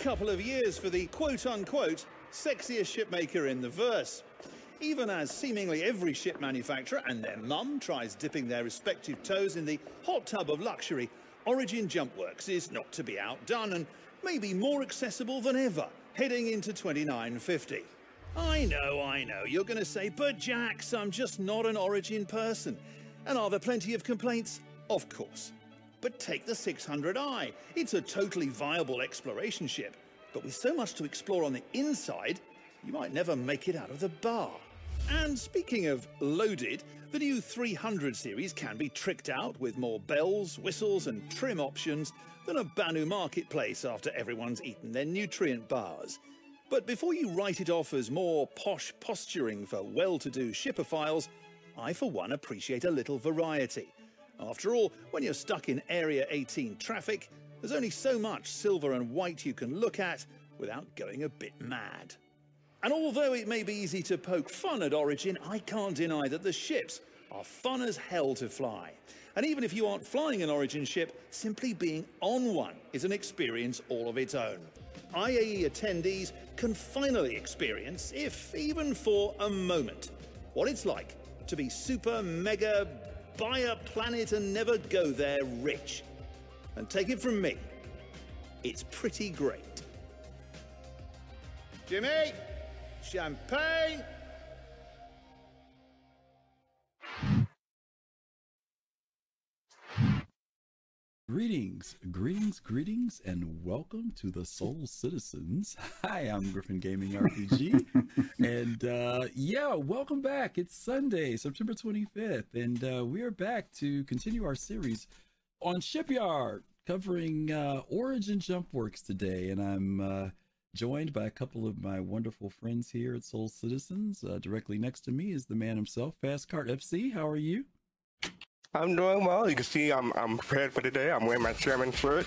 couple of years for the quote unquote sexiest shipmaker in the verse. Even as seemingly every ship manufacturer and their mum tries dipping their respective toes in the hot tub of luxury, Origin Jumpworks is not to be outdone and maybe more accessible than ever heading into 2950. I know, I know, you're going to say, but Jax, I'm just not an Origin person. And are there plenty of complaints? Of course. But take the 600i. It's a totally viable exploration ship. But with so much to explore on the inside, you might never make it out of the bar. And speaking of loaded, the new 300 series can be tricked out with more bells, whistles, and trim options than a Banu marketplace after everyone's eaten their nutrient bars. But before you write it off as more posh posturing for well to do shipophiles, I for one appreciate a little variety. After all, when you're stuck in Area 18 traffic, there's only so much silver and white you can look at without going a bit mad. And although it may be easy to poke fun at Origin, I can't deny that the ships are fun as hell to fly. And even if you aren't flying an Origin ship, simply being on one is an experience all of its own. IAE attendees can finally experience, if even for a moment, what it's like to be super mega buy a planet and never go there rich. And take it from me, it's pretty great. Jimmy, champagne. Greetings, greetings, greetings, and welcome to the Soul Citizens. Hi, I'm Griffin Gaming RPG, and uh, yeah, welcome back. It's Sunday, September 25th, and uh, we are back to continue our series on Shipyard, covering uh, Origin Jumpworks today, and I'm uh, joined by a couple of my wonderful friends here at Soul Citizens. Uh, directly next to me is the man himself, Fast Cart FC. How are you? I'm doing well. You can see I'm I'm prepared for today. I'm wearing my chairman shirt,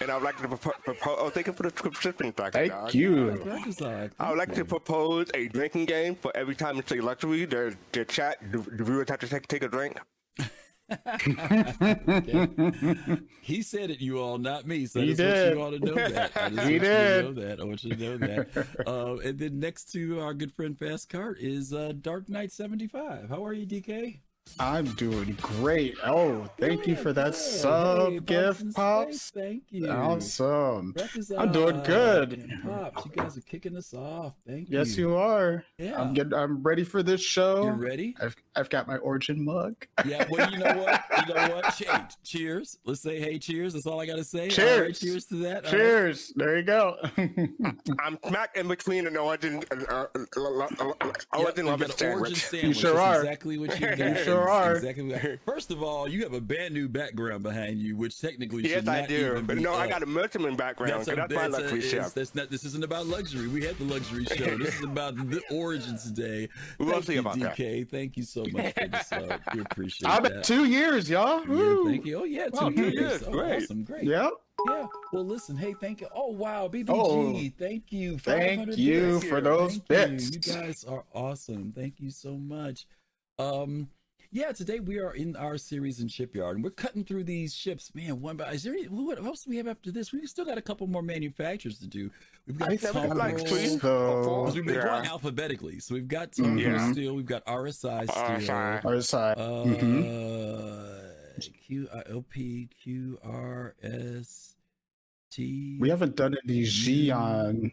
and I'd like to propose. Propo- oh, thank you for the subscription, Dr. Thank Dog. you. I would like to propose a drinking game for every time it's a luxury. The the chat, the, the viewers have to take take a drink. He said it, you all, not me. So I He just want did. you all to know that. I just He want you to know that. I want you to know that. uh, and then next to our good friend Fast Cart is uh, Dark Knight 75. How are you, DK? I'm doing great. Oh, thank you for that good. sub Hey, gift, pops. Thank you. Awesome. I'm doing good. Pops, you guys are kicking us off. Thank you. Yes, you are. Yeah. I'm getting. I'm ready for this show. You're ready? I've I've got my origin mug. Yeah, well, you know what? You know what? Che- cheers. Let's say, hey, cheers. That's all I got to say. All right, Cheers. cheers to that. All right. Cheers. There you go. I'm smack in between an origin uh, uh, uh, uh, uh, Yep, origin you loving got an origin sandwich. sandwich. sure That's are. Exactly what you got. You sure are. Exactly. What, first of all, you have a brand new background behind you, which technically Yes, should I do. even But be no, I got a merchantman background. so a- that's my a- luxury is- chef. That's not. This isn't about luxury. We had the luxury show. This is about the origins today. We'll Thank see you, about that. Thank you so much for the sub. We appreciate I'm that. two years, y'all. Yeah, thank you. Oh yeah, two Wow, two years. years. Oh, Great. awesome. Great. Yep. Yeah. Well, listen. Hey, thank you. Oh wow, BBG. Oh, thank you. thank you for those Thank you. bits. You guys are awesome. Thank you so much. Um, yeah, today we are in our series in Shipyard, and we're cutting through these ships, man. One by is there any, what else do we have after this? We've still got a couple more manufacturers to do. We've got I Tumbril. like three so. or four. Because we've been Yeah. going alphabetically, so we've got Tumbril Mhm. still, we've got RSI still. RSI. Other side. Uh, Mhm. Q I O P Q R S T. We haven't done any Xi'an.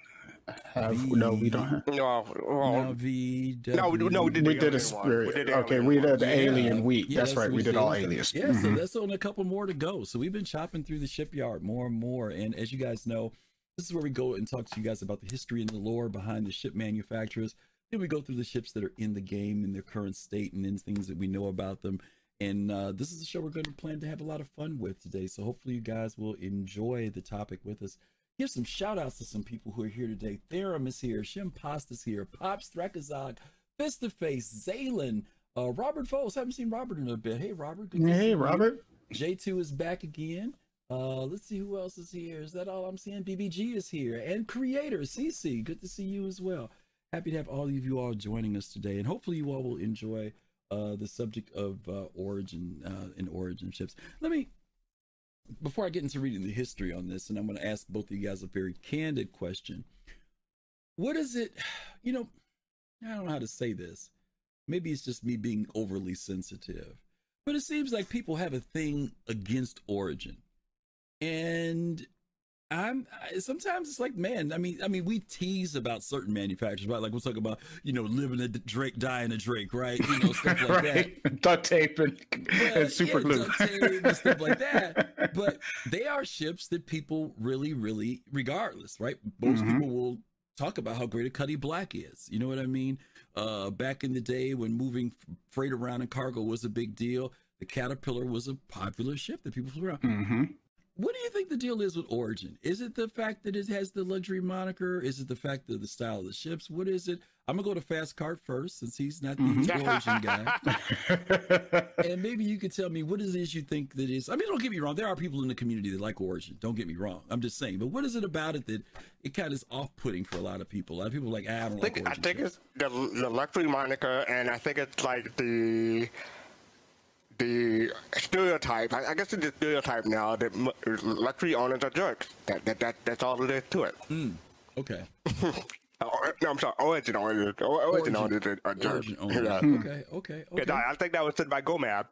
Have no, we don't. Have, No, Now well, V. no, we, no, we did we did a spirit. We did okay, we did the Yeah. alien week. Yeah, that's right. what We did all aliens. Yeah, so Mhm. that's only a couple more to go. So we've been chopping through the shipyard more and more. And as you guys know, this is where we go and talk to you guys about the history and the lore behind the ship manufacturers. Then we go through the ships that are in the game in their current state and then things that we know about them. And uh, this is a show we're going to plan to have a lot of fun with today. So hopefully you guys will enjoy the topic with us. Give some shout outs to some people who are here today. Therum is here, Shim Pasta's here, Pops Threkazog, Fist to Face, Zaylen, uh, Robert Foles. Haven't seen Robert in a bit. Hey, Robert. good to Hey, you. Robert. J2 is back again. Uh, let's see who else is here. Is that all I'm seeing? BBG is here. And Creator, CC. Good to see you as well. Happy to have all of you all joining us today. And hopefully you all will enjoy uh, the subject of uh, origin uh, and origin ships. Let me before I get into reading the history on this, and I'm going to ask both of you guys a very candid question. What is it? You know, I don't know how to say this. Maybe it's just me being overly sensitive, but it seems like people have a thing against Origin, and I'm I, sometimes it's like, man, I mean, I mean, we tease about certain manufacturers, right? Like we'll talk about, you know, living a Drake, dying a Drake, right? You know, stuff like right. that. Duct tape and, but, and super yeah, glue. duct tape and stuff like that. But they are ships that people really, really, regardless, right? Most Mhm. people will talk about how great a Cutty Black is. You know what I mean? Uh, back in the day when moving freight around in cargo was a big deal, the Caterpillar was a popular ship that people flew around. hmm What do you think the deal is with Origin? Is it the fact that it has the luxury moniker? Is it the fact of the style of the ships? What is it? I'm gonna go to Fast Cart first since he's not the Mhm. Origin guy. And maybe you could tell me what is it you think that is. I mean, don't get me wrong. There are people in the community that like Origin. Don't get me wrong. I'm just saying. But what is it about it that it kind of is off-putting for a lot of people? A lot of people are like, ah, I don't I like think, I think ships." it's the, the luxury moniker, and I think it's like the the stereotype. I, I guess it's the stereotype now that luxury owners are jerks. That, that, that that's all there is to it. okay. Oh, no, I'm sorry. Origin owners, or- origin, Origin- owners are, jerks. Origin. Yeah. Okay. Okay. Okay. I think that was said by Gomab.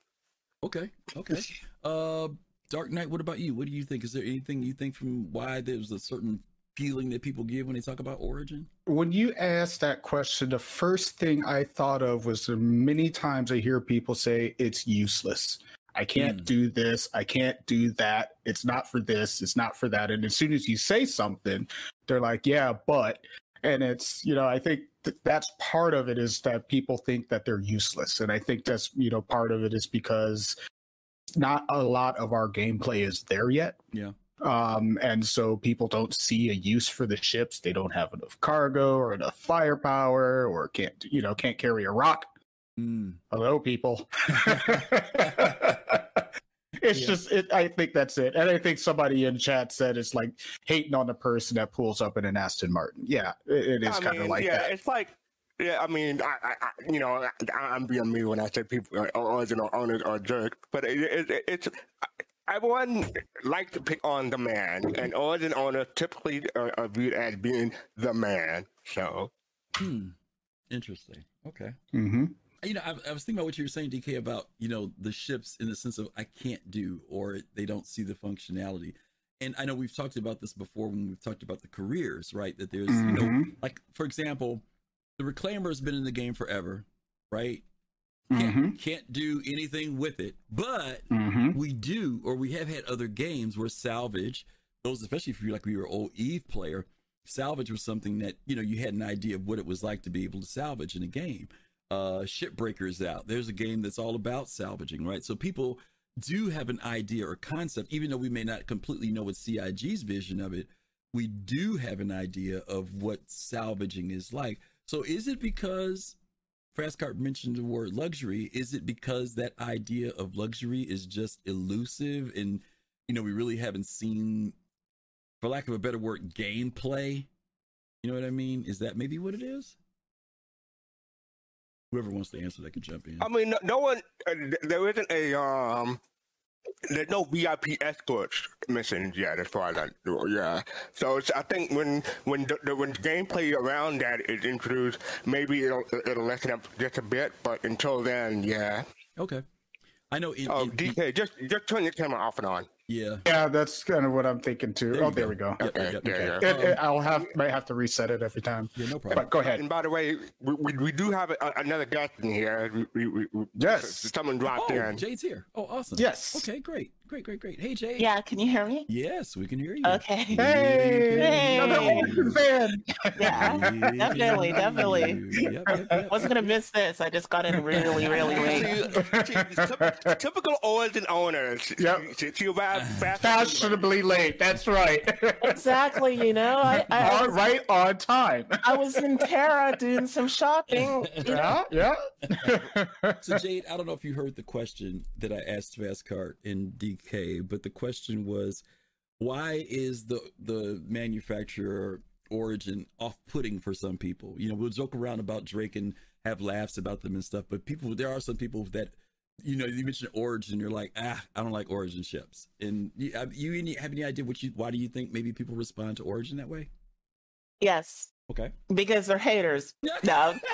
Okay. Okay. Uh, Dark Knight. What about you? What do you think? Is there anything you think from why there's a certain feeling that people give when they talk about Origin? when you asked that question, the first thing I thought of was the many times I hear people say it's useless. I can't Mm. do this. I can't do that. It's not for this. It's not for that. And as soon as you say something, they're like, yeah, but. And it's, you know, I think th- that's part of it is that people think that they're useless. And I think that's, you know, part of it is because not a lot of our gameplay is there yet Yeah. Um, and so people don't see a use for the ships. They don't have enough cargo or enough firepower, or can't you know can't carry a rock. Mm. Hello, people. it's Yeah. just it. I think that's it, and I think somebody in chat said it's like hating on the person that pulls up in an Aston Martin. Yeah, it, it is kind of like yeah, that. it's like, yeah, I mean, I, I, I you know, I, I'm being me when I say people, uh, origin owners are jerks, but it, it, it's, everyone likes to pick on the man, and origin owners typically are, are viewed as being the man. So, Hmm. Interesting. Okay. hmm You know, I, I was thinking about what you were saying, DK, about you know the ships in the sense of I can't do or they don't see the functionality. And I know we've talked about this before when we've talked about the careers, right? That there's you know, Mhm. like for example, the reclaimer has been in the game forever, right? Can't, hmm can't do anything with it, but hmm we do, or we have had other games where salvage, those especially if you're like we were old Eve player, salvage was something that you know you had an idea of what it was like to be able to salvage in a game. Uh, Shipbreakers out. There's a game that's all about salvaging, right? So people do have an idea or concept, even though we may not completely know what CIG's vision of it. We do have an idea of what salvaging is like. So is it because Fast Cart mentioned the word luxury. Is it because that idea of luxury is just elusive and, you know, we really haven't seen, for lack of a better word, gameplay? You know what I mean? Is that maybe what it is? Whoever wants to answer that can jump in. I mean, no, no one, uh, there isn't a, um, there's no VIP escorts missions yet, as far as I know. Yeah, so it's, I think when when the, the when gameplay around that is introduced, maybe it'll it'll lessen up just a bit. But until then, yeah. Okay. I know in, Oh, in- DK, just just turn your camera off and on. Yeah. Yeah, that's kind of what I'm thinking too. There oh, there go. we go. Yep, Okay, yep, yeah, okay. yeah. It, it, um, I'll have might have to reset it every time. Yeah, no problem. But go ahead. And by the way, we, we, we do have a, another guest in here. We, we, we, we- Yes. someone dropped Oh, in. Jade's here. Oh, awesome. Yes. Okay, great. Great, great, great. Hey, Jade. Yeah, can you hear me? Yes, we can hear you. Okay. Hey, another Hey. Origin fan. Yeah, definitely, definitely. Yep, yep, yep. Wasn't gonna miss this. I just got in really, really late. She- she- typ- typical origin owners. Yep. She, she arrived fast. Fashionably late. That's right. Exactly, you know. I, I, on, right on time. I was in Terra doing some shopping. Yeah, yeah. So Jade, I don't know if you heard the question that I asked Fast Cart in DK, but the question was, why is the the manufacturer origin off-putting for some people? You know, we'll joke around about Drake and have laughs about them and stuff, but people, there are some people that you know, you mentioned Origin. You're like, ah, I don't like Origin ships. And you, have you any, have any idea what you? Why do you think maybe people respond to Origin that way? Yes, Okay. because they're haters. No,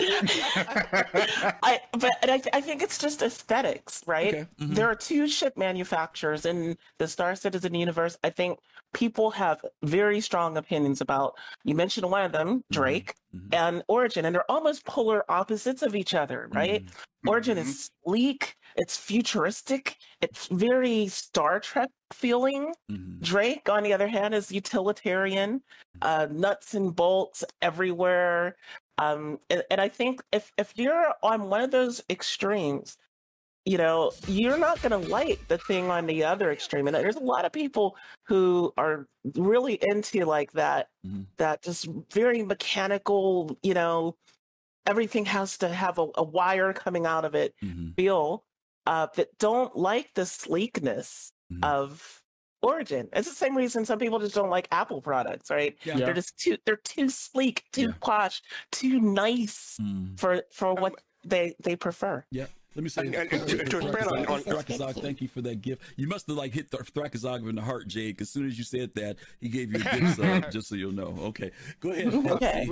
I but I, I think it's just aesthetics, right? Okay. Mhm. There are two ship manufacturers in the Star Citizen universe. I think people have very strong opinions about. You mentioned one of them, Drake, Mhm. and Origin, and they're almost polar opposites of each other, right? Mhm. Origin is sleek, it's futuristic, it's very Star Trek feeling. Mhm. Drake, on the other hand, is utilitarian, uh, nuts and bolts everywhere. Um, and, and I think if if you're on one of those extremes, you know, you're not going to like the thing on the other extreme. And there's a lot of people who are really into like that, Mhm. that just very mechanical, you know, everything has to have a, a wire coming out of it Mhm. feel uh, that don't like the sleekness Mhm. of Origin. It's the same reason some people just don't like Apple products, right? Yeah. Yeah. They're just too they're too sleek, too Yeah. posh, too nice Mhm. for for what they they prefer. Yeah. Let me say, And- and to- to expand on- on- Thrakazog, thank you for that gift. You must have like hit Th- Thrakazog in the heart, Jade, because as soon as you said that, he gave you a gift sub, just so you'll know. Okay, go ahead. Okay.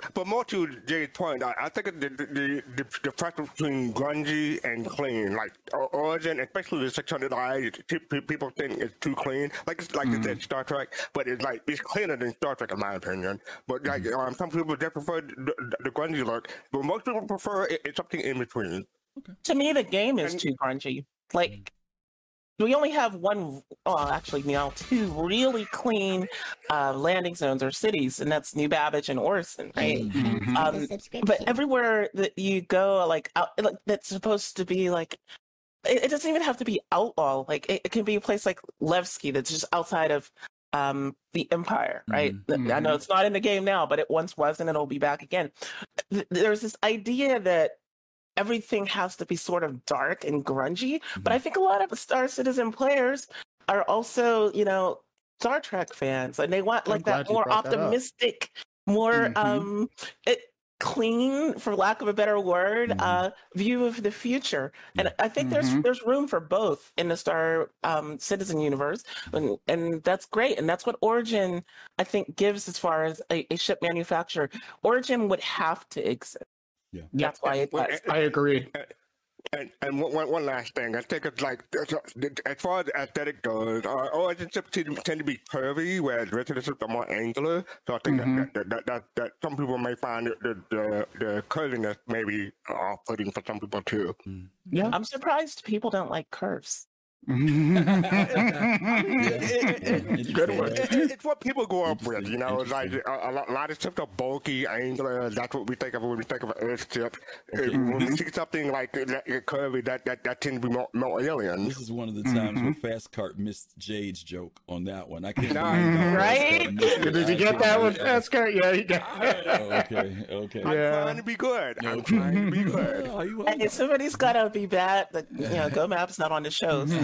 Pepsi. But more to Jay's point, I, I think the the, the the the fact between grungy and clean, like O- Origin, especially the 600i, t- p- people think it's too clean. Like it's like you said, Star Trek, but it's like it's cleaner than Star Trek in my opinion. But like um, some people just prefer the, the, the grungy look, but most people prefer it, it's something in between. To me, the game is And- too grungy. Like we only have one, well, actually, now two really clean uh, landing zones or cities, and that's New Babbage and Orison, right? Mhm. Um, but everywhere that you go, like, out, like that's supposed to be like, it, it doesn't even have to be outlaw. Like, it, it can be a place like Levski that's just outside of um, the Empire, right? Mhm. I know it's not in the game now, but it once was, and it'll be back again. There's this idea that everything has to be sort of dark and grungy, but I think a lot of Star Citizen players are also, you know, Star Trek fans, and they want like that more brought that optimistic, more Mhm. um, it, clean, for lack of a better word, Mhm. uh, view of the future. And I think there's Mhm. there's room for both in the Star um, Citizen universe, and and that's great. And that's what Origin I think gives as far as a, a ship manufacturer. Origin would have to exist. Yeah. That's why it Well, does. and- I agree. And and one, one one last thing, I think it's like as far as aesthetic goes, uh, origin ships tend tend to be curvy, whereas regular ships are more angular. So I think Mhm. that, that, that that some people may find the the, the, the curviness maybe off-putting for some people too. Yeah. I'm surprised people don't like curves. Good one. It- it- it's what people grow up with, you know. It's like a, a lot- of ships are bulky, angular. That's what we think of when we think of an Earth ship. Uh, When we see something like that, curvy, that that that tends to be more, more alien. This is one of the times where Fast Cart missed Jade's joke on that one. I can't Nah. believe how Fast Right? Cart missed it. Did you get that one, believe Fast Car? Yeah, you got Oh, okay, okay. I'm Yeah. trying to be good. I'm Okay. trying to be good. Oh, you Hey, somebody's gotta be bad. That you know, Go Map's not on the show. so-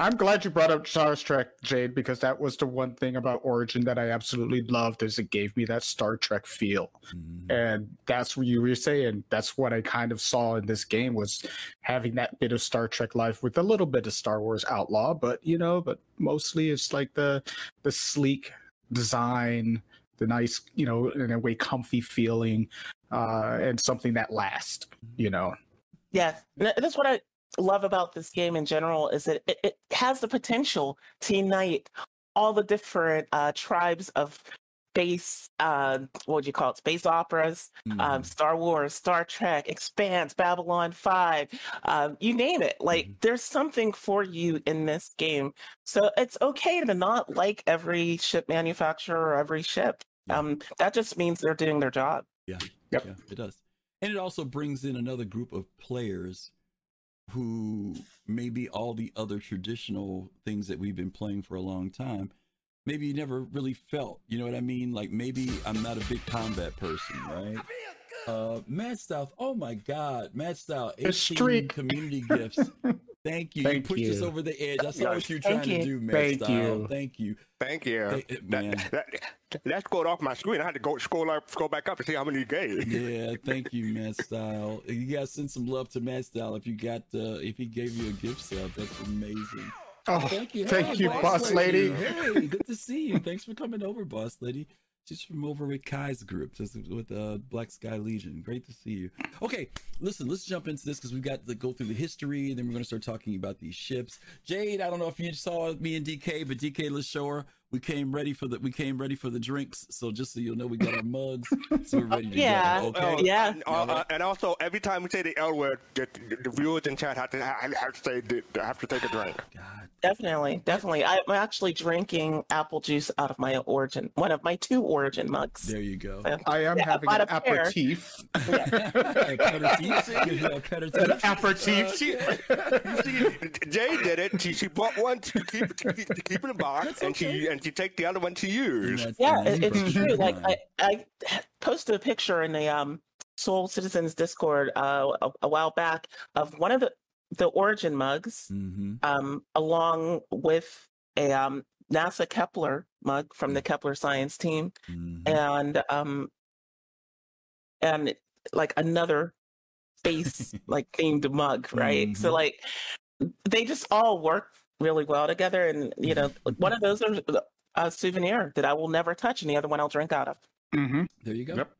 I'm glad you brought up Star Trek, Jade, because that was the one thing about Origin that I absolutely loved is it gave me that Star Trek feel. Mhm. And that's what you were saying. That's what I kind of saw in this game was having that bit of Star Trek life with a little bit of Star Wars Outlaw, but you know, but mostly it's like the the sleek design, the nice, you know, in a way comfy feeling, uh, and something that lasts, you know. Yes, Th- that's what I love about this game in general is that it, it has the potential to unite all the different uh, tribes of space. Uh, what would you call it? Space operas, um, Mhm. Star Wars, Star Trek, Expanse, Babylon Five, um, you name it. Like Mhm. there's something for you in this game, so it's okay to not like every ship manufacturer or every ship. Yeah. Um, that just means they're doing their job. Yeah, Yep. yeah, it does. And it also brings in another group of players who maybe all the other traditional things that we've been playing for a long time, maybe you never really felt. You know what I mean? Like maybe I'm not a big combat person, right? Uh, Mad Style. Oh my God, Mad Style. 18 streak. community gifts. Thank you. Thank you pushed you. us over the edge. I saw Yes. what you're Thank trying to you. do, man. Thank Style. you. Thank you. Thank you. Hey, man. That, that, that's going off my screen. I had to go scroll up, scroll back up to see how many you gave. Yeah, thank you, Matt Style. You guys send some love to Matt Style if you got uh if he gave you a gift sub. That's amazing. Oh, Thank you. thank Hey, you, boss lady. Hey, good to see you. Thanks for coming over, boss lady. She's from over with Kai's group, just with uh, Black Sky Legion. Great to see you. Okay, listen, let's jump into this because we've got to go through the history, and then we're going to start talking about these ships. Jade, I don't know if you saw me and DK, but DK, let's show her. We came ready for the we came ready for the drinks. So just so you'll know, we got our mugs, so we're ready to Yeah. go. Okay. Oh, Yeah. and, uh, uh, and also, every time we say the L word, the, the, the viewers in chat have to have, have to say the, have to take a drink. God, Definitely, definitely. I'm actually drinking apple juice out of my origin, one of my two origin mugs. there you go. So, I am Yeah, having an a pair. aperitif. aperitif. Give you a aperitif. An aperitif. She- Jay did it. She, she bought one to keep to keep, to keep in the box, and she and she take the other one to use. That's yeah, it, it's true. Like I, I posted a picture in the um Soul Citizens Discord uh, a, a while back of one of the the origin mugs, Mhm. um, along with a um NASA Kepler mug from the Kepler science team, Mhm. and um and like another space like themed mug, right? So Mhm. like they just all work really well together, and you know one of those are a souvenir that I will never touch, and the other one I'll drink out of. Mhm. There you go. Yep.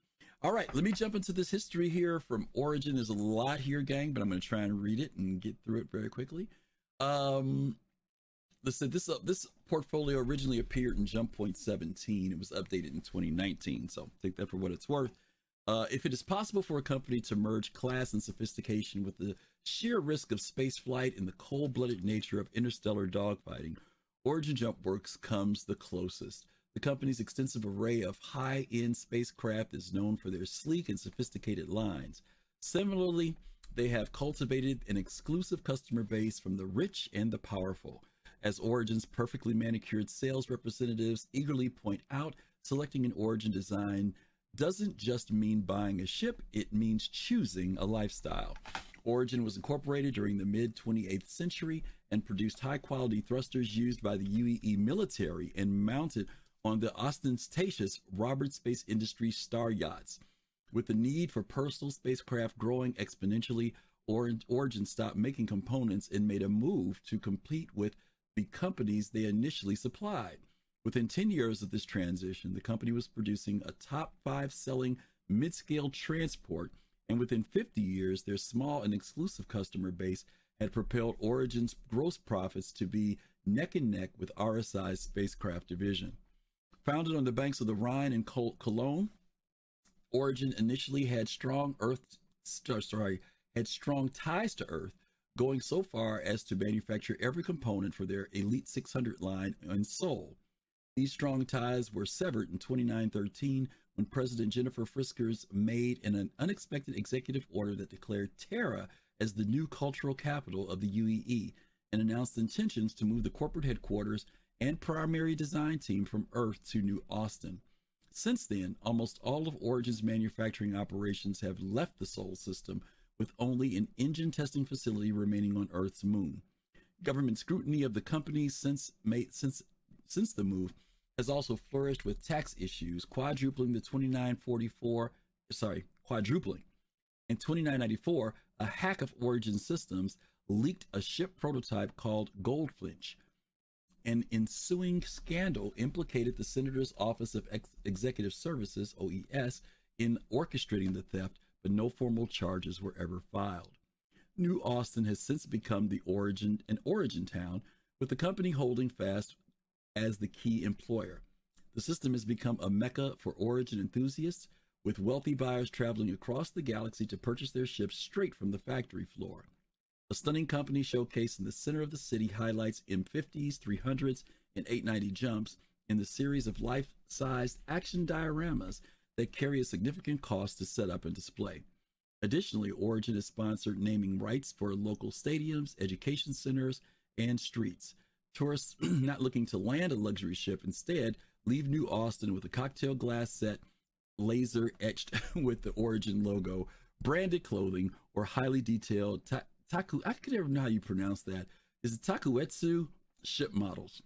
All right, let me jump into this history here from Origin. There's a lot here, gang, but I'm going to try and read it and get through it very quickly. Um, listen, this uh, this portfolio originally appeared in Jump Point 17. It was updated in 2019, so take that for what it's worth. Uh, if it is possible for a company to merge class and sophistication with the sheer risk of space flight and the cold-blooded nature of interstellar dogfighting, Origin Jump Works comes the closest. The company's extensive array of high end spacecraft is known for their sleek and sophisticated lines. Similarly, they have cultivated an exclusive customer base from the rich and the powerful. As Origin's perfectly manicured sales representatives eagerly point out, selecting an Origin design doesn't just mean buying a ship, it means choosing a lifestyle. Origin was incorporated during the mid 28th century and produced high quality thrusters used by the UEE military and mounted on the ostentatious Roberts Space Industries star yachts. With the need for personal spacecraft growing exponentially, Origin stopped making components and made a move to compete with the companies they initially supplied. Within 10 years of this transition, the company was producing a top five selling mid scale transport, and within 50 years, their small and exclusive customer base had propelled Origin's gross profits to be neck and neck with RSI's spacecraft division. Founded on the banks of the Rhine and Col- Cologne, Origin initially had strong Earth, st- uh, sorry, had strong ties to Earth, going so far as to manufacture every component for their Elite 600 line in Seoul. These strong ties were severed in 2913 when President Jennifer Friskers made an unexpected executive order that declared Terra as the new cultural capital of the UEE and announced intentions to move the corporate headquarters and primary design team from Earth to New Austin. Since then, almost all of Origin's manufacturing operations have left the Sol system, with only an engine testing facility remaining on Earth's moon. Government scrutiny of the company since since since the move has also flourished with tax issues, quadrupling the 2944 sorry, quadrupling. In 2994, a hack of Origin Systems leaked a ship prototype called Goldfinch. An ensuing scandal implicated the Senator's Office of Ex- Executive Services, OES, in orchestrating the theft, but no formal charges were ever filed. New Austin has since become the origin an origin town, with the company holding fast as the key employer. The system has become a mecca for origin enthusiasts, with wealthy buyers traveling across the galaxy to purchase their ships straight from the factory floor. A stunning company showcase in the center of the city highlights M50s, 300s, and 890 jumps in the series of life sized action dioramas that carry a significant cost to set up and display. Additionally, Origin has sponsored naming rights for local stadiums, education centers, and streets. Tourists not looking to land a luxury ship instead leave New Austin with a cocktail glass set laser etched with the Origin logo, branded clothing, or highly detailed ta- Taku. I could never know how you pronounce that. Is it Takuetsu ship models?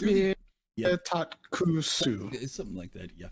Yeah, Yeah. Takusu. It's something like that. Yeah.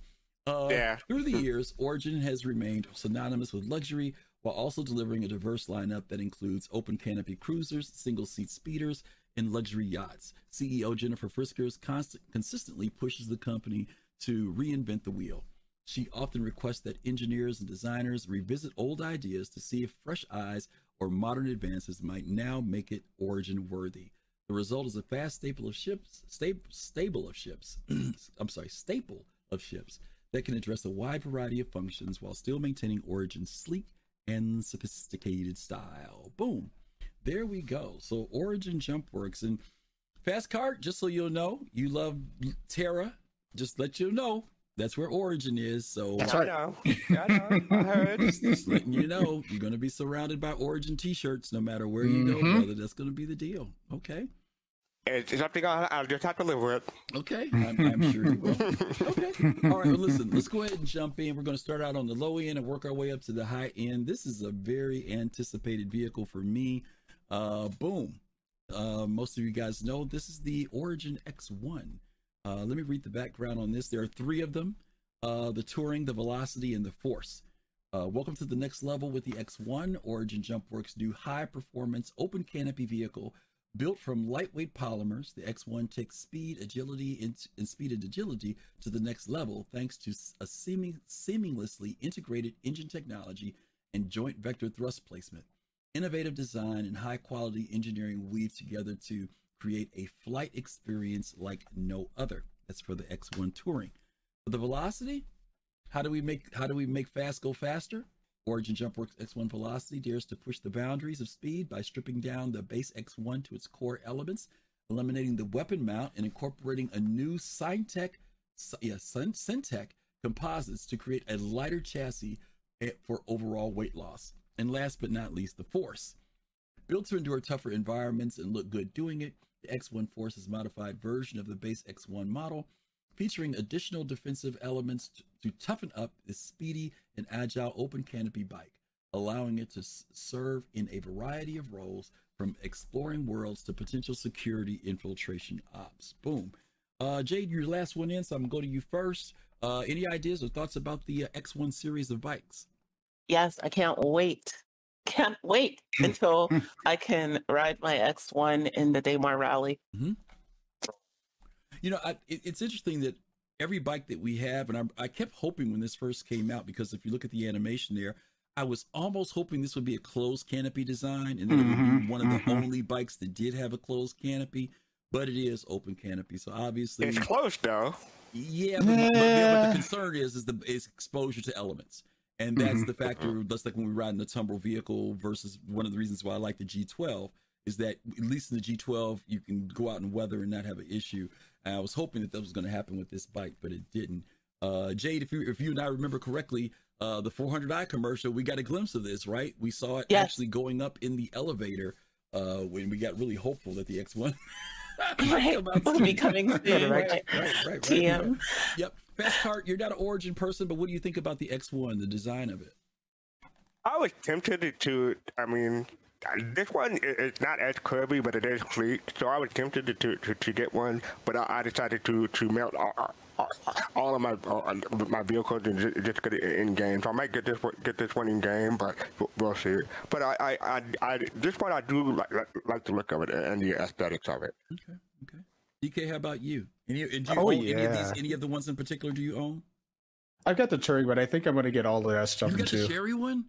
Uh, Yeah. Through the years, Origin has remained synonymous with luxury while also delivering a diverse lineup that includes open canopy cruisers, single seat speeders, and luxury yachts. CEO Jennifer Friskers constant, consistently pushes the company to reinvent the wheel. She often requests that engineers and designers revisit old ideas to see if fresh eyes or modern advances might now make it origin worthy. The result is a fast staple of ships, sta- stable of ships. I'm sorry, staple of ships that can address a wide variety of functions while still maintaining Origin's sleek and sophisticated style. Boom. There we go. So Origin Jump Works and Fast Cart, just so you'll know, you love Terra. Just let you know that's where Origin is. So That's I right. know. I know. I heard. just letting you know, you're going to be surrounded by Origin t-shirts no matter where you go, Mhm. brother. That's going to be the deal. Okay. It's something I'll, I'll just have to live with. Okay. I'm, I'm sure you will. Okay. All right. Well, listen, let's go ahead and jump in. We're going to start out on the low end and work our way up to the high end. This is a very anticipated vehicle for me. Uh, boom. Uh, most of you guys know this is the Origin X1. Uh, let me read the background on this. There are three of them uh, the Touring, the Velocity, and the Force. Uh, welcome to the next level with the X1 Origin JumpWorks new high performance open canopy vehicle built from lightweight polymers. The X1 takes speed, agility, and, and speed and agility to the next level thanks to a seeming, seamlessly integrated engine technology and joint vector thrust placement. Innovative design and high quality engineering weave together to create a flight experience like no other. That's for the X1 Touring. For the Velocity, how do we make how do we make fast go faster? Origin JumpWorks X1 Velocity dares to push the boundaries of speed by stripping down the base X1 to its core elements, eliminating the weapon mount, and incorporating a new Syntec, yeah, Syn- Syntec composites to create a lighter chassis eh, for overall weight loss. And last but not least, the Force. Built to endure tougher environments and look good doing it, the X1 Force is modified version of the base X1 model, featuring additional defensive elements to toughen up this speedy and agile open canopy bike, allowing it to serve in a variety of roles from exploring worlds to potential security infiltration ops. Boom. Uh, Jade, your last one in, so I'm going to go to you first. Uh, any ideas or thoughts about the uh, X1 series of bikes? Yes, I can't wait. Can't wait until I can ride my X1 in the Daymar Rally. You know, I, it, it's interesting that every bike that we have, and I, I kept hoping when this first came out, because if you look at the animation there, I was almost hoping this would be a closed canopy design, and that it would be Mhm, one of the mhm. only bikes that did have a closed canopy. But it is open canopy, so obviously, It's close though. yeah. But, but, yeah, but the concern is is the is exposure to elements, and that's Mhm. the factor. That's like when we ride in a Tumbril vehicle versus one of the reasons why I like the G12 is that at least in the G12 you can go out in weather and not have an issue. And I was hoping that that was going to happen with this bike, but it didn't. Uh, Jade, if you if you and I remember correctly, uh, the 400i commercial, we got a glimpse of this, right? We saw it Yes. actually going up in the elevator uh, when we got really hopeful that the X1 Right. come out Will be coming Right, soon. right, right? right, right, right. TM. Yep. Fast Cart, you're not an origin person, but what do you think about the X1, the design of it? I was tempted to. I mean, this one is not as curvy, but it is sleek. So I was tempted to to, to, get one, but I, I decided to to melt all, all, all of my uh, my vehicles and ju- just get it in game. So I might get this one, get this one in game, but we'll- we'll see. But I I, I, I this one I do like, like like the look of it and the aesthetics of it. Okay, okay. DK, how about you? Any, and do you Oh, own any of yeah. these? Any of the ones in particular? Do you own? I've got the Touring, but I think I'm going to get all the rest of You them got the too. cherry one?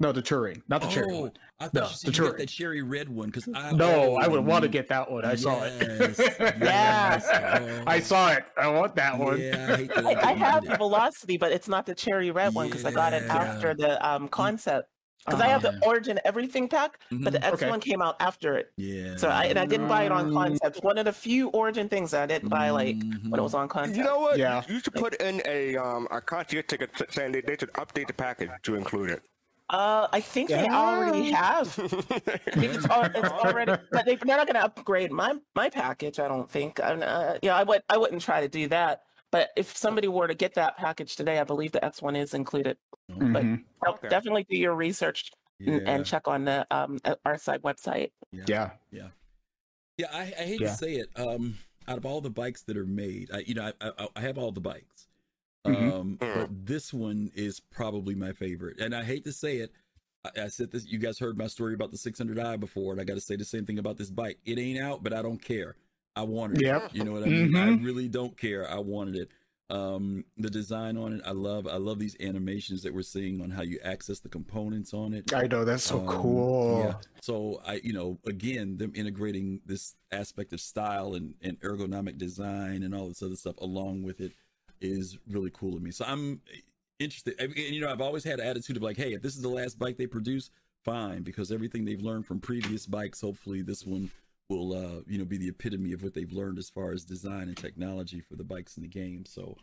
No, the Touring, not the cherry oh, one. I thought No, you the said you got Touring. that cherry red one because I No, I would want to get that one. I saw it. yes, I oh. saw it. I want that one. Yeah, I hate I, I have the. Velocity, but it's not the cherry red one because I got it after the um, concept. Because I have the Origin Everything pack, but the Mhm. X1 Okay. came out after it. Yeah. So I and I didn't buy it on concept. One of the few Origin things that I didn't buy like when it was on concept. You know what? Yeah. You should put in a um a concierge ticket saying they, they should update the package to include it. Uh, I think they already have. I think it's, al- it's already, but they, they're not going to upgrade my my package. I don't think. I'm, uh, yeah, I would. I wouldn't try to do that. But if somebody were to get that package today, I believe the X1 is included. Mm-hmm. But. Okay. definitely do your research and, Yeah. and check on the um, uh, RSI website. Yeah. Yeah, Yeah, I, I hate Yeah. to say it. Um, out of all the bikes that are made, I, you know, I, I, I have all the bikes. Mhm. Um, but this one is probably my favorite, and I hate to say it. I, I said this. You guys heard my story about the 600i before, and I got to say the same thing about this bike. It ain't out, but I don't care. I wanted it. Yep. You know what I mean? I Mhm. really don't care. I wanted it. Um, the design on it, I love. I love these animations that we're seeing on how you access the components on it. I know that's so Um, cool. Yeah. So I, you know, again, them integrating this aspect of style and, and ergonomic design and all this other stuff along with it is really cool to me. So I'm interested. And, you know, I've always had an attitude of like, hey, if this is the last bike they produce, fine, because everything they've learned from previous bikes, hopefully this one will, uh, you know, be the epitome of what they've learned as far as design and technology for the bikes in the game. So.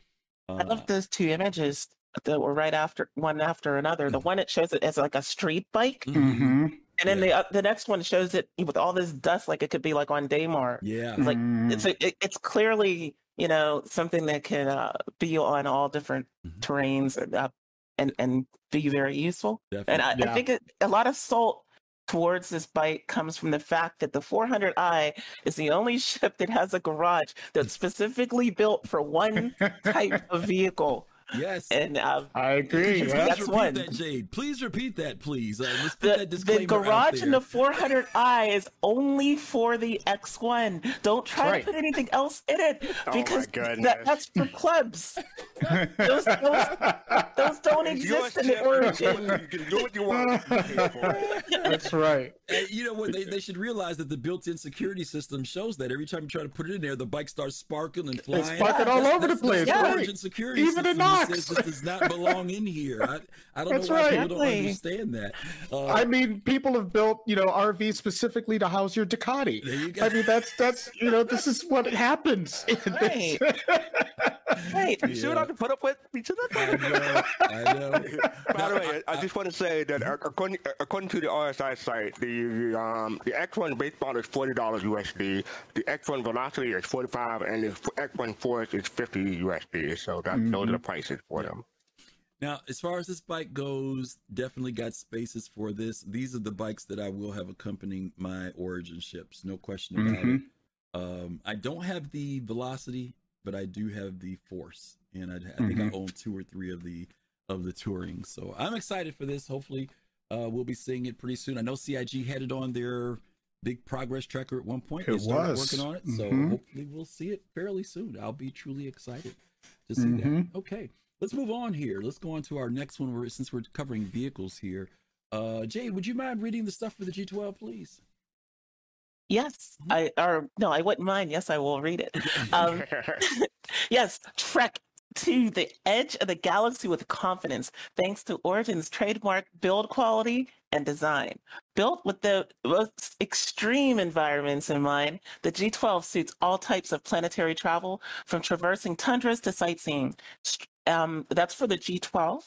Uh, I love those two images that were right after one after another. The one that shows it as like a street bike, mhm. hmm and then the uh, the next one shows it with all this dust, like it could be like on Daymar. Yeah. Like Mm. it's a, it, it's clearly you know something that can uh, be on all different Mhm. terrains and uh, and and be very useful. Definitely. And I, I think it, a lot of salt towards this bike comes from the fact that the 400i is the only ship that has a garage that's specifically built for one type of vehicle. Yes. And uh, I agree. Please That's repeat one. that, Jade. Please repeat that, please. Uh, let's put the, that the disclaimer out garage in there. the 400i is only for the X1. Don't try Right. to put anything else in it Oh because goodness. that, that's for clubs. Those, those, those don't Your exist in the ship, origin. You can do what you want. That's right. And you know what? They, they should realize that the built-in security system shows that every time you try to put it in there, the bike starts sparkling and flying. It's sparking all That's- over the place, That's the right. origin security Even system in that Knox. says this does not belong in here. I, I don't That's know why right. people don't understand that. Uh, I mean, people have built, you know, RVs specifically to house your Ducati. there you go. I mean, that's that's you know, this is what happens. in this. Right. You see what I have to put up with? Each of I know. I know. By the way, I, just want to say that uh, according, according to the RSI site, the um, the X1 base model is forty dollars USD. The X1 Velocity is forty five, and the X1 Force is fifty USD. So that those are the prices for them. Now, as far as this bike goes, definitely got spaces for this. These are the bikes that I will have accompanying my Origin ships, no question about it. Um, I don't have the Velocity, but I do have the Force, and I, I think I own two or three of the of the touring. So I'm excited for this. Hopefully, uh, we'll be seeing it pretty soon. I know CIG had it on their big progress tracker at one point. It they was. working on it, so Mhm. hopefully we'll see it fairly soon. I'll be truly excited to see Mhm. that. Okay, let's move on here. Let's go on to our next one. Where since we're covering vehicles here, uh, Jade, would you mind reading the stuff for the G12, please? Yes, I or no, I wouldn't mind. Yes, I will read it. Um, yes, trek to the edge of the galaxy with confidence, thanks to Origin's trademark build quality and design. Built with the most extreme environments in mind, the G12 suits all types of planetary travel, from traversing tundras to sightseeing. Um, that's for the G12.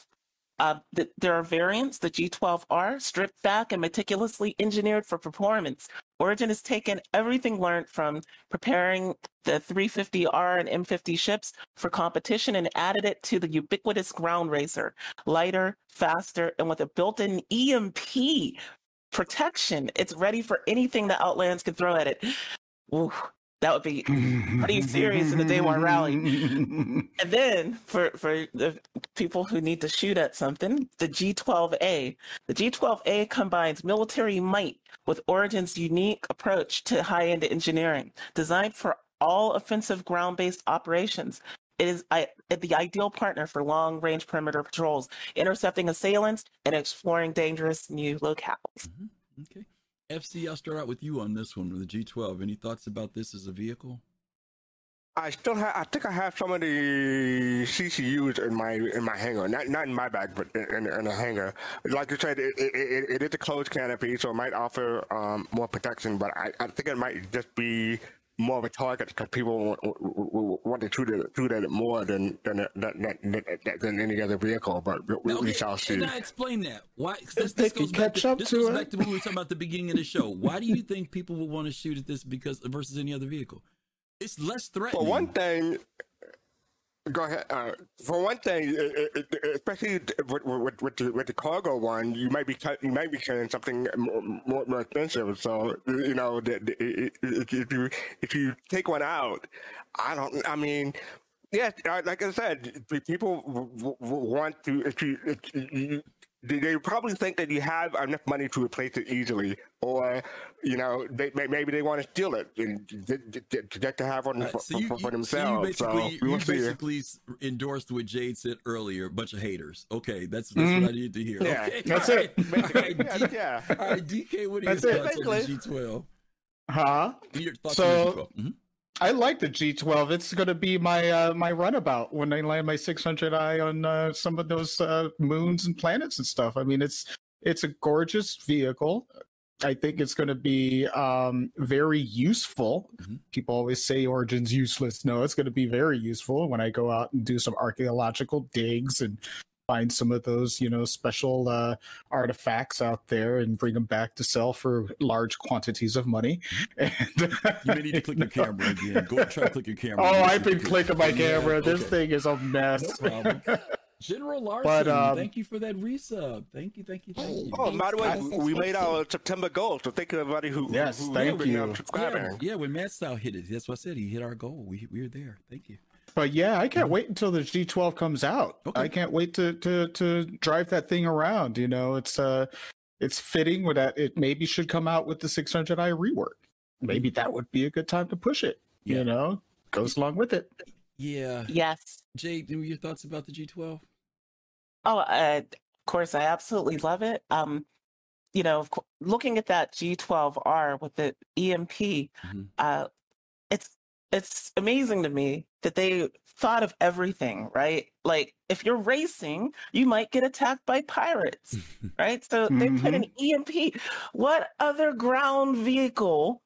Uh, th- there are variants, the G12R, stripped back and meticulously engineered for performance. Origin has taken everything learned from preparing the 350R and M50 ships for competition and added it to the ubiquitous ground racer. Lighter, faster, and with a built in EMP protection, it's ready for anything the Outlands can throw at it. Ooh, that would be Pretty serious in the Daymar rally. And then for for the people who need to shoot at something, the G12A. The G12A combines military might with Origin's unique approach to high-end engineering, designed for all offensive ground-based operations. It is I, the ideal partner for long-range perimeter patrols, intercepting assailants and exploring dangerous new locales. Mm-hmm. Okay. FC, I'll start out with you on this one with the G12. Any thoughts about this as a vehicle? I still have. I think I have some of the CCUs in my in my hangar. Not not in my bag, but in, in a hangar. Like you said, it, it, it, it is a closed canopy, so it might offer um, more protection. But I, I think it might just be more of a target because people want, want, want to shoot it, shoot at it more than than, than, than, than any other vehicle. But we, we shall see. And I explain that. Why? This, They this can goes back catch to, up this to goes it. back to what we were talking about at the beginning of the show. Why do you think people will want to shoot at this because versus any other vehicle? It's less threatening. For one thing, Go ahead. Uh, for one thing, especially with, with, with, the, with the cargo one, you might be you might be carrying something more, more, expensive. So you know, the, the, if you if you take one out, I don't. I mean, yeah, like I said, people want to. If you, if they probably think that you have enough money to replace it easily, or you know, they, maybe they want to steal it and get to have one right, for, so you, for, for, themselves. So you basically, so you basically endorsed what Jade said earlier: a bunch of haters. Okay, that's, that's mm-hmm. what I need to hear. Yeah, okay. that's it. Right. yeah, All right, DK, what are your thoughts on the G12? Huh? Your thoughts so, on the G12? I like the G12. It's going to be my uh, my runabout when I land my 600i on uh, some of those uh, moons and planets and stuff. I mean, it's it's a gorgeous vehicle. I think it's going to be um, very useful. Mm-hmm. People always say Origin's useless. No, it's going to be very useful when I go out and do some archaeological digs and find some of those, you know, special uh, artifacts out there and bring them back to sell for large quantities of money. Mm-hmm. And you may need to click your camera again. Go try to click your camera. Oh, I've been clicking my camera. Yeah, this thing is a mess. No problem. General Larson, but, um, thank you for that resub. Thank you, thank you, thank you. Oh, by the way, we made our September goal, so thank you everybody who yes, who thank you. Yeah, yeah, when Matt Style hit it, that's what I said. He hit our goal. We we were there. Thank you. But yeah, I can't mm-hmm. wait until the G12 comes out. Okay. I can't wait to to to drive that thing around. You know, it's uh, it's fitting with that. It maybe should come out with the 600i rework. Maybe that would be a good time to push it. Yeah. You know, goes along with it. Yeah. Yes. Jade, your thoughts about the G12? Oh, uh, of course, I absolutely love it. Um, you know, looking at that G12R with the EMP, mm-hmm. uh, it's it's amazing to me that they thought of everything, right? Like if you're racing, you might get attacked by pirates, right? So mm-hmm. they put an mm-hmm. EMP. What other ground vehicle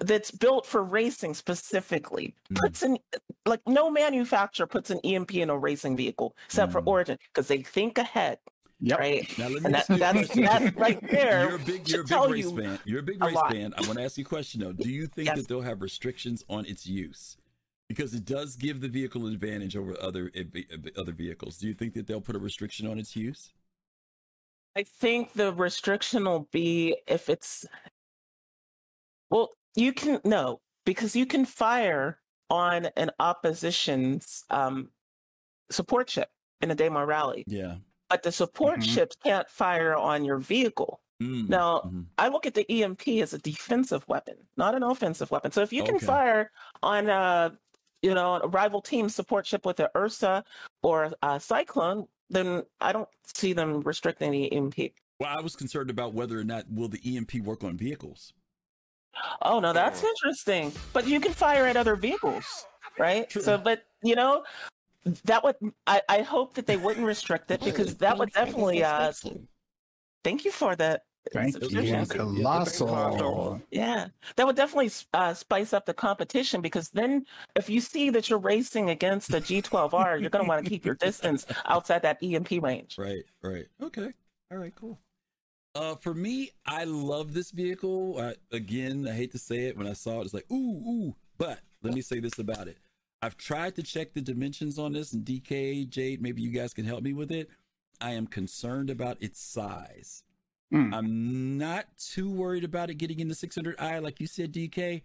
that's built for racing specifically mm. puts an like no manufacturer puts an EMP in a racing vehicle except mm. for Origin because they think ahead. Yep. Right. Now, let me and that, that's that right there. You're a big, you're a big race fan. You're a big race fan. I want to ask you a question though. Do you think yes. that they'll have restrictions on its use? Because it does give the vehicle an advantage over other eh, eh, other vehicles. Do you think that they'll put a restriction on its use? I think the restriction will be if it's well, you can no because you can fire on an opposition's um, support ship in a Daymar rally. Yeah but the support mm-hmm. ships can't fire on your vehicle. Mm-hmm. Now, mm-hmm. I look at the EMP as a defensive weapon, not an offensive weapon. So if you can okay. fire on a, you know, a rival team support ship with an Ursa or a Cyclone, then I don't see them restricting the EMP. Well, I was concerned about whether or not will the EMP work on vehicles. Oh no, that's interesting. But you can fire at other vehicles, right? True. So, but you know, that would I, I hope that they wouldn't restrict it because that would definitely uh thank you for that Thank you, colossal. Yeah, that would definitely uh, spice up the competition because then, if you see that you're racing against the G12R, you're going to want to keep your distance outside that EMP range. Right, right. Okay, all right, cool. Uh, for me, I love this vehicle. I, again, I hate to say it. When I saw it, it's like ooh, ooh. But let me say this about it: I've tried to check the dimensions on this, and DK, Jade, maybe you guys can help me with it. I am concerned about its size. Mm. I'm not too worried about it getting into 600i, like you said, DK.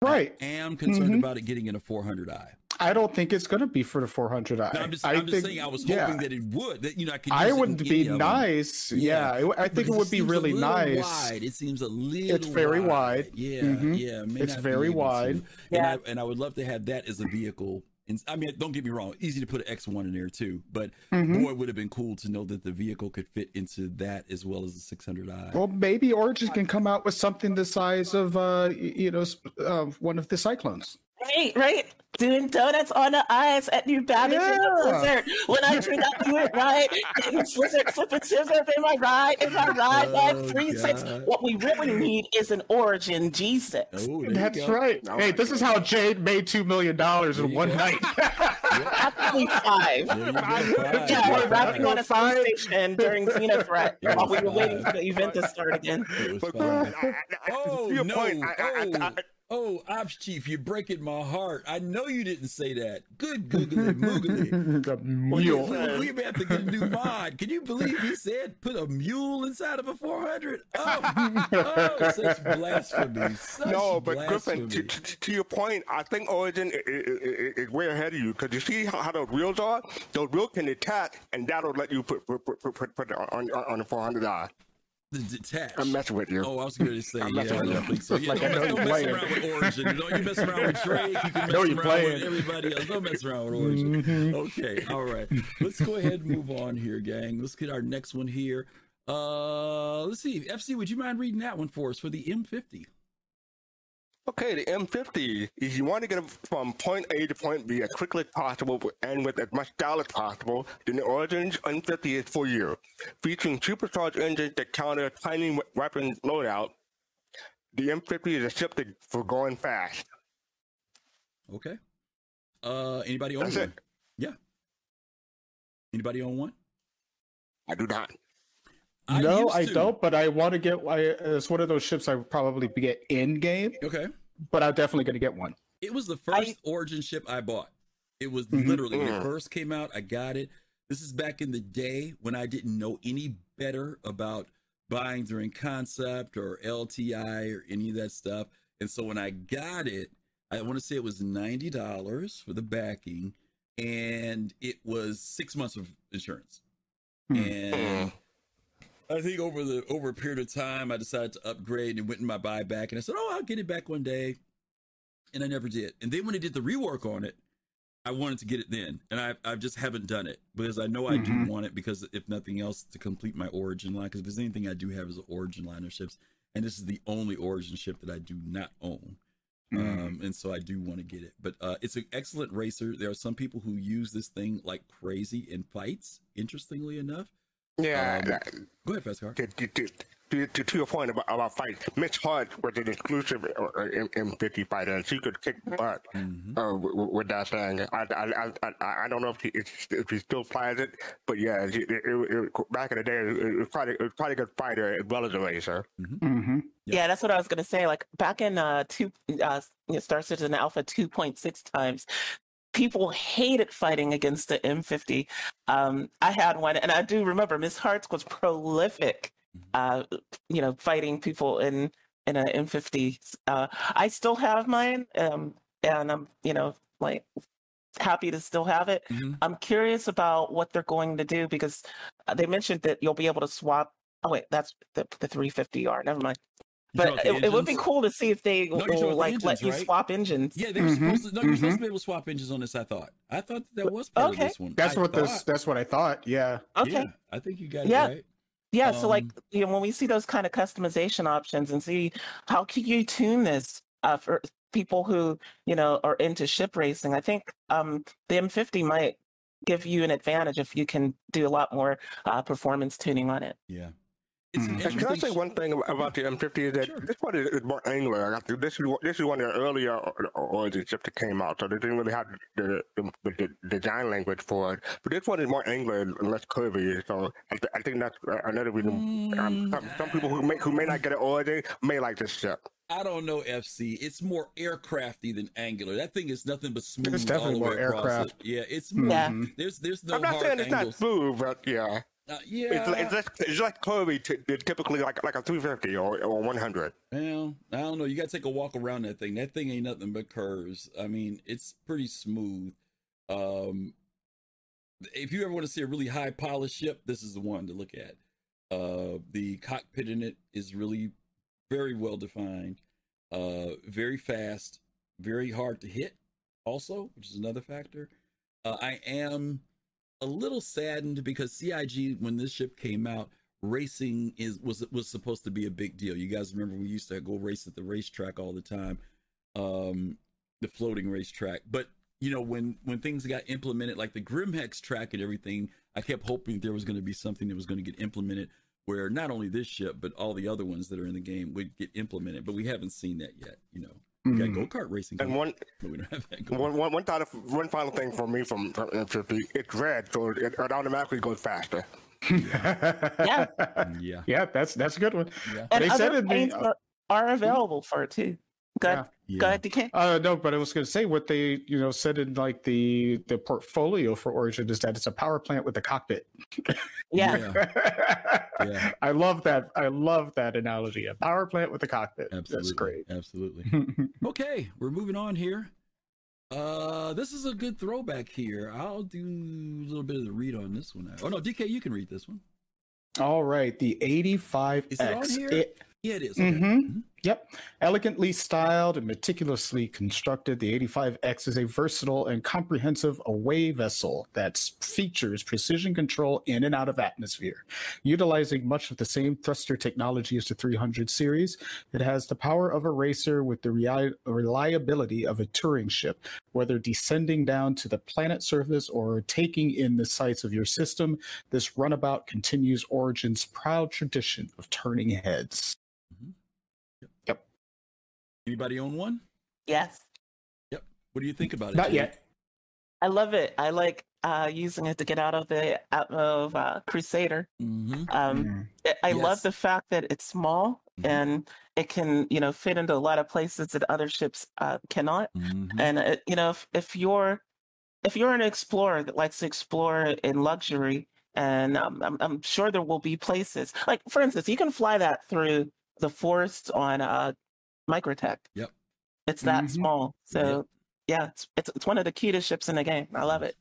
Right. I am concerned mm-hmm. about it getting in a 400i. I don't think it's going to be for the 400i. No, I'm just, I I'm just saying I was hoping yeah. that it would. That you know, I could. I would be nice. Yeah, yeah. I think it would be really nice. Wide. It seems a little. It's very wide. wide. Yeah, mm-hmm. yeah. It's very wide. To. Yeah, and I, and I would love to have that as a vehicle and I mean, don't get me wrong, easy to put an X1 in there too, but mm-hmm. boy, it would have been cool to know that the vehicle could fit into that as well as the 600i. Well, maybe Origin can come out with something the size of, uh, you know, uh, one of the Cyclones. Right, right. Doing donuts on the ice at New Babbage yeah. in the blizzard. When I do not do it right, getting slizzard, flipping scissors in my ride, in my ride, oh, like three six. What we really need is an Origin G6. Oh, That's right. hey, this is how Jade made two million dollars in one night. Actually, five. Yeah, yeah we're rapping on a five station during XenoThreat while we were waiting for the event to start again. oh, no. Point, I, I, I, Oh, Ops Chief, you're breaking my heart. I know you didn't say that. Good googly moogly. the Well, mule. We, we may have to get a new mod. Can you believe he said put a mule inside of a 400? Oh, oh such blasphemy. Such No, but Griffin, to, to, to your point, I think Origin i- i- i- is way ahead of you because you see how, how those wheels are. Those wheels can attack, and that'll let you put put put, put, put, put it on on, on the 400i. The detach. I'm messing with you. Oh, I was going to say, I'm yeah, messing I with don't you. think so. Yeah, Like, I don't, know don't you're mess playing. around with Origin. You know, you mess around with Drake, you can mess around you're with everybody else. Don't mess around with Origin. Mhm. Okay, all right. Let's go ahead and move on here, gang. Let's get our next one here. Uh, let's see. FC, would you mind reading that one for us for the M50? Okay, the M50 if you want to get from point A to point B as quickly as possible and with as much style as possible, then the Origin's M50 is for you. Featuring supercharged engines that counter tiny we- weapon loadout, the M50 is a ship that- for going fast. Okay. Uh, anybody on That's one? it. Yeah. Anybody own one? I do not. No, I don't. But I want to get. I, it's one of those ships I would probably get in game, Okay. but I'm definitely going to get one. It was the first Origin ship I bought. It was Mhm. literally when it Mm. first came out. I got it. This is back in the day when I didn't know any better about buying during concept or LTI or any of that stuff. And so when I got it, I want to say it was ninety dollars for the backing, and it was six months of insurance. Hmm. And I think over the over a period of time, I decided to upgrade and went in my buyback, and I said, "Oh, I'll get it back one day," and I never did. And then when I did the rework on it, I wanted to get it then, and I I just haven't done it because I know I do Mhm. want it because if nothing else to complete my origin line. Because if there's anything I do have is an origin line of ships, and this is the only origin ship that I do not own. Mm. Um, and so I do want to get it, but uh, it's an excellent racer. There are some people who use this thing like crazy in fights. Interestingly enough, Yeah, Um, that- go ahead, Fast Cart. to, to, to, to, to, to your point about, about fights, Mitch Hart was an exclusive uh, uh, M- M50 fighter, and she could kick butt Mhm. uh, with, with that thing. I, I, I, I, I don't know if he, if he still flies it, but yeah, it, it, it, back in the day, it, was quite a, it was quite a good fighter as well as a racer. hmm Yeah. Yeah. that's what I was gonna say. Like back in uh two uh you know, Star Citizen Alpha two point six times, people hated fighting against the M50. Um, I had one, and I do remember Miss Hartz was prolific. Uh, you know, fighting people in in an M50. Uh, I still have mine, um, and I'm you know like happy to still have it. Mhm. I'm curious about what they're going to do because uh, they mentioned that you'll be able to swap. Oh wait, that's the the 350R. Never mind. You talking But it, it would be cool to see if they No, will talking about the like let engines, you right? swap engines. Yeah, they were Mhm, supposed to. No, you're supposed mhm. to be able to swap engines on this. I thought. I thought that, that was part Okay. of this one. That's I what this. That's what I thought. Yeah. Okay. Yeah, I think you got Yeah. it right. Yeah, so like Um, you know, when we see those kind of customization options and see how can you tune this uh, for people who you know are into ship racing, I think um, the M50 might give you an advantage if you can do a lot more uh, performance tuning on it. Yeah. It's an Mhm. Can I say one thing about- about the M50 is that Sure. this one is, is more angular. I think This is one- this is one of the earlier or- or- origin ships that came out, so they didn't really have the, the, the, the design language for it. But this one is more angular and less curvy, so I, th- I think that's another reason. Um, some, some people who may who may not get an origin may like this ship. I don't know, FC. It's more aircrafty than angular. That thing is nothing but smooth. It's definitely all the more way aircraft. It. Yeah, it's more. Yeah. Mhm. There's there's no I'm not hard saying it's angles. not smooth, but yeah, Uh, it's, yeah. like- it's it's like curvy t- typically like like a 350 or, or 100. Well, I don't know. You got to take a walk around that thing. That thing ain't nothing but curves. I mean, it's pretty smooth. Um, if you ever want to see a really high polished ship, this is the one to look at. Uh, the cockpit in it is really very well defined, uh, very fast, very hard to hit, also, which is another factor. Uh, I am a little saddened because CIG, when this ship came out, racing is was was supposed to be a big deal. You guys remember we used to go race at the racetrack all the time, um, the floating racetrack. But you know when when things got implemented, like the Grimhex track and everything, I kept hoping there was going to be something that was going to get implemented where not only this ship but all the other ones that are in the game would get implemented. But we haven't seen that yet. You know, we got Mhm. go kart racing, And coming, one but we don't have that. Going. one one one final one final thing for me from, from M50, it's red, so it, it automatically goes faster. Yeah. Yeah, yeah, that's that's a good one. yeah. And They said other it'd be- paints are, are available for it too. Go ahead, Yeah. go ahead, DK. Uh, no, but I was going to say what they, you know, said in like the the portfolio for Origin is that it's a power plant with a cockpit. Yeah. Yeah. Yeah. I love that. I love that analogy. A power plant with a cockpit. Absolutely. That's great. Absolutely. okay, we're moving on here. Uh, this is a good throwback here. I'll do a little bit of the read on this one. Oh no, DK, you can read this one. All right, the 85X. Is it on here? It- Yeah, it is. Okay. Mhm. Mhm. Yep. Elegantly styled and meticulously constructed, the 85X is a versatile and comprehensive away vessel that features precision control in and out of atmosphere. Utilizing much of the same thruster technology as the 300 series, it has the power of a racer with the reliability of a touring ship. Whether descending down to the planet surface or taking in the sights of your system, this runabout continues Origin's proud tradition of turning heads. Anybody own one? Yes. Yep. What do you think about it? Not Jay? yet. I love it. I like uh, using it to get out of the out of uh, Crusader. Mhm. Um, Mm. I- I Yes. love the fact that it's small Mhm. and it can, you know, fit into a lot of places that other ships uh, cannot. Mhm. And uh, you know, if if you're if you're an explorer that likes to explore in luxury, and um, I'm I'm sure there will be places like, for instance, you can fly that through the forests on uh, Microtech. Yep. It's that Mhm. small. So yeah, it's, it's it's one of the cutest ships in the game. I love it.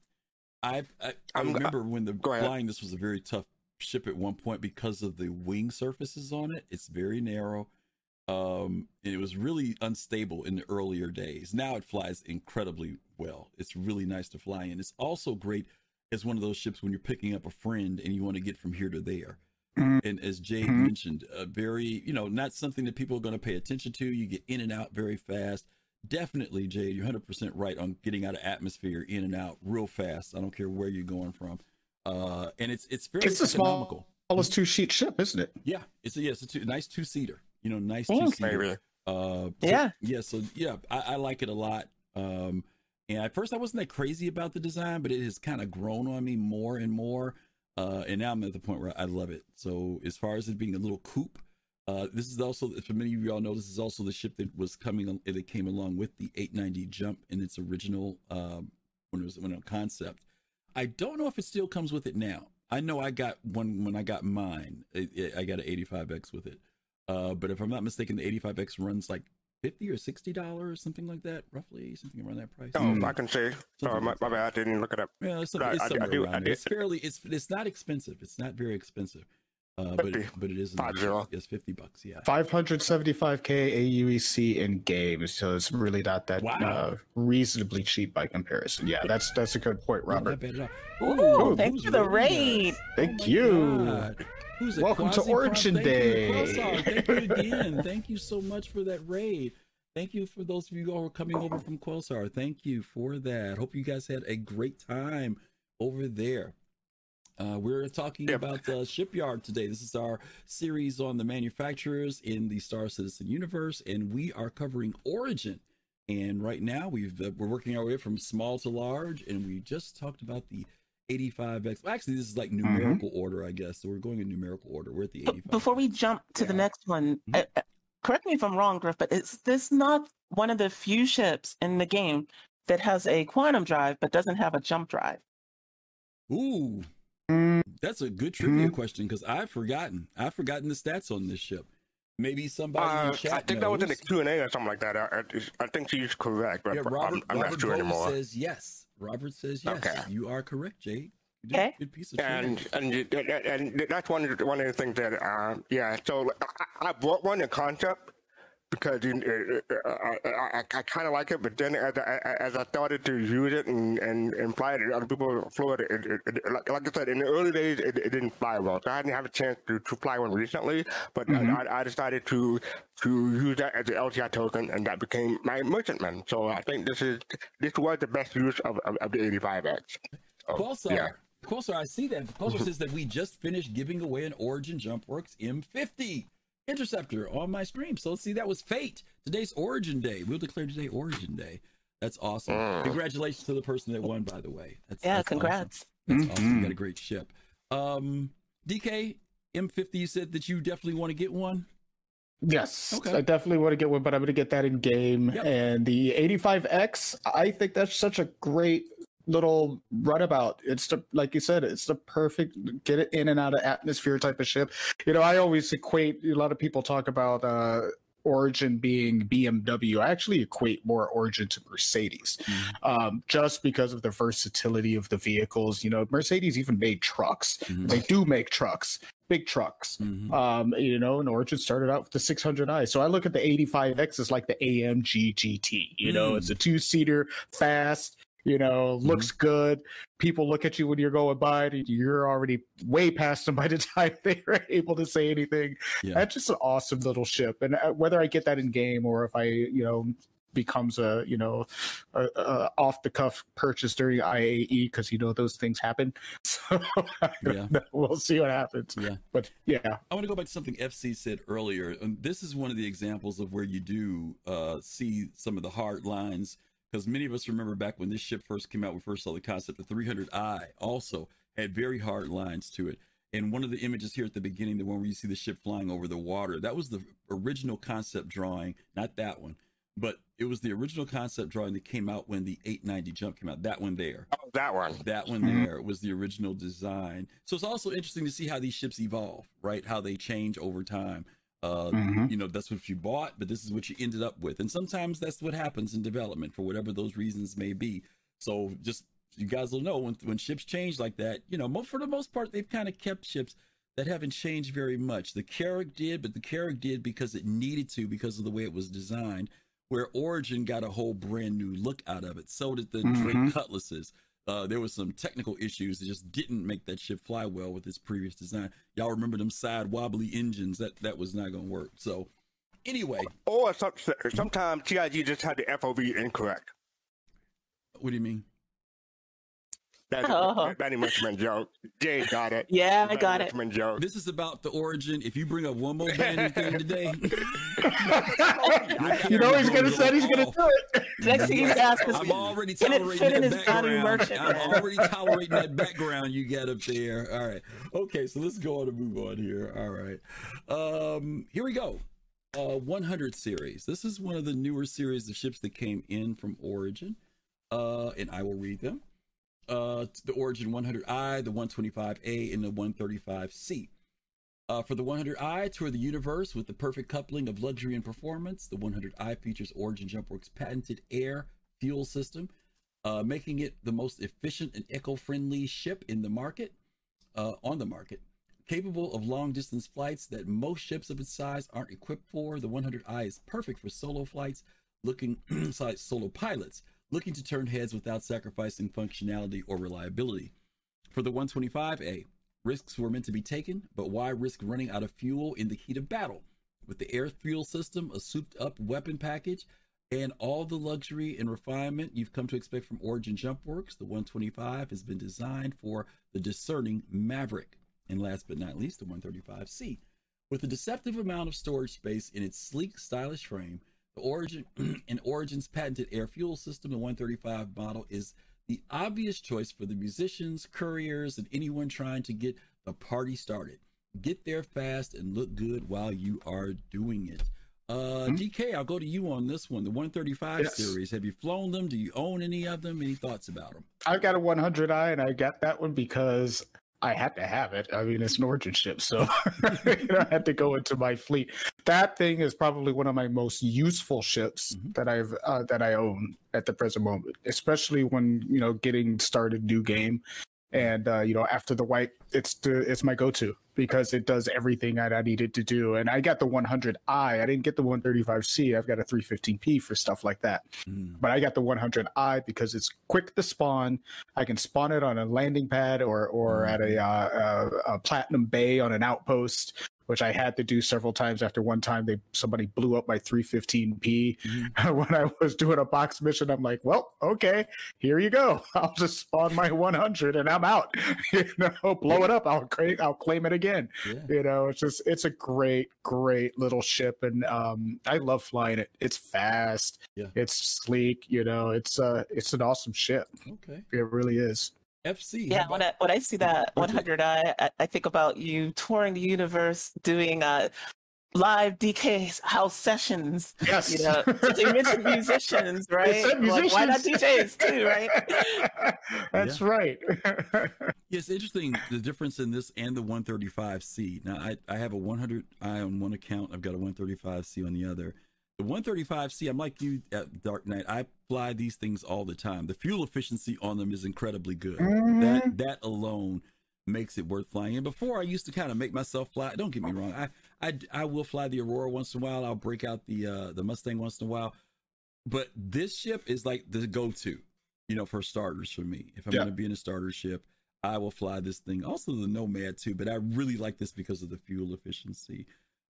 I I, I remember when the go ahead. flying this was a very tough ship at one point because of the wing surfaces on it. It's very narrow. Um, and it was really unstable in the earlier days. Now it flies incredibly well. It's really nice to fly in. It's also great as one of those ships when you're picking up a friend and you want to get from here to there. Mhm. And as Jade Mhm. mentioned, uh, very, you know, not something that people are going to pay attention to. You get in and out very fast. Definitely, Jade, you're 100% right on getting out of atmosphere, in and out real fast. I don't care where you're going from. Uh, and it's it's very It's a economical. Smallest two sheet ship, isn't it? Yeah, it's a, yeah, it's a two, nice two seater. You know, nice Thank two seater. Maybe. Uh, so- Yeah. yeah. So yeah, I, I like it a lot. Um, and at first I wasn't that crazy about the design, but it has kind of grown on me more and more. Uh, and now I'm at the point where I love it. So as far as it being a little coupe, uh, this is also for many of you all know this is also the ship that was coming that came along with the 890 jump in its original um, when it was when a concept. I don't know if it still comes with it now. I know I got one when I got mine. It, it- I got an 85x with it. Uh, but if I'm not mistaken, the 85x runs like 50 or 60 dollars, something like that, roughly, something around that price. Oh, Mm. I can say. Sorry, my, my bad. I didn't look it up. Yeah, it's, some, I- it's I- I do- around I there. It's fairly, it's it's not expensive. It's not very expensive, uh, but Fifty. but it is. Five zero. It's 50 bucks. Yeah. 575k AUEC in games, so it's really not that Wow. uh, reasonably cheap by comparison. Yeah, that's that's a good point, Robert. bad Ooh, thank you the raid. Thank Oh you. God. Who's it? Welcome to Quasi Origin Prop? Thank you, Day. Quasar. Thank you again. Thank you so much for that raid. Thank you for those of you who are coming over from Quasar. Thank you for that. Hope you guys had a great time over there. Uh, we're talking Yep. about uh, Shipyard today. This is our series on the manufacturers in the Star Citizen universe, and we are covering Origin. And right now, we've uh, we're working our way from small to large, and we just talked about the 85x. Well, actually, this is like numerical order, I guess. So we're going in numerical order. We're at the B- 85. Before we jump to the next one, uh, correct me if I'm wrong, Griff, but is this not one of the few ships in the game that has a quantum drive but doesn't have a jump drive? Ooh, Mm, that's a good trivia Mhm. question because I've forgotten. I've forgotten the stats on this ship. Maybe somebody Uh, the chat I think that was in the. Q and A or something like that. I, I, I think she's correct, but Yeah, Robert, I'm, I'm Robert not sure Bowles anymore. says yes. Robert says yes. Okay. You are correct, Jade. Okay. good piece of and and and and that's one of the, one of the things that uh, yeah. So I, I brought one in concept because you uh, I, I, I kind of like it, but then as I, as I started to use it and, and, and fly it, other people flew it, it, it, it- like, like I said, in the early days, it, didn't fly well. So I didn't have a chance to, to fly one recently, but Mhm. I, I decided to to use that as an LTI token, and that became my merchantman. So I think this is this was the best use of, of, of the 85X. So, Quasar, yeah. Quasar, I see that. Quasar says that we just finished giving away an Origin JumpWorks M50 Interceptor on my stream. So let's see, that was fate. Today's Origin Day. We'll declare today Origin Day. That's awesome. Mm. Congratulations to the person that won, by the way. That's, Yeah, that's awesome. congrats. That's awesome. You got a great ship. Um, DK M50, you said that you definitely want to get one. Yes, Okay. I definitely want to get one, but I'm going to get that in game. Yep. And the 85X, I think that's such a great little runabout. It's the like you said, it's the perfect get it in and out of atmosphere type of ship. You know, I always equate. A lot of people talk about uh, Origin being BMW. I actually equate more Origin to Mercedes, Mhm. um, just because of the versatility of the vehicles. You know, Mercedes even made trucks. Mhm. They do make trucks, big trucks Mhm. um you know and origin started out with the 600i so i look at the 85x as like the amg gt you know Mm. it's a two-seater fast you know looks good people look at you when you're going by and you're already way past them by the time they're able to say anything Yeah. that's just an awesome little ship and uh, whether i get that in game or if i you know becomes a you know a, a off the cuff purchase during iae because you know those things happen so Yeah. know. we'll see what happens Yeah. but yeah I want to go back to something FC said earlier. And this is one of the examples of where you do uh, see some of the hard lines. Because many of us remember back when this ship first came out, we first saw the concept. The 300i also had very hard lines to it. And one of the images here at the beginning, the one where you see the ship flying over the water, that was the original concept drawing, not that one, but it was the original concept drawing that came out when the 890 jump came out. That one there. Oh, that one. That one Mhm. there was the original design. So it's also interesting to see how these ships evolve, right? How they change over time. Uh, Mhm. You know, that's what you bought, but this is what you ended up with. And sometimes that's what happens in development for whatever those reasons may be. So just you guys will know when when ships change like that, you know, for the most part, they've kind of kept ships that haven't changed very much. The Carrack did, but the Carrack did because it needed to because of the way it was designed. Where Origin got a whole brand new look out of it. So did the Drake Mhm. Cutlasses. Uh, there was some technical issues that just didn't make that ship fly well with its previous design. Y'all remember them side wobbly engines? That that was not going to work. So, anyway, Or some, sometimes CIG just had the FOV incorrect. what do you mean? That's Oh. Benny Richmond joke. Jay got it. Yeah, I Benny got it. Richmond joke. This is about the origin. If you bring up one more band thing today, you know he's gonna say he's gonna do it. Next thing you ask is, I'm already tolerating that background. Merchant, I'm already tolerating that background you got up there. All right. Okay, so let's go on and move on here. All right. Um, here we go. Uh, 100 series. This is one of the newer series of ships that came in from Origin. Uh, and I will read them. Uh, the Origin 100i, the 125a, and the 135c. Uh, for the 100i, tour the universe with the perfect coupling of luxury and performance. The 100i features Origin JumpWorks' patented air fuel system, uh, making it the most efficient and eco-friendly ship in the market, uh, on the market. Capable of long-distance flights that most ships of its size aren't equipped for, the 100i is perfect for solo flights, looking sorry, solo pilots looking to turn heads without sacrificing functionality or reliability. For the 125A, risks were meant to be taken, but why risk running out of fuel in the heat of battle? With the air fuel system, a souped up weapon package, and all the luxury and refinement you've come to expect from Origin JumpWorks, the 125 has been designed for the discerning Maverick. And last but not least, the 135C. With a deceptive amount of storage space in its sleek, stylish frame, the Origin and Origin's patented air fuel system, the 135 model, is the obvious choice for the musicians, couriers, and anyone trying to get the party started. Get there fast and look good while you are doing it. Uh, Hmm? DK, I'll go to you on this one. The 135 Yes. series. Have you flown them? Do you own any of them? Any thoughts about them? I've got a 100i, and I got that one because I had to have it. I mean, it's an origin ship, so you know, I had to go into my fleet. That thing is probably one of my most useful ships Mhm. that I've uh, that I own at the present moment, especially when you know getting started new game, and uh, you know after the white, it's the it's my go-to because it does everything that I needed to do. And I got the 100i. I didn't get the 135c. I've got a 315p for stuff like that Mm, but I got the 100i because it's quick to spawn. I can spawn it on a landing pad or or at a, uh, a, a platinum bay on an outpost, which I had to do several times. After one time, they somebody blew up my 315p mhm. when I was doing a box mission. I'm like, well, okay, here you go. I'll just spawn my 100 and I'm out. you know, blow it up. I'll claim I'll claim it again Yeah. you know it's just it's a great great little ship and um i love flying it it's fast Yeah. it's sleek you know it's uh it's an awesome ship Okay. it really is FC. Yeah, when I when I see that 100, I I- I think about you touring the universe, doing uh live DK house sessions. Yes. You know, they mentioned musicians, right? said Like, why not musicians. DJs too, right? That's right. Yeah, it's interesting the difference in this and the 135C. Now, I, I have a 100i on one account, I've got a 135C on the other. The 135C, I'm like you at Dark Knight. I fly these things all the time. The fuel efficiency on them is incredibly good. That that alone makes it worth flying. And before I used to kind of make myself fly. Don't get me wrong. I I I will fly the Aurora once in a while. I'll break out the uh the Mustang once in a while. But this ship is like the go-to, you know, for starters for me. If I'm Yeah. going to be in a starter ship, I will fly this thing. Also the Nomad too, but I really like this because of the fuel efficiency.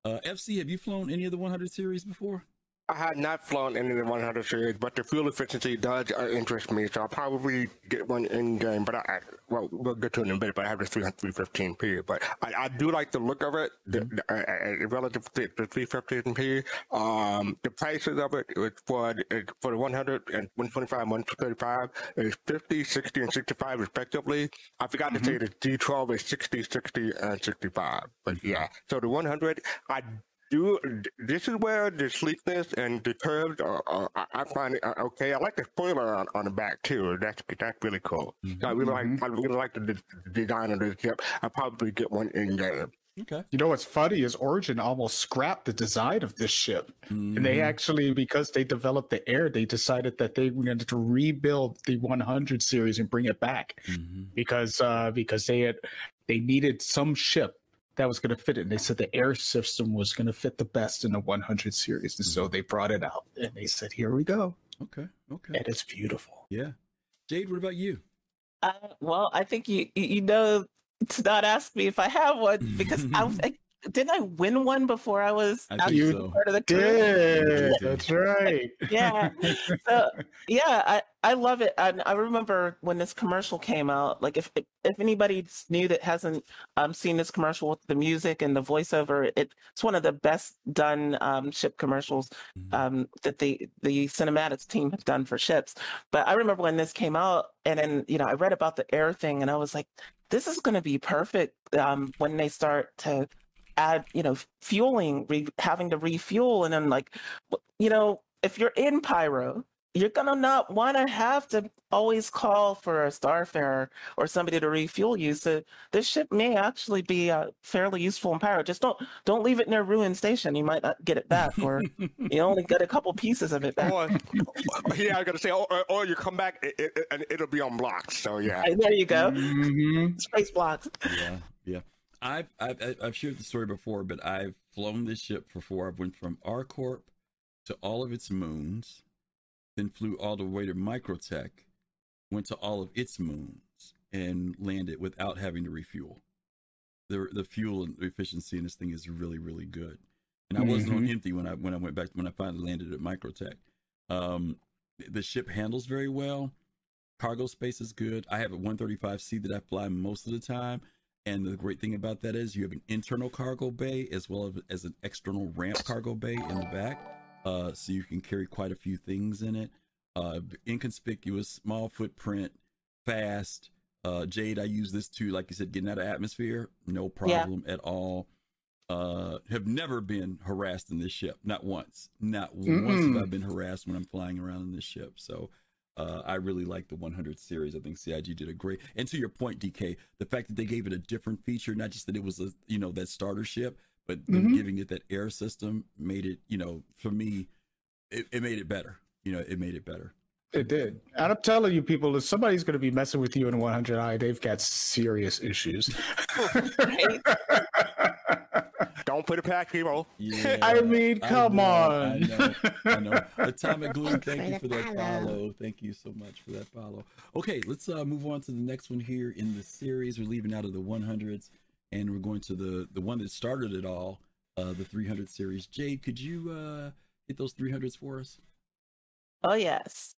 Uh, FC, have you flown any of the 100 series before? I had not flown any of the 100 series, but the fuel efficiency does uh, interest me, so I'll probably get one in game. But I, I well, we'll get to it in a bit. But I have the 315p. But I, I do like the look of it, the, the, uh, uh, relative to the 315p. Um, the prices of it is for the- for the 100 and 125, 135 is 50, 60, and 65 respectively. I forgot to say the G12 is 60, 60, and 65. But yeah, so the 100, I do this is where the sleekness and the curves are, are I- I find it uh, okay. I like the spoiler on, on the back too. That's that's really cool. So I really like I really like the, the design of the ship. I probably get one in game. Okay. You know what's funny is Origin almost scrapped the design of this ship. And Mm-hmm. they actually, because they developed the air, they decided that they wanted to rebuild the 100 series and bring it back Mhm. because uh, because they had they needed some ship that was going to fit it. And they said the air system was going to fit the best in the 100 series, and so they brought it out. And they said, "Here we go," Okay. Okay. and it's beautiful. Yeah. Jade, what about you? Uh, well, I think you you you know to not ask me if I have one because I, I didn't I win one before I was I think so. part of the crew? Did that's right? Yeah. So yeah, I I love it. I I remember when this commercial came out. Like if if anybody's new that hasn't um seen this commercial with the music and the voiceover, it, it's one of the best done um ship commercials Mhm. um that the the cinematics team have done for ships. But I remember when this came out, and then you know I read about the air thing, and I was like, this is going to be perfect um when they start to add you know fueling re- having to refuel and then like you know if you're in pyro you're gonna not want to have to always call for a starfarer or somebody to refuel you so this ship may actually be uh, fairly useful in pyro just don't don't leave it near a ruined station you might not get it back or you only get a couple pieces of it back Or yeah, I gotta say, or, or- or you come back it, it, and it'll be on blocks. So yeah. Hey, there you go Mhm. space blocks yeah, yeah. I've, I've I've- shared the story before, but I've flown this ship before. I've went from ArcCorp to all of its moons, then flew all the way to Microtech, went to all of its moons, and landed without having to refuel. The the fuel and efficiency in this thing is really really good, and I wasn't on empty when I when I went back when I finally landed at Microtech. Um, the ship handles very well. Cargo space is good. I have a 135C that I fly most of the time. And the great thing about that is you have an internal cargo bay as well as, an external ramp cargo bay in the back. Uh, so you can carry quite a few things in it. Uh, inconspicuous, small footprint, fast. Uh, Jade, I use this too, like you said, getting out of atmosphere, no problem at all. Uh, have never been harassed in this ship, not once. Not once Mm-mm. have I been harassed when I'm flying around in this ship. So uh, I really like the 100 series. I think CIG did a great. And to your point, DK, the fact that they gave it a different feature, not just that it was a you know that starter ship, but them Mhm. giving it that air system made it you know for me, it, it made it better. You know, it made it better. It did. And I'm telling you, people, if somebody's going to be messing with you in 100i, they've got serious issues. Right? Don't put it past people. Yeah, I mean, come know, on. I know. I know. Atomic Glue, Thanks thank you for that follow. follow. Thank you so much for that follow. Okay, let's uh, move on to the next one here in the series. We're leaving out of the 100s and we're going to the the one that started it all, uh, the 300 series. Jade, could you uh, hit those 300s for us? Oh, yes.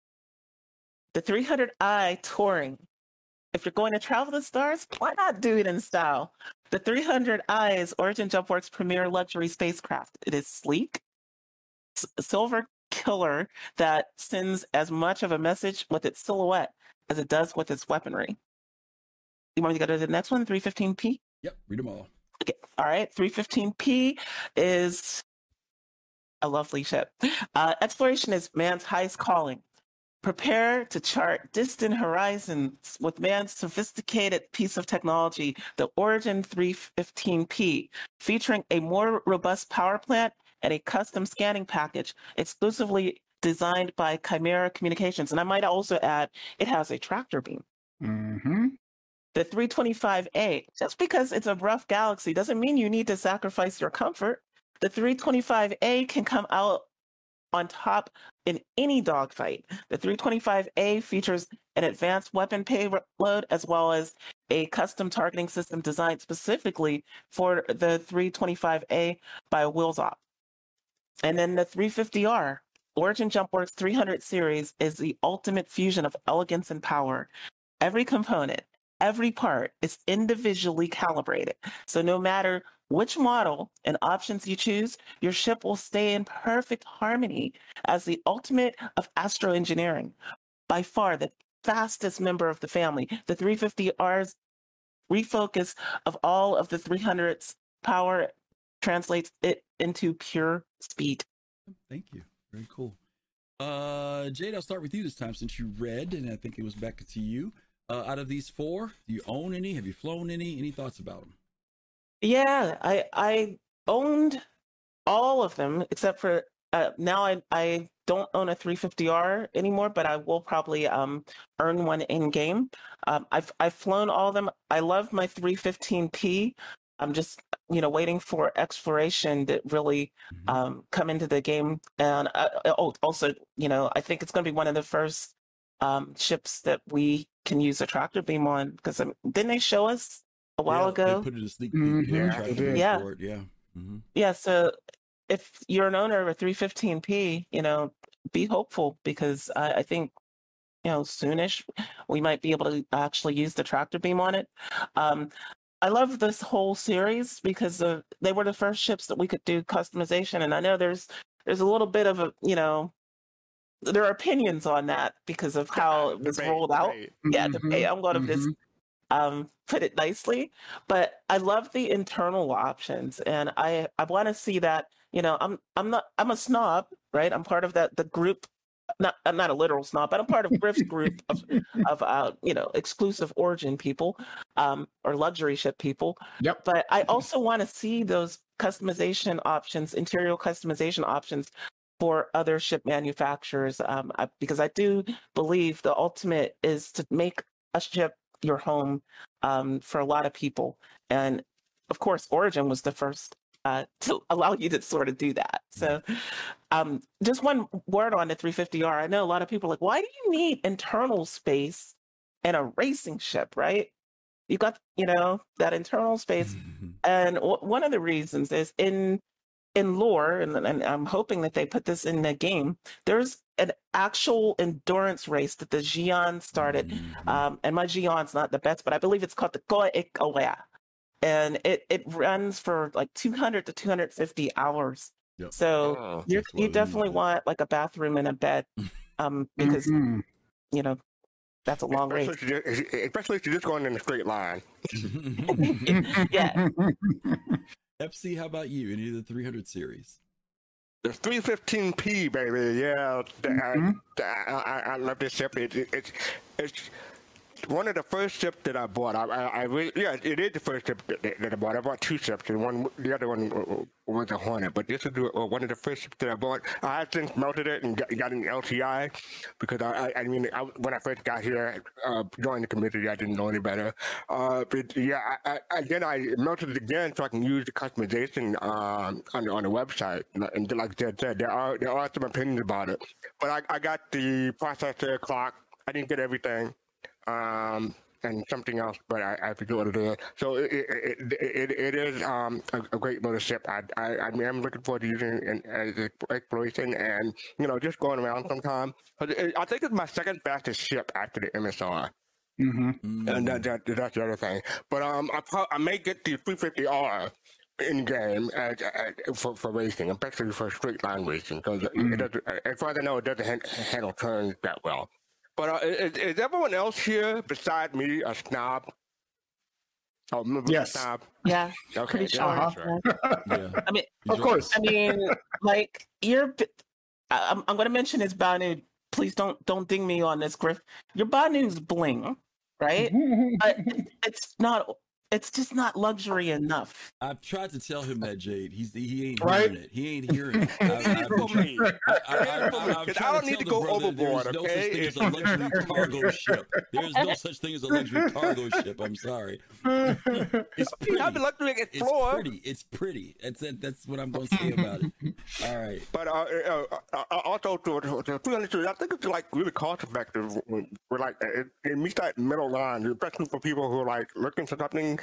The 300i touring. If you're going to travel the stars, why not do it in style? The 300i is Origin JumpWorks' premier luxury spacecraft. It is sleek, silver killer that sends as much of a message with its silhouette as it does with its weaponry. You want me to go to the next one, 315p? Yep, read them all. Okay, all right, 315P is a lovely ship. Uh, exploration is man's highest calling. Prepare to chart distant horizons with man's sophisticated piece of technology, the Origin 315P, featuring a more robust power plant and a custom scanning package exclusively designed by Chimera Communications. And I might also add, it has a tractor beam. Mm-hmm. The 325A, just because it's a rough galaxy doesn't mean you need to sacrifice your comfort. The 325A can come out on top in any dogfight. The 325A features an advanced weapon payload as well as a custom targeting system designed specifically for the 325A by WillsOp. And then the 350R, Origin JumpWorks 300 series is the ultimate fusion of elegance and power. Every component, every part is individually calibrated. So no matter which model and options you choose, your ship will stay in perfect harmony as the ultimate of astro engineering. By far the fastest member of the family, the 350R's refocus of all of the 300's power translates it into pure speed. Thank you. Very cool. Uh, Jade, I'll start with you this time since you read, and I think it was back to you. Uh, out of these four, do you own any? Have you flown any? Any thoughts about them? Yeah, I I owned all of them except for uh, now I I don't own a 350R anymore, but I will probably um earn one in game. Um, I've I've flown all of them. I love my 315P. I'm just you know waiting for exploration to really Mhm. um, come into the game, and uh, oh, also you know I think it's going to be one of the first um, ships that we can use a tractor beam on because um, didn't they show us a while Yeah, ago? They put it a sneak peek. Mhm, Yeah, to Yeah. for it, yeah. hmm Yeah, so if you're an owner of a 315p, you know, be hopeful because I, I think, you know, soonish we might be able to actually use the tractor beam on it. Um, I love this whole series because of, they were the first ships that we could do customization, and I know there's there's a little bit of a you know there are opinions on that because of how it was Debate, rolled out. debate. Yeah, Mhm, debate. I'm going to just um, put it nicely. But I love the internal options, and I I want to see that. You know, I'm I'm not I'm a snob, right? I'm part of that the group. Not I'm not a literal snob, but I'm part of Griff's group of of uh, you know exclusive origin people, um, or luxury ship people. Yep. But I also want to see those customization options, interior customization options for other ship manufacturers, um, I, because I do believe the ultimate is to make a ship your home um, for a lot of people. And of course, Origin was the first uh, to allow you to sort of do that. So, um, just one word on the 350R. I know a lot of people are like, why do you need internal space in a racing ship, right? You got, you know, that internal space. Mm-hmm. And w- one of the reasons is in in lore, and, and I'm hoping that they put this in the game. There's an actual endurance race that the Xi'an started Mhm. um, and my Gion's not the best, but I believe it's called the Goik Awea. And it, it runs for like 200 to 250 hours. Yep. So Oh, you that's you definitely want like a bathroom and a bed um, because, Mhm. you know, that's a long race. Especially if you just- especially if you're just going in a straight line. Yeah. FC, how about you? Any of the 300 series? The 315p, baby. Yeah, the- Mhm. I, I, I, I love this ship. It, it, it's it's one of the first ships that I bought. I, I, I really, yeah, it is the first ship that, that I bought. I bought two ships, and one, the other one uh, was a Hornet. But this is uh, one of the first ships that I bought. I since melted it and got, got an LTI because I, I, I mean, I, when I first got here, uh, joined the community, I didn't know any better. Uh, but yeah, I, I, then I melted it again so I can use the customization um, on on the website. And like Jed said, there are there are some opinions about it. But I, I got the processor clock. I didn't get everything um, and something else, but I, I forget what it is. So it it, it, it is um, a, a great little ship. I, I I mean I'm looking forward to using it as exploration and you know just going around sometime. It, I think it's my second fastest ship after the MSR, Mhm. and that, that, that's the other thing. But um, I pro- I may get the 350R in game as, as, for for racing, especially for straight line racing, because Mhm. doesn't. As far as I know, it doesn't han- handle turns that well. But uh, is, is everyone else here beside me a snob? Oh, remember Yes. that time? Yeah, Okay, pretty yeah, sure. that's right. Yeah. I mean, Of course. I mean, like you're. b- I- I'm, I'm going to mention his Banu. Please don't don't ding me on this, Griff. Your Banu's bling, right? But it's not. It's just not luxury enough. I've tried to tell him that Jade. He's he ain't Right? hearing it. He ain't hearing it. I, I've been For trying- me. I, I, I, I, I don't need to go overboard, There's no such thing as a luxury cargo ship. There's no such thing as a luxury cargo ship. I'm sorry. It's pretty. I've been lucky to It's explore. pretty. It's pretty. That's it. That's what I'm going to say about it. All right. But uh, uh, uh, uh, also to, to, to I think it's like really cost effective. We're like it, it meets that middle line, especially for people who are like looking for something who-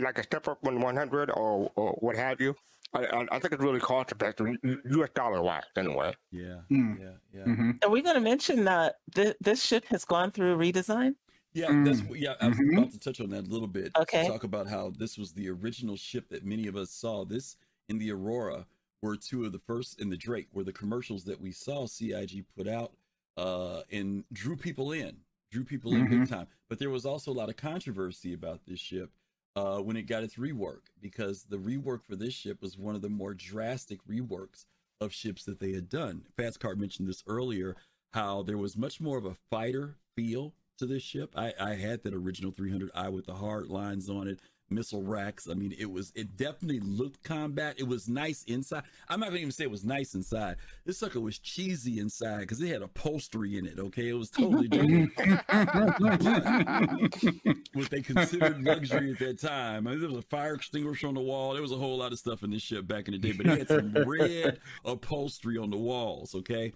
like a step up on 100 or, or what have you. I, I, I think it's really cost effective, U.S. dollar wise, anyway. Yeah. Mm. Yeah. Yeah. Mhm. Are we going to mention that th- this ship has gone through redesign? Yeah, Mm. that's yeah. I was Mhm. about to touch on that a little bit. Okay. Talk about how this was the original ship that many of us saw. This in the Aurora were two of the first, in the Drake were the commercials that we saw CIG put out, uh, and drew people in, drew people in big time. But there was also a lot of controversy about this ship uh, when it got its rework because the rework for this ship was one of the more drastic reworks of ships that they had done. Fast Cart mentioned this earlier, how there was much more of a fighter feel to this ship. I, I had that original 300i with the hard lines on it, missile racks. I mean, it was it definitely looked combat. It was nice inside. I'm not gonna even say it was nice inside. This sucker was cheesy inside because it had upholstery in it. Okay, it was totally different. what they considered luxury at that time. I mean, there was a fire extinguisher on the wall. There was a whole lot of stuff in this ship back in the day, but it had some red upholstery on the walls. Okay,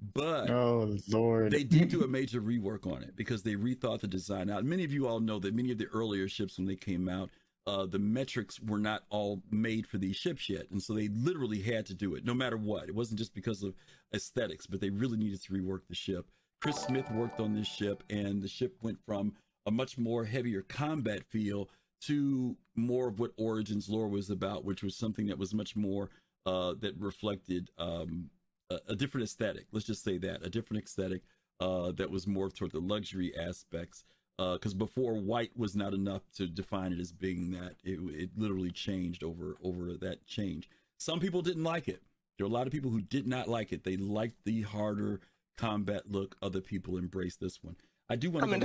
but oh Lord. they did do a major rework on it because they rethought the design out. Many of you all know that many of the earlier ships when they came out, uh, the metrics were not all made for these ships yet, and so they literally had to do it no matter what. It wasn't just because of aesthetics, but they really needed to rework the ship. Chris Smith worked on this ship, and the ship went from a much more heavier combat feel to more of what Origins lore was about, which was something that was much more uh, that reflected um, a, a different aesthetic. Let's just say that a different aesthetic uh, that was more toward the luxury aspects. Because before white was not enough to define it as being that, it, it literally changed over over that change. Some people didn't like it. There are a lot of people who did not like it. They liked the harder combat look. Other people embraced this one. I do want I to. mean,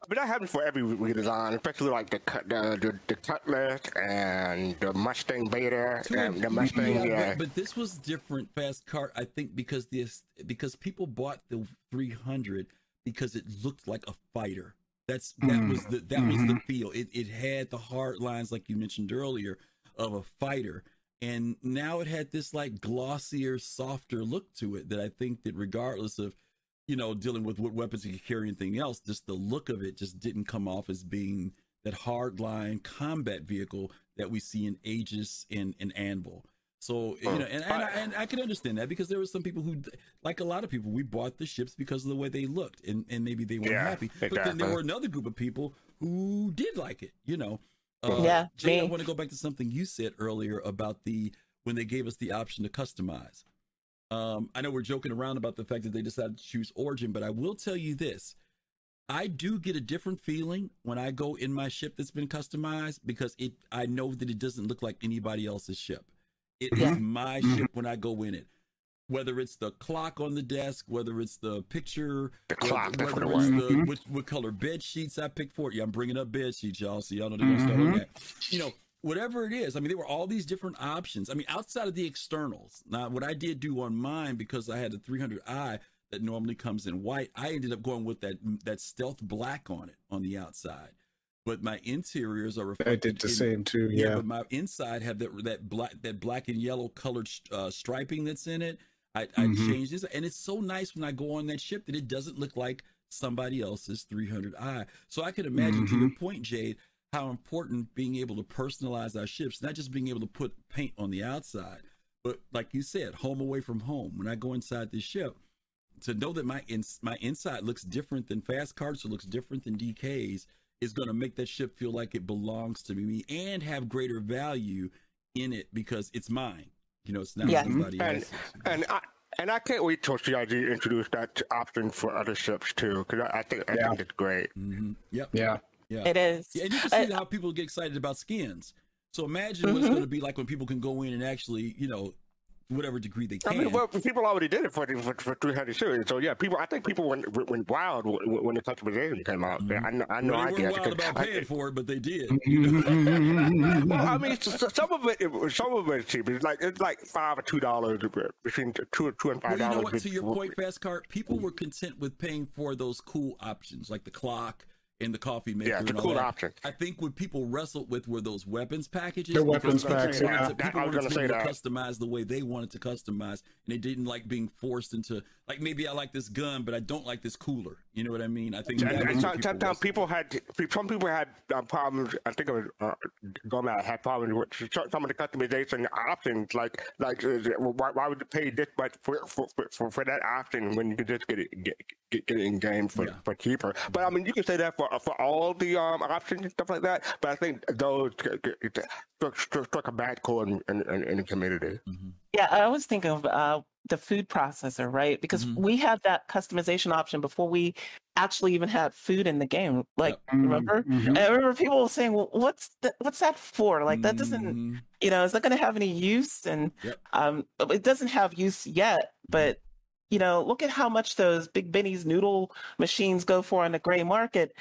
that's. But that happens for every redesign, especially like the cut, the, the, the Cutlass and the Mustang Beta and the Mustang. yeah, Yeah, But, but this was different Fast Cart i think because this because people bought the 300 because it looked like a fighter that's that Mm. was the that was the feel it, it had the hard lines like you mentioned earlier of a fighter and now it had this like glossier softer look to it that i think that regardless of you know dealing with what weapons you could carry anything else just the look of it just didn't come off as being that hard line combat vehicle that we see in Aegis and, and Anvil. So you know, and and I, and I can understand that because there were some people who, like a lot of people, we bought the ships because of the way they looked, and, and maybe they weren't Yeah, happy. But then there were another group of people who did like it. You know, uh, Yeah, Jay, I want to go back to something you said earlier about the when they gave us the option to customize. Um, I know we're joking around about the fact that they decided to choose Origin, but I will tell you this: I do get a different feeling when I go in my ship that's been customized because it I know that it doesn't look like anybody else's ship. It is Yeah. my Mhm. ship when I go in it. Whether it's the clock on the desk, whether it's the picture, The clock, whether what it's it was. the Mhm. what, what color bed sheets I pick for it. Yeah, I'm bringing up bed sheets, y'all. So y'all know they're gonna start on Mhm. that. You know, whatever it is. I mean, there were all these different options. I mean, outside of the externals. Now, what I did do on mine because I had the 300i that normally comes in white, I ended up going with that that stealth black on it on the outside. But my interiors are I did the in- same too. yeah, Yeah. but my inside have that that black that black and yellow colored uh, striping that's in it. I, I Mhm. changed this, and it's so nice when I go on that ship that it doesn't look like somebody else's 300i. So I can imagine, to your point, Jade, how important being able to personalize our ships, not just being able to put paint on the outside, but like you said, home away from home. When I go inside this ship, to know that my ins my inside looks different than Fast Cart's or looks different than DKs is going to make that ship feel like it belongs to me and have greater value in it because it's mine. You know, it's not Yeah. somebody And- else's. and I and I can't wait till CIG introduce that option for other ships too, because I, I think I Yeah. think it's great. hmm Yep. Yeah. Yeah. It is. Yeah, and you can uh, see how people get excited about skins. So imagine what it's Mhm. going to be like when people can go in and actually, you know, whatever degree they I can. mean, well, people already did it for for, for 300 series. So yeah, people. I think people went went wild when, when the customization came out. Mm-hmm. I know. I know. Well, I they weren't guess. wild about I- paying for it, but they did. well, I mean, s- s- some of it, it was- some of it is cheap. It's like it's like five or two dollars uh, between two, two and Well, five you know dollars. what? To your point, Fast Cart, people were content with paying for those cool options like the clock and the coffee maker. Yeah, the and all cool that. option. I think what people wrestled with were those weapons packages. The weapons people packs, wanted yeah. to- That- people I was wanted to gonna say to that. customize the way they wanted to customize, and they didn't like being forced into like maybe I like this gun, but I don't like this cooler. You know what I mean? I think And, that and was some- sometimes people had some people had uh, problems. I think it was uh, Gomez had problems with some of the customization options. Like like uh, why, why would you pay this much for for, for, for that option when you could just get it get, get, get it in game for, Yeah. for cheaper? But I mean, you can say that for for all the um, options and stuff like that. But I think those struck, struck, struck a bad chord in, in, in, in the community. Mhm. Yeah, I always think of uh, the food processor, right? Because Mhm. we had that customization option before we actually even had food in the game. Like, Mhm, remember? mhm. I remember people saying, "Well, what's th- what's that for? Like, that doesn't, Mhm. you know, is that going to have any use?" And Yep. um, it doesn't have use yet, but you know, look at how much those Big Benny's noodle machines go for on the gray market.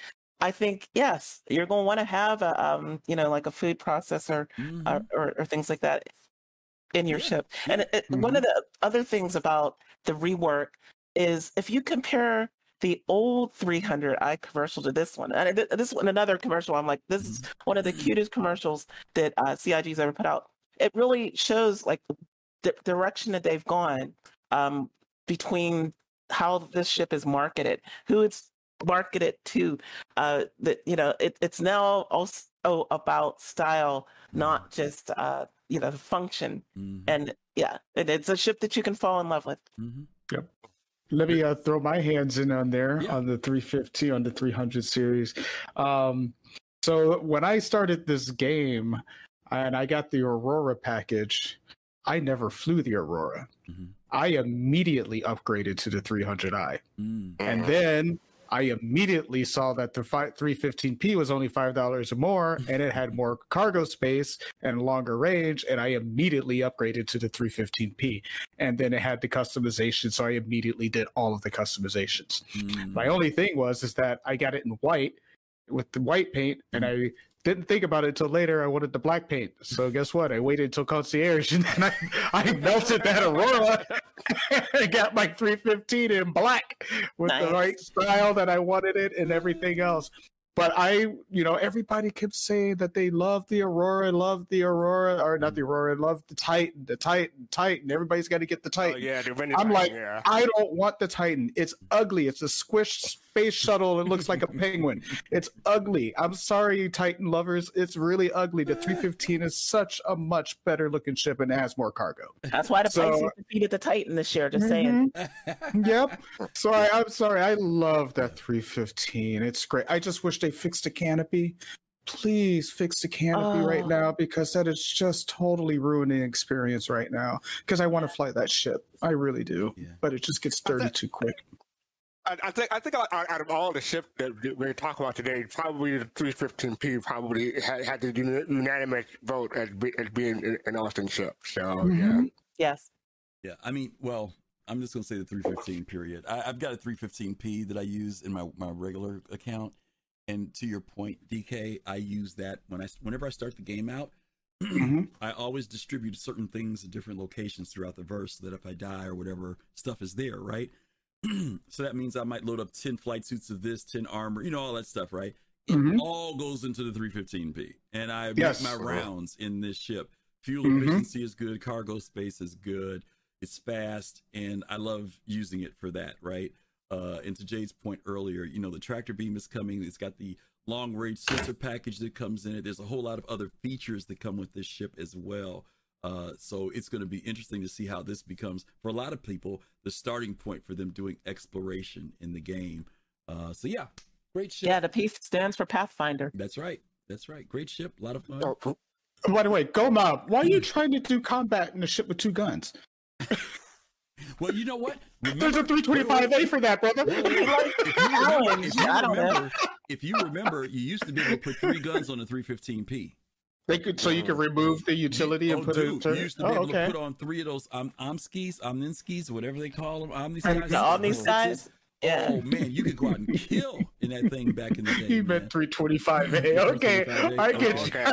I think yes, you're going to want to have a, um, you know, like a food processor Mhm. or, or, or things like that in your Yeah, ship. And it, it- one of the other things about the rework is if you compare the old 300i commercial to this one, and this one, another commercial, I'm like, this is one of the cutest commercials that uh, CIG's ever put out. It really shows like the direction that they've gone um, between how this ship is marketed, who it's marketed to. Uh, that you know, it, it's now also about style, not just uh, you know the function. Mhm. And yeah, it, it's a ship that you can fall in love with. Mhm. Let me uh, throw my hands in on there Yeah. on the 350 on the 300 series. Um, so when I started this game and I got the Aurora package, I never flew the Aurora. Mhm. I immediately upgraded to the 300i, Mm. and then I immediately saw that the 315p was only five dollars or more, and it had more cargo space and longer range, and I immediately upgraded to the 315p. And then it had the customization, so I immediately did all of the customizations. Mm. My only thing was is that I got it in white with the white paint, and I didn't think about it until later. I wanted the black paint, so guess what? I waited until concierge, and then I, I melted that Aurora and got my 315 in black with the right style that I wanted it and everything else. But I, you know, everybody kept saying that they love the Aurora, love the Aurora, or not the Aurora, love the Titan, the Titan, Titan. Everybody's got to get the Titan. Oh, Titan. yeah, the I'm Renaissance, like, yeah. I don't want the Titan. It's ugly. It's a squished space shuttle. It looks like a penguin. It's ugly. I'm sorry, Titan lovers. It's really ugly. The 315 is such a much better looking ship and has more cargo. That's why the So- Pisces defeated the Titan this year. Just saying. Mhm. Yep. So I, I'm sorry. I love that 315. It's great. I just wish they fixed the canopy. Please fix the canopy right Oh. now because that is just totally ruining experience right now. Because I want to fly that ship. I really do. Yeah. But it just gets dirty too quick. I, I think I think out, out of all the ships that we're talking about today, probably the 315P probably had, had the unanimous vote as, be, as being an, an Austin ship. So Mhm. Yes. Yeah, I mean, well, I'm just gonna say the 315 period. I, I've got a 315p that I use in my my regular account, and to your point, DK, I use that when I whenever I start the game out. Mhm. I always distribute certain things at different locations throughout the verse, so that if I die or whatever stuff is there, right? so that means I might load up 10 flight suits of this, 10 armor, you know, all that stuff, right? It Mhm. all goes into the 315p, and I Yes. make my rounds in this ship. Fuel Mhm. efficiency is good, cargo space is good, it's fast, and I love using it for that, right? Uh, and to Jade's point earlier, you know, the tractor beam is coming. It's got the long range sensor package that comes in it. There's a whole lot of other features that come with this ship as well. Uh, so it's going to be interesting to see how this becomes for a lot of people the starting point for them doing exploration in the game. Uh, so yeah, great ship. Yeah, the P stands for Pathfinder. That's right. That's right. Great ship. A lot of fun. Oh, By the way, Go Mob, why are you trying to do combat in a ship with two guns? Well, you know what? There's a 325A for that, brother. Well, if you remember, if you I don't know. remember, if you remember, you used to be able to put three guns on a 315p. They could, so you could remove the utility and oh, put dude, it. you used to be oh, able okay. to put on three of those um, Omskis, Omninskis, whatever they call them, Omni And skies. the Omni skies. Yeah. Oh man, you could go out and kill in that thing back in the day. He man. meant 325A. Okay, 325A. I Oh, get you. Okay.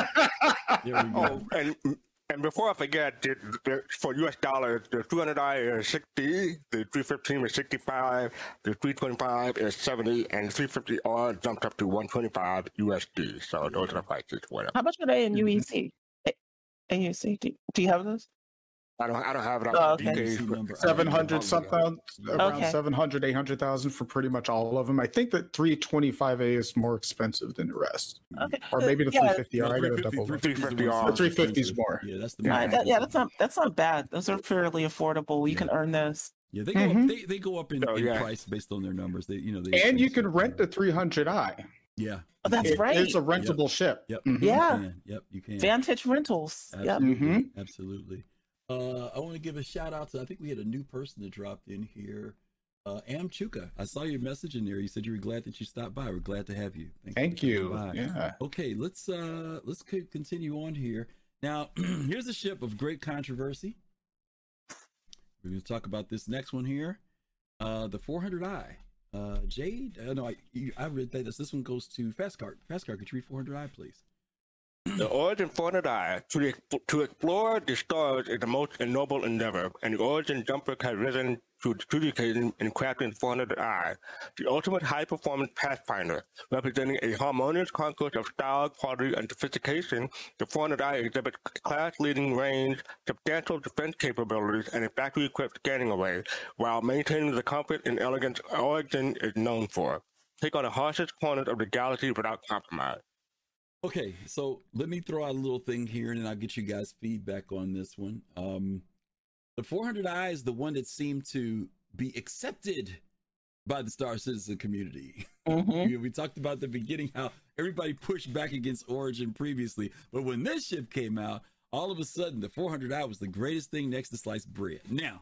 There we go. Oh, and and before I forget, the, the, for U.S. dollars, the 200 is 60, the 315 is 65, the 325 is 70, and 350 all jumped up to 125 USD. So those are the prices. Whatever. How much are they in Mhm. UEC? A- aUEC? Do, do you have those? I don't. I don't have it on Oh, my okay. DKs, UC but- number. 700 something, around Okay. 700, 800,000 for pretty much all of them. I think that 325A is more expensive than the rest. Okay. Or maybe the yeah, 350R. I gotta double 350 The are- The 350 is more. Yeah, that's the main that- yeah, that's not that's not bad. Those are fairly affordable. You can earn those. Yeah, they go up, Mhm. they, they go up in, Oh, in yeah. price based on their numbers. They you know they And you can rent the 300i. Yeah. Oh, that's It right. It's a rentable ship. Yep. Mhm. Yeah. You. Yep, you can. Vantage Rentals. Yep. Absolutely. Mhm. Absolutely. Uh, I want to give a shout out to. I think we had a new person that dropped in here. Uh, Am Chuka. I saw your message in there. You said you were glad that you stopped by. We're glad to have you. Thank for you. by. Yeah. Okay, let's uh let's continue on here. Now, here's a ship of great controversy. We're going to talk about this next one here. Uh the 400i. Uh Jade, uh, no, I you, I read that this this one goes to Fast Cart. Fastcart, could you read 400i, please? The Origin 400i to, to explore the stars is the most noble endeavor, and the Origin jumper has risen to, occasion in crafting the 400i, the ultimate high-performance pathfinder, representing a harmonious concourse of style, quality, and sophistication. The 400i exhibits class-leading range, substantial defense capabilities, and a factory-equipped scanning array, while maintaining the comfort and elegance Origin is known for. Take on the harshest corners of the galaxy without compromise. Okay, so let me throw out a little thing here and then I'll get you guys feedback on this one. Um the 400i is the one that seemed to be accepted by the Star Citizen community. Mhm. You know, we talked about the beginning how everybody pushed back against Origin previously, but when this ship came out, all of a sudden the 400i was the greatest thing next to sliced bread. Now,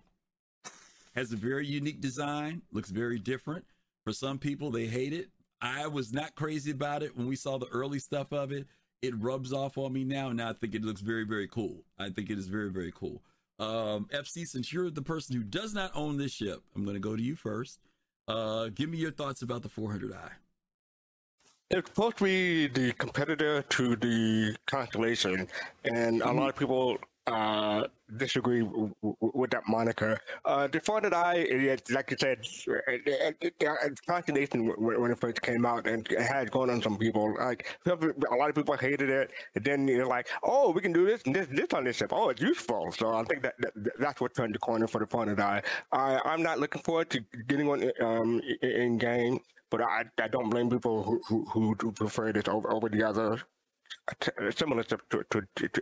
has a very unique design, looks very different. For some people, they hate it. I was not crazy about it when we saw the early stuff of it. It rubs off on me now. Now I think it looks very, very cool. I think it is very, very cool. Um, FC, since you're the person who does not own this ship, I'm going to go to you first. Uh, give me your thoughts about the 400i. It's supposed to be the competitor to the Constellation, and a lot of people uh, disagree w- w- with that moniker. Uh, the 400i, it, like you said, it, it, it, Constellation when it first came out, and it had gone on some people. Like a lot of people hated it, and then you're like, "Oh, we can do this and this, this on this ship. Oh, it's useful." So I think that, that that's what turned the corner for the 400i. I, I'm not looking forward to getting one um, in, game. But I, I don't blame people who, who, who prefer this over, over the other similar to, to, to, to,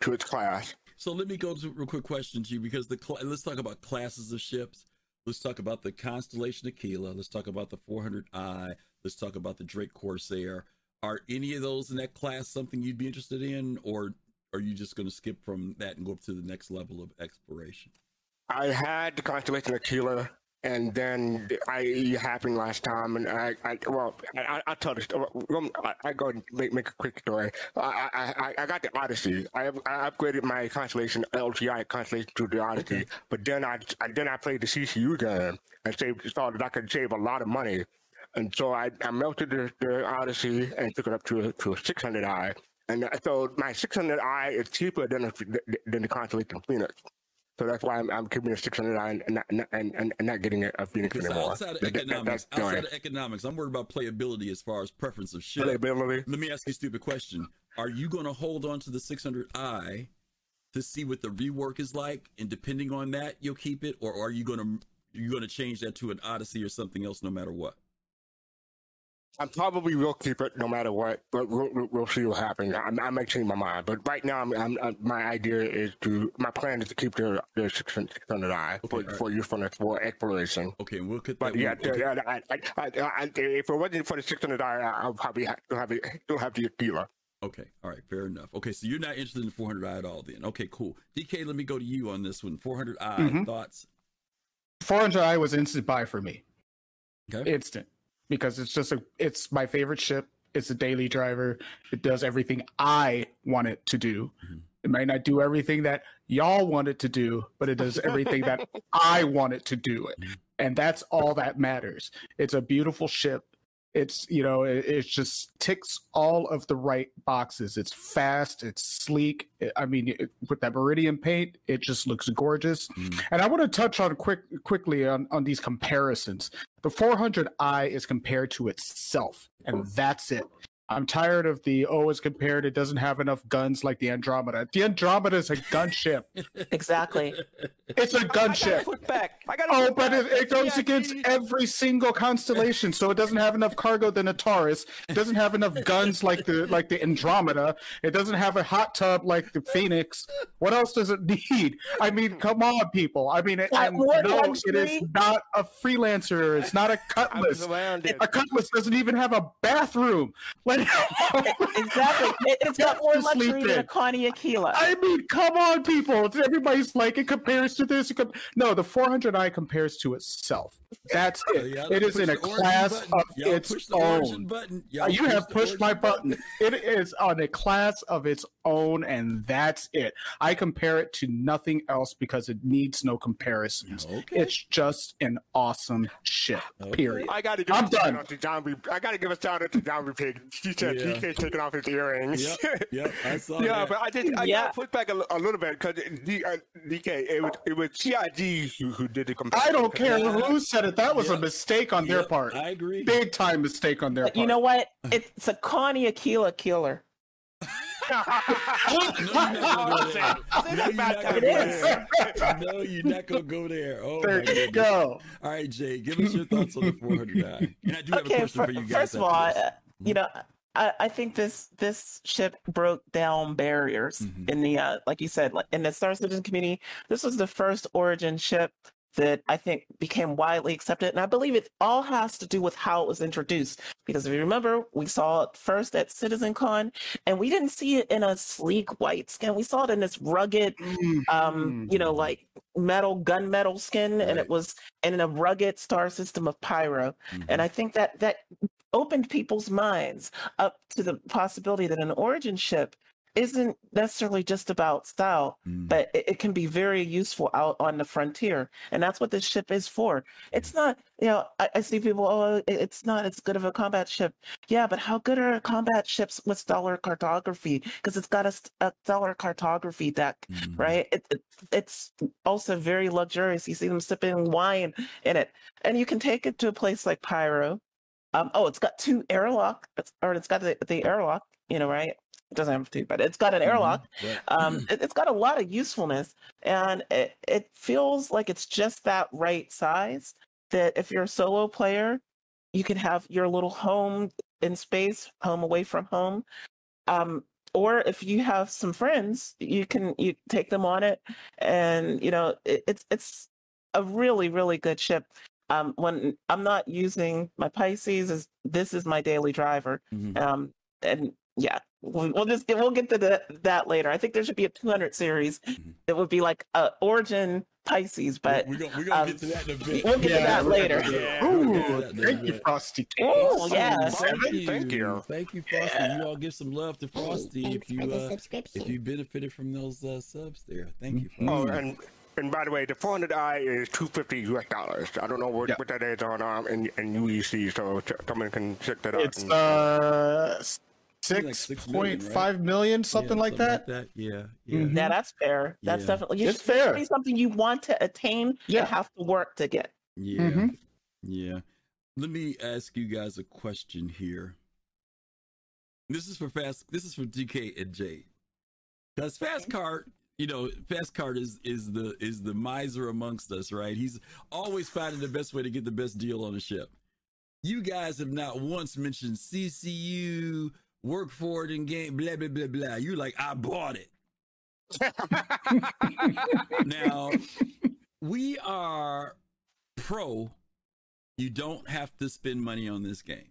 to its class. So let me go to a real quick question to you because the cl- let's talk about classes of ships. Let's talk about the Constellation Aquila. Let's talk about the 400i. Let's talk about the Drake Corsair. Are any of those in that class something you'd be interested in, or are you just going to skip from that and go up to the next level of exploration? I had the Constellation Aquila, and then the IAE happened last time, and I, I well, I, I- I'll tell this. um, I, I go and make, make a quick story. I, I, I- I got the Odyssey. I, I upgraded my Constellation LTI Constellation to the Odyssey, but then I, I then I played the CCU game and saved thought that I could save a lot of money, and so I, I melted the, the Odyssey and took it up to to a 600i. And so my 600i is cheaper than a, than the Constellation Phoenix. So that's why I'm, I'm keeping a 600i and not, and, and, and not getting a, a Phoenix Because anymore. outside of That- that- economics, that's outside of economics, I'm worried about playability as far as preference of ship. Playability. Let me ask you a stupid question. Are you going to hold on to the 600i to see what the rework is like, and depending on that, you'll keep it, or are you going to you going to change that to an Odyssey or something else, no matter what? I probably will keep it no matter what, but we'll, we'll- we'll see what happens. I, I might change my mind, but right now, I'm, I'm, i my idea is to my plan is to keep the the 600i for, Okay, all right. for usefulness for exploration. Okay, we'll cut But that. yeah, okay. the- I, I, I, I, if it wasn't for the 600i, I'll probably have, still have it, still have the Aquila. Okay, all right, fair enough. Okay, so you're not interested in 400i at all, then? Okay, cool. DK, let me go to you on this one. 400i Mhm. thoughts. 400i was instant buy for me Okay. instant because it's just a it's my favorite ship. It's a daily driver. It does everything i want it to do. Mhm. it might not do everything that y'all want it to do but it does everything that i want it to do it. Mhm. and that's all that matters. It's a beautiful ship it's you know it, it just ticks all of the right boxes it's fast it's sleek It- i mean it, with that meridian paint it just looks gorgeous Mm. and I want to touch on quick quickly on, on these comparisons. The 400i is compared to itself, and that's it. I'm tired of the oh, it's compared. It doesn't have enough guns like the Andromeda. The Andromeda is a gunship. Exactly. It's a I got a gunship. foot back. I Oh, foot but it, it goes Yeah, against see? every single constellation, so it doesn't have enough cargo than a Taurus. It doesn't have enough guns like the like the Andromeda. It doesn't have a hot tub like the Phoenix. What else does it need? I mean, come on, people. I mean, it, That and no, it is not a freelancer. It's not a was cutlass. around it. A cutlass doesn't even have a bathroom. Like, exactly. It, it's got more To sleep luxury than a in. Connie Aquila. I mean, come on, people. Everybody's like, it compares to this. It com-. No, the 400i compares to itself. That's it. y'all it is in a class button. of Y'all its push the own. button. Uh, Y'all You have pushed my origin button. It is on a class of its own, and that's it. I compare it to nothing else because it needs no comparisons. Okay. It's just an awesome ship. Okay. Period. I gotta give I'm a shout done. out to Zombie. I gotta give a shout out to Zombie Pig. She said Yeah. DK taking off his earrings. Yep, yep, I saw yeah, that. but I just I Yeah. gotta put back a, a little bit because D, uh, DK it was it was CIG who, who did the comparison. I don't care who said it. That was a mistake on their part. I agree. Big time mistake on their But part. you know what? It's a Connie Aquila killer. No, you're not gonna go there. Say No, that you're not gonna go there. No, you're not gonna go there. Oh there my you go. All right, Jay, give us your thoughts on the 400i. And I do have a Okay, question fir- for you guys. first of all, uh, you know, I, I think this this ship broke down barriers Mhm. in the uh, like you said, like in the Star Citizen community. This was the first Origin ship that I think became widely accepted, and I believe it all has to do with how it was introduced. Because if you remember, we saw it first at CitizenCon, and we didn't see it in a sleek white skin. We saw it in this rugged, um, you know, like metal gunmetal skin, and it was in a rugged star system of pyro. Mhm. And I think that that opened people's minds up to the possibility that an origin ship isn't necessarily just about style, Mhm. but it, it can be very useful out on the frontier. And that's what this ship is for. It's not, you know, I, I see people, oh, it's not as good of a combat ship. Yeah, but how good are combat ships with stellar cartography? Because it's got a, a stellar cartography deck Mhm. right? It, it, it's also very luxurious. You see them sipping wine in it, and you can take it to a place like Pyro. Um, oh, it's got two airlock, or it's got the, the airlock, you know, right? It doesn't have two, but it's got an airlock. Mhm. Right. Um, it, it's got a lot of usefulness, and it, it feels like it's just that right size. That if you're a solo player, you can have your little home in space, home away from home. Um, or if you have some friends, you can you take them on it, and you know it, it's it's a really really good ship. Um, when I'm not using my Pisces, is this is my daily driver. Mhm. Um, and yeah, we'll, we'll just we'll get to the, that later. I think there should be a 200 series. Mhm. It would be like uh, Origin Pisces, but we're gonna, we're gonna um, get to that in a bit. we'll get to that later. gonna- Yeah. Ooh, that thank you. Frosty. Oh yeah, Thank Thank you. you. Thank you. Thank you, Frosty. You all give some love to Frosty Thanks if you for uh, if you benefited from those uh, subs there. Thank you. Oh, Frosty. and and by the way, the 400i is 250 US dollars. I don't know what, Yeah. what that is on um in, in UEC, so ch- someone can check that out. It's and- uh Something like six six point million, five million, something Yeah, like that. Yeah, yeah. Mhm. yeah, that's fair. That's Yeah. definitely It's should- it should fair. be something you want to attain. Yeah. and have to work to get. Yeah. Mhm. Yeah. Let me ask you guys a question here. This is for fast this is for DK and Jade. Because Fast Cart, you know, Fast Cart is is the is the miser amongst us, right? He's always finding the best way to get the best deal on a ship. You guys have not once mentioned CCU, work for it in game, blah blah blah blah. You like, I bought it. now we are pro you don't have to spend money on this game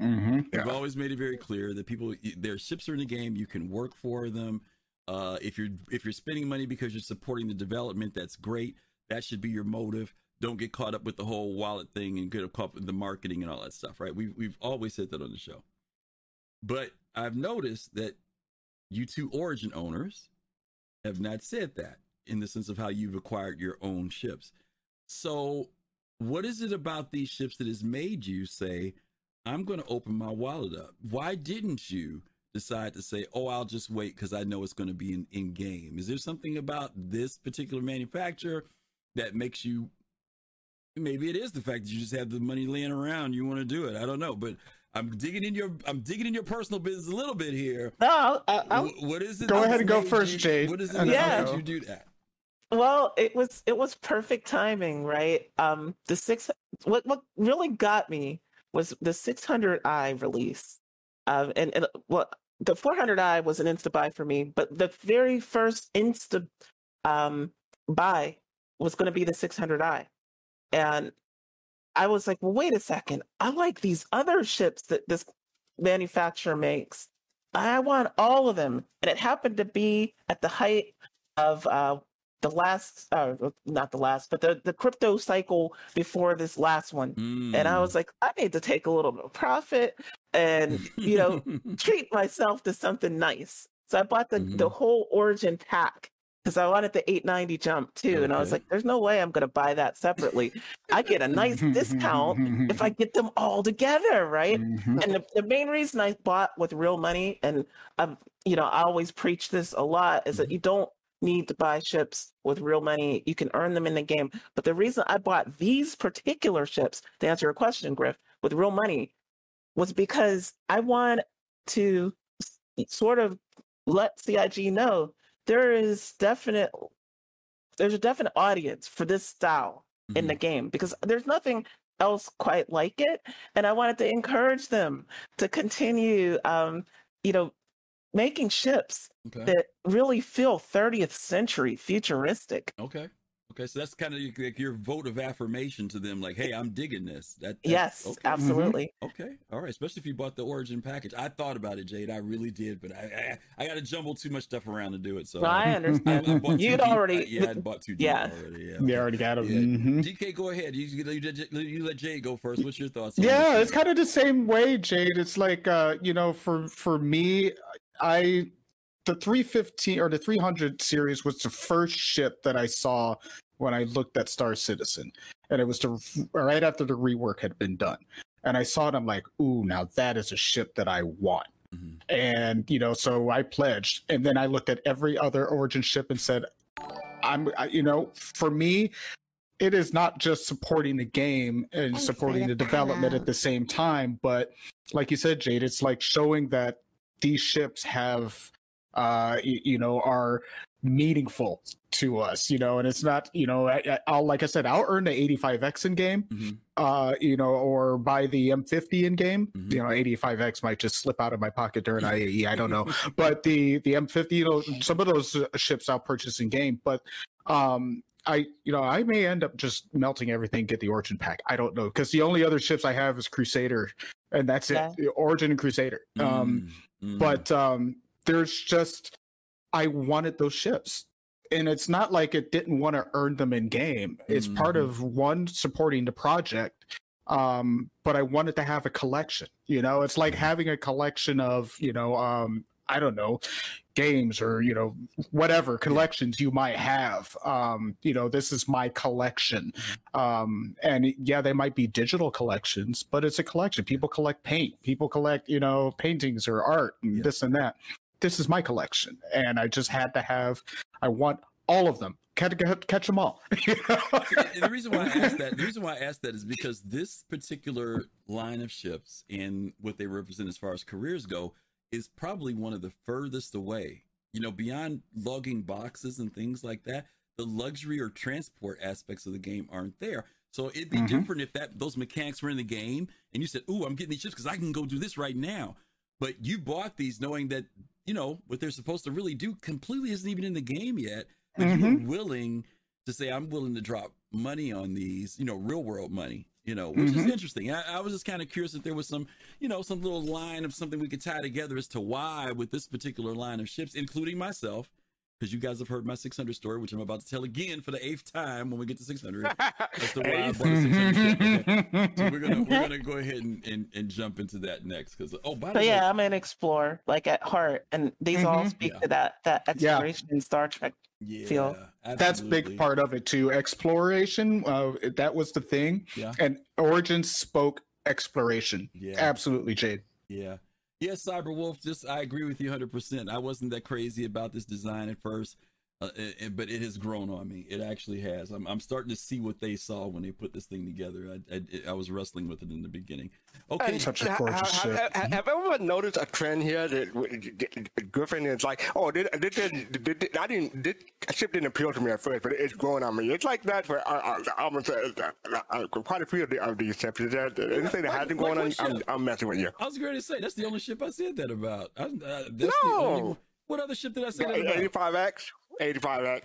Mm-hmm. we've always made it very clear that people their ships are in the game you can work for them uh if you're if you're spending money because you're supporting the development that's great that should be your motive don't get caught up with the whole wallet thing and get caught up with the marketing and all that stuff, right? We've we've always said that on the show. But I've noticed that you two origin owners have not said that in the sense of how you've acquired your own ships. So what is it about these ships that has made you say, I'm going to open my wallet up? Why didn't you decide to say, oh, I'll just wait because I know it's going to be in, in game? Is there something about this particular manufacturer that makes you maybe it is the fact that you just have the money laying around you want to do it i don't know but i'm digging in your i'm digging in your personal business a little bit here no I'll, I'll, what is it go ahead and go first you, jade what is it yeah. that you do that well it was it was perfect timing right um the six what what really got me was the 600i release um and, and well the 400i was an insta buy for me but the very first insta um buy was going to be the 600i and I was like, well, wait a second. I like these other ships that this manufacturer makes. I want all of them. And it happened to be at the height of uh, the last, uh, not the last, but the, the crypto cycle before this last one. Mm. And I was like, I need to take a little bit of profit and, you know, treat myself to something nice. So I bought the, mm-hmm. the whole origin pack because I wanted the 890 jump too. Okay. And I was like, there's no way I'm going to buy that separately. I get a nice discount if I get them all together, right? Mm-hmm. And the, the, main reason I bought with real money, and I'm, you know, I always preach this a lot, is that you don't need to buy ships with real money. You can earn them in the game. But the reason I bought these particular ships, to answer your question, Griff, with real money, was because I want to sort of let CIG know there is definite there's a definite audience for this style mm-hmm. in the game because there's nothing else quite like it and i wanted to encourage them to continue um you know making ships okay. that really feel 30th century futuristic okay Okay, so that's kind of like your vote of affirmation to them, like, "Hey, I'm digging this." That yes, okay. absolutely. Mm-hmm. Okay, all right. Especially if you bought the origin package. I thought about it, Jade. I really did, but I I, I got to jumble too much stuff around to do it. So no, I understand. I, I You'd already I, yeah, I bought two. Yeah, already. Yeah, they already got them. Yeah. Mm-hmm. DK, go ahead. You, you, you, you, let Jade go first. What's your thoughts? yeah, it's kind of the same way, Jade. It's like uh, you know, for for me, I the 315 or the 300 series was the first ship that I saw when I looked at Star Citizen, and it was the, right after the rework had been done, and I saw it. I'm like, ooh, now that is a ship that I want. Mm-hmm. And you know, so I pledged, and then I looked at every other Origin ship and said, I'm, you know, for me, it is not just supporting the game and supporting the development at the same time, but like you said, Jade, it's like showing that these ships have, uh, you, you know, are meaningful to us, you know, and it's not, you know, I, will like I said, I'll earn the 85x in game, mm-hmm. uh, you know, or buy the M50 in game. Mm-hmm. You know, 85x might just slip out of my pocket during IAE. I don't know, but the the M50, you know, some of those ships I'll purchase in game, but um, I, you know, I may end up just melting everything, get the Origin pack. I don't know because the only other ships I have is Crusader, and that's yeah. it, Origin and Crusader. Um, mm-hmm. but um, there's just I wanted those ships. And it's not like it didn't want to earn them in game. It's mm-hmm. part of one supporting the project. Um, but I wanted to have a collection. You know, it's like mm-hmm. having a collection of, you know, um, I don't know, games or you know whatever collections you might have um you know this is my collection um and yeah they might be digital collections but it's a collection people collect paint people collect you know paintings or art and yeah. this and that this is my collection, and I just had to have. I want all of them. Catch, catch them all. the reason why I asked that, the reason why I asked that is because this particular line of ships and what they represent as far as careers go is probably one of the furthest away. You know, beyond logging boxes and things like that, the luxury or transport aspects of the game aren't there. So it'd be mm-hmm. different if that those mechanics were in the game and you said, "Ooh, I'm getting these ships because I can go do this right now." But you bought these knowing that you know, what they're supposed to really do completely isn't even in the game yet. But mm-hmm. you're willing to say, I'm willing to drop money on these, you know, real world money, you know, which mm-hmm. is interesting. I, I was just kind of curious if there was some, you know, some little line of something we could tie together as to why with this particular line of ships, including myself, because you guys have heard my 600 story, which I'm about to tell again for the eighth time when we get to 600. That's the why I bought a 600. Okay. So we're gonna we're gonna go ahead and, and, and jump into that next because oh by the So way, yeah, I'm an explorer, like at heart, and these all Mhm. speak Yeah. to that that exploration in Star Trek. yeah, feel. That's big part of it too. Exploration, uh, that was the thing. Yeah. And Origins spoke exploration. Yeah. Absolutely, Jade. Yeah. Yeah, Cyberwolf, just I agree with you 100%. I wasn't that crazy about this design at first, uh, it- it- but it has grown on me. It actually has. I'm, I'm starting to see what they saw when they put this thing together. I, I, I was wrestling with it in the beginning. Okay. And Such a gorgeous ha- ship. ha- ha- Have you ever noticed a trend here that w- d- d- Griffin is like, oh, did, did, did, did, did- I didn't, did, ship didn't appeal to me at first, but it's growing on me. It's like that for uh, uh, I'm gonna say, uh, uh, quite a few of, the, of these ships. Is that anything that hasn't like going on? what I'm. I'm messing with you. I was going to say, that's the only ship I said that about. I, uh, that's the only No. what other ship did I say that about? 85X, 85X.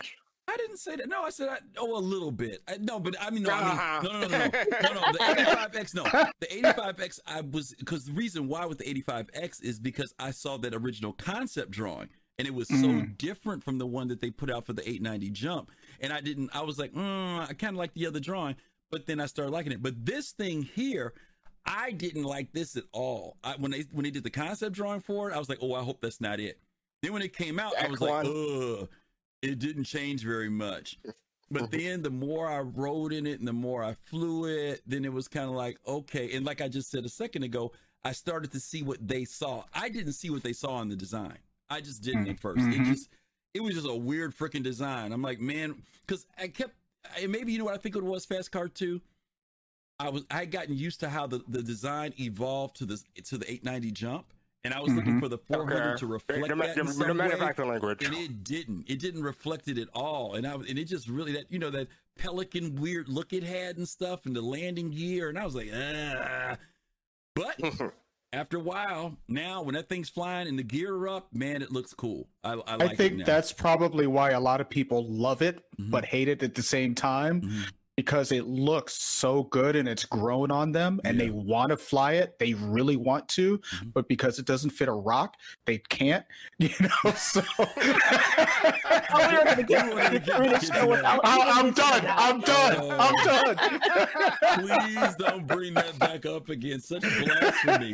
I didn't say that. No, I said I, oh a little bit. I, no, but I mean no, I Uh-huh. mean, no, no, no, no, no, no. The 85x, no, the 85x. I was because the reason why with the 85x is because I saw that original concept drawing, and it was so Mm. different from the one that they put out for the 890 jump, and I didn't. I was like, mm, I kind of like the other drawing, but then I started liking it. But this thing here. I didn't like this at all. I, when they when they did the concept drawing for it, I was like, "Oh, I hope that's not it." Then when it came out, I was like, "Ugh." It didn't change very much. But then the more I rode in it and the more I flew it, then it was kind of like, okay. And like I just said a second ago, I started to see what they saw. I didn't see what they saw in the design. I just didn't at 1st It Mhm. just, it was just a weird freaking design. I'm like, man, because I kept, and maybe you know what I think it was, Fast Cart 2? I was, I had gotten used to how the, the design evolved to this, to the 890 jump. And I was looking Mhm. for the 400 to reflect the, ma- that the, in the some way manufacturing language. and it didn't. It didn't reflect it at all. And I was- and it just really that you know that pelican weird look it had and stuff, and the landing gear, and I was like, ah. But after a while, now when that thing's flying and the gear are up, man, it looks cool. I, I I like it think now. that's probably why a lot of people love it, Mhm. but hate it at the same time. Mhm. Because it looks so good and it's grown on them, and they want to fly it. They really want to, Mhm. but because it doesn't fit a rock, they can't. You know, so Oh, we were gonna get We were gonna get through the to show that. without I- even I'm done. I'm done. I'm done. Please don't bring that back up again. Such blasphemy.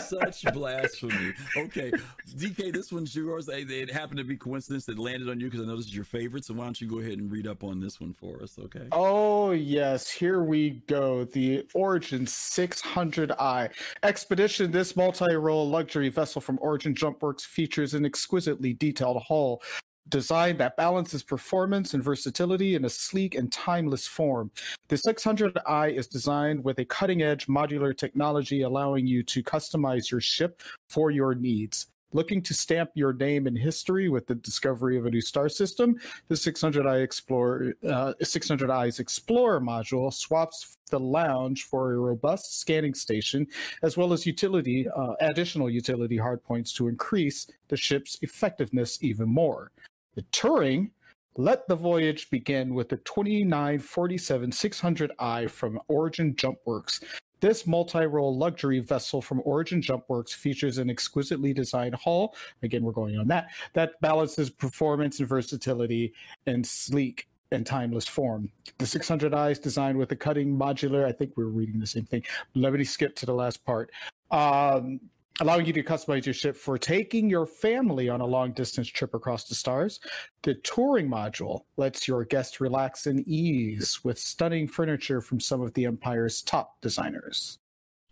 Such blasphemy. Okay, DK, this one's yours. It it happened to be coincidence that landed on you because I know this is your favorite. So why don't you go ahead and read up on this one for us? Okay. Oh, Oh, yes, here we go. The Origin 600i Expedition. This multi role luxury vessel from Origin Jumpworks features an exquisitely detailed hull design that balances performance and versatility in a sleek and timeless form. The 600i is designed with a cutting edge modular technology allowing you to customize your ship for your needs. Looking to stamp your name in history with the discovery of a new star system, the 600i Explorer, uh, 600i's Explorer module swaps the lounge for a robust scanning station, as well as utility, uh, additional utility hardpoints to increase the ship's effectiveness even more. The Touring let the voyage begin with the 2947 600i from Origin Jumpworks. This multi-role luxury vessel from Origin Jumpworks features an exquisitely designed hull. Again, we're going on that. That balances performance and versatility and sleek and timeless form. The 600i is designed with a cutting modular. I think we're reading the same thing. Let me skip to the last part. Um, allowing you to customize your ship for taking your family on a long distance trip across the stars. The touring module lets your guests relax and ease with stunning furniture from some of the Empire's top designers.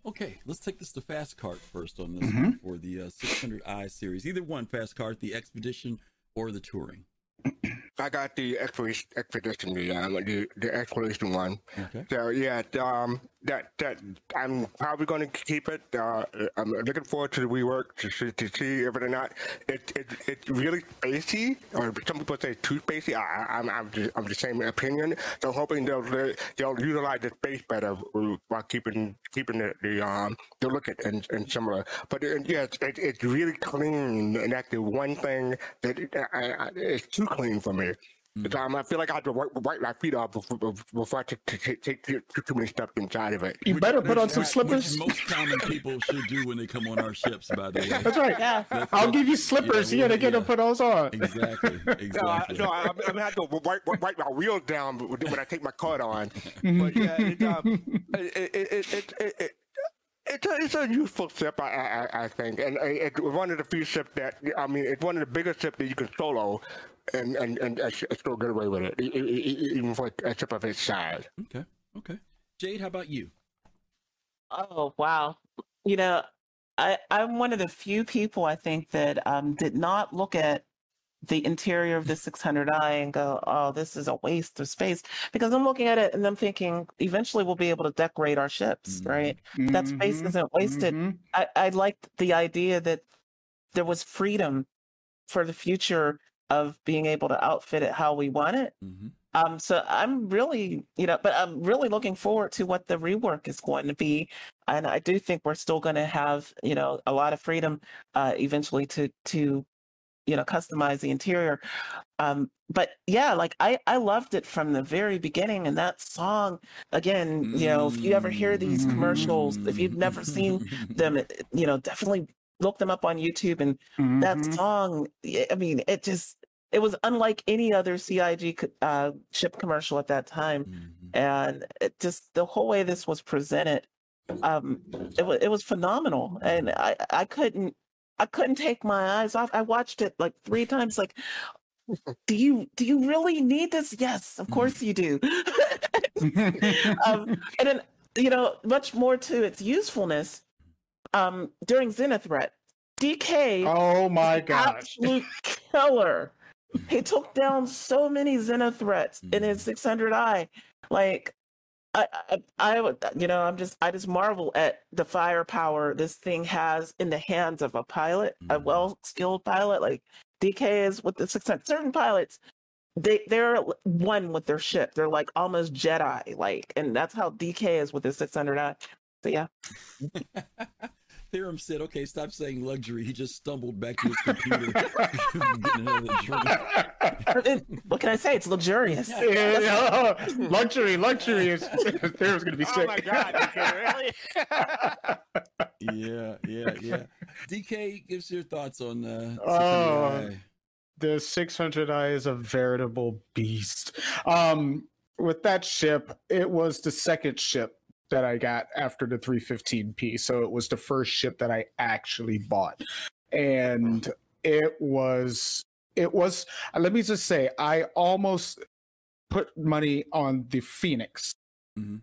Okay, let's take this to Fast Cart first on this Mhm. one for the uh, 600i series. Either one, Fast Cart, the Expedition or the Touring. I got the expedition, expedition the, um, the the exploration one. Okay. So yeah, um, that that I'm probably going to keep it. Uh, I'm looking forward to the rework to see, to see if it or not it it it's really spacey, or some people say too spacey. I, I'm I'm just, I'm the same opinion. So I'm hoping they'll they'll utilize the space better while keeping keeping the, the um the look at and, and similar. But it, yeah, it's, it, it's really clean, and that's the one thing that I, I, it's too clean for me. Mm. So um, I feel like I have to wipe, wipe my feet off before, before I take, take, take, take too many steps inside of it. You better put on some Which slippers. most common people should do when they come on our ships, by the way. That's right. Yeah. That's- I'll give you slippers. Yeah, you gotta well, get to put those on. Exactly. No, I, Exactly. no, I, I'm gonna have to wipe, wipe, wipe my wheels down when I take my card on. Mm-hmm. But yeah, it, um, it, it, it, it, it, it, it's a it's a useful ship, I I, I think, and it's one of the few sips that I mean, it's one of the biggest ships that you can solo, and and and uh, still get away with it, even for a sip of its size. Okay. Okay. Jade, how about you? Oh wow. You know, I I'm one of the few people I think that um did not look at the interior of the 600i and go, "Oh, this is a waste of space." Because I'm looking at it and I'm thinking, eventually we'll be able to decorate our ships, Mhm. right? That space Mhm, isn't wasted. mhm. I I liked the idea that there was freedom for the future of being able to outfit it how we want it. Mm-hmm. Um, so I'm really, you know, but I'm really looking forward to what the rework is going to be, and I do think we're still going to have, you know, a lot of freedom uh, eventually to to, you know, customize the interior. Um, but yeah, like I I loved it from the very beginning, and that song again, you know, if you ever hear these commercials, if you've never seen them, it- it- you know, definitely look them up on YouTube and that Mhm. song. I mean it just it was unlike any other cig uh, ship commercial at that time Mm-hmm. and it just the whole way this was presented um it was it was phenomenal and i i couldn't i couldn't take my eyes off i watched it like three times like do you do you really need this yes of course you do um, and then you know much more to its usefulness um during XenoThreat dk oh my an gosh. absolute killer. He took down so many Xenothreats in his 600i. Like, I, I, I would, you know, I'm just, I just marvel at the firepower this thing has in the hands of a pilot, a Mhm. well-skilled pilot. Like DK is with the 600. Certain pilots, they they're one with their ship. They're like almost Jedi, like, and that's how DK is with his 600i. So yeah, Theorem said, okay, stop saying luxury. He just stumbled back to his computer. getting another drink. And what can I say? It's luxurious. Yeah, luxury, luxury is there's gonna be sick. Oh my god, DK, really? Yeah, yeah, yeah. DK gives your thoughts on uh, Oh. 600i. the 600i is a veritable beast. Um, with that ship, it was the second ship that I got after the 315p. So it was the first ship that I actually bought. And it was, it was, uh, let me just say, I almost put money on the Phoenix. Mhm.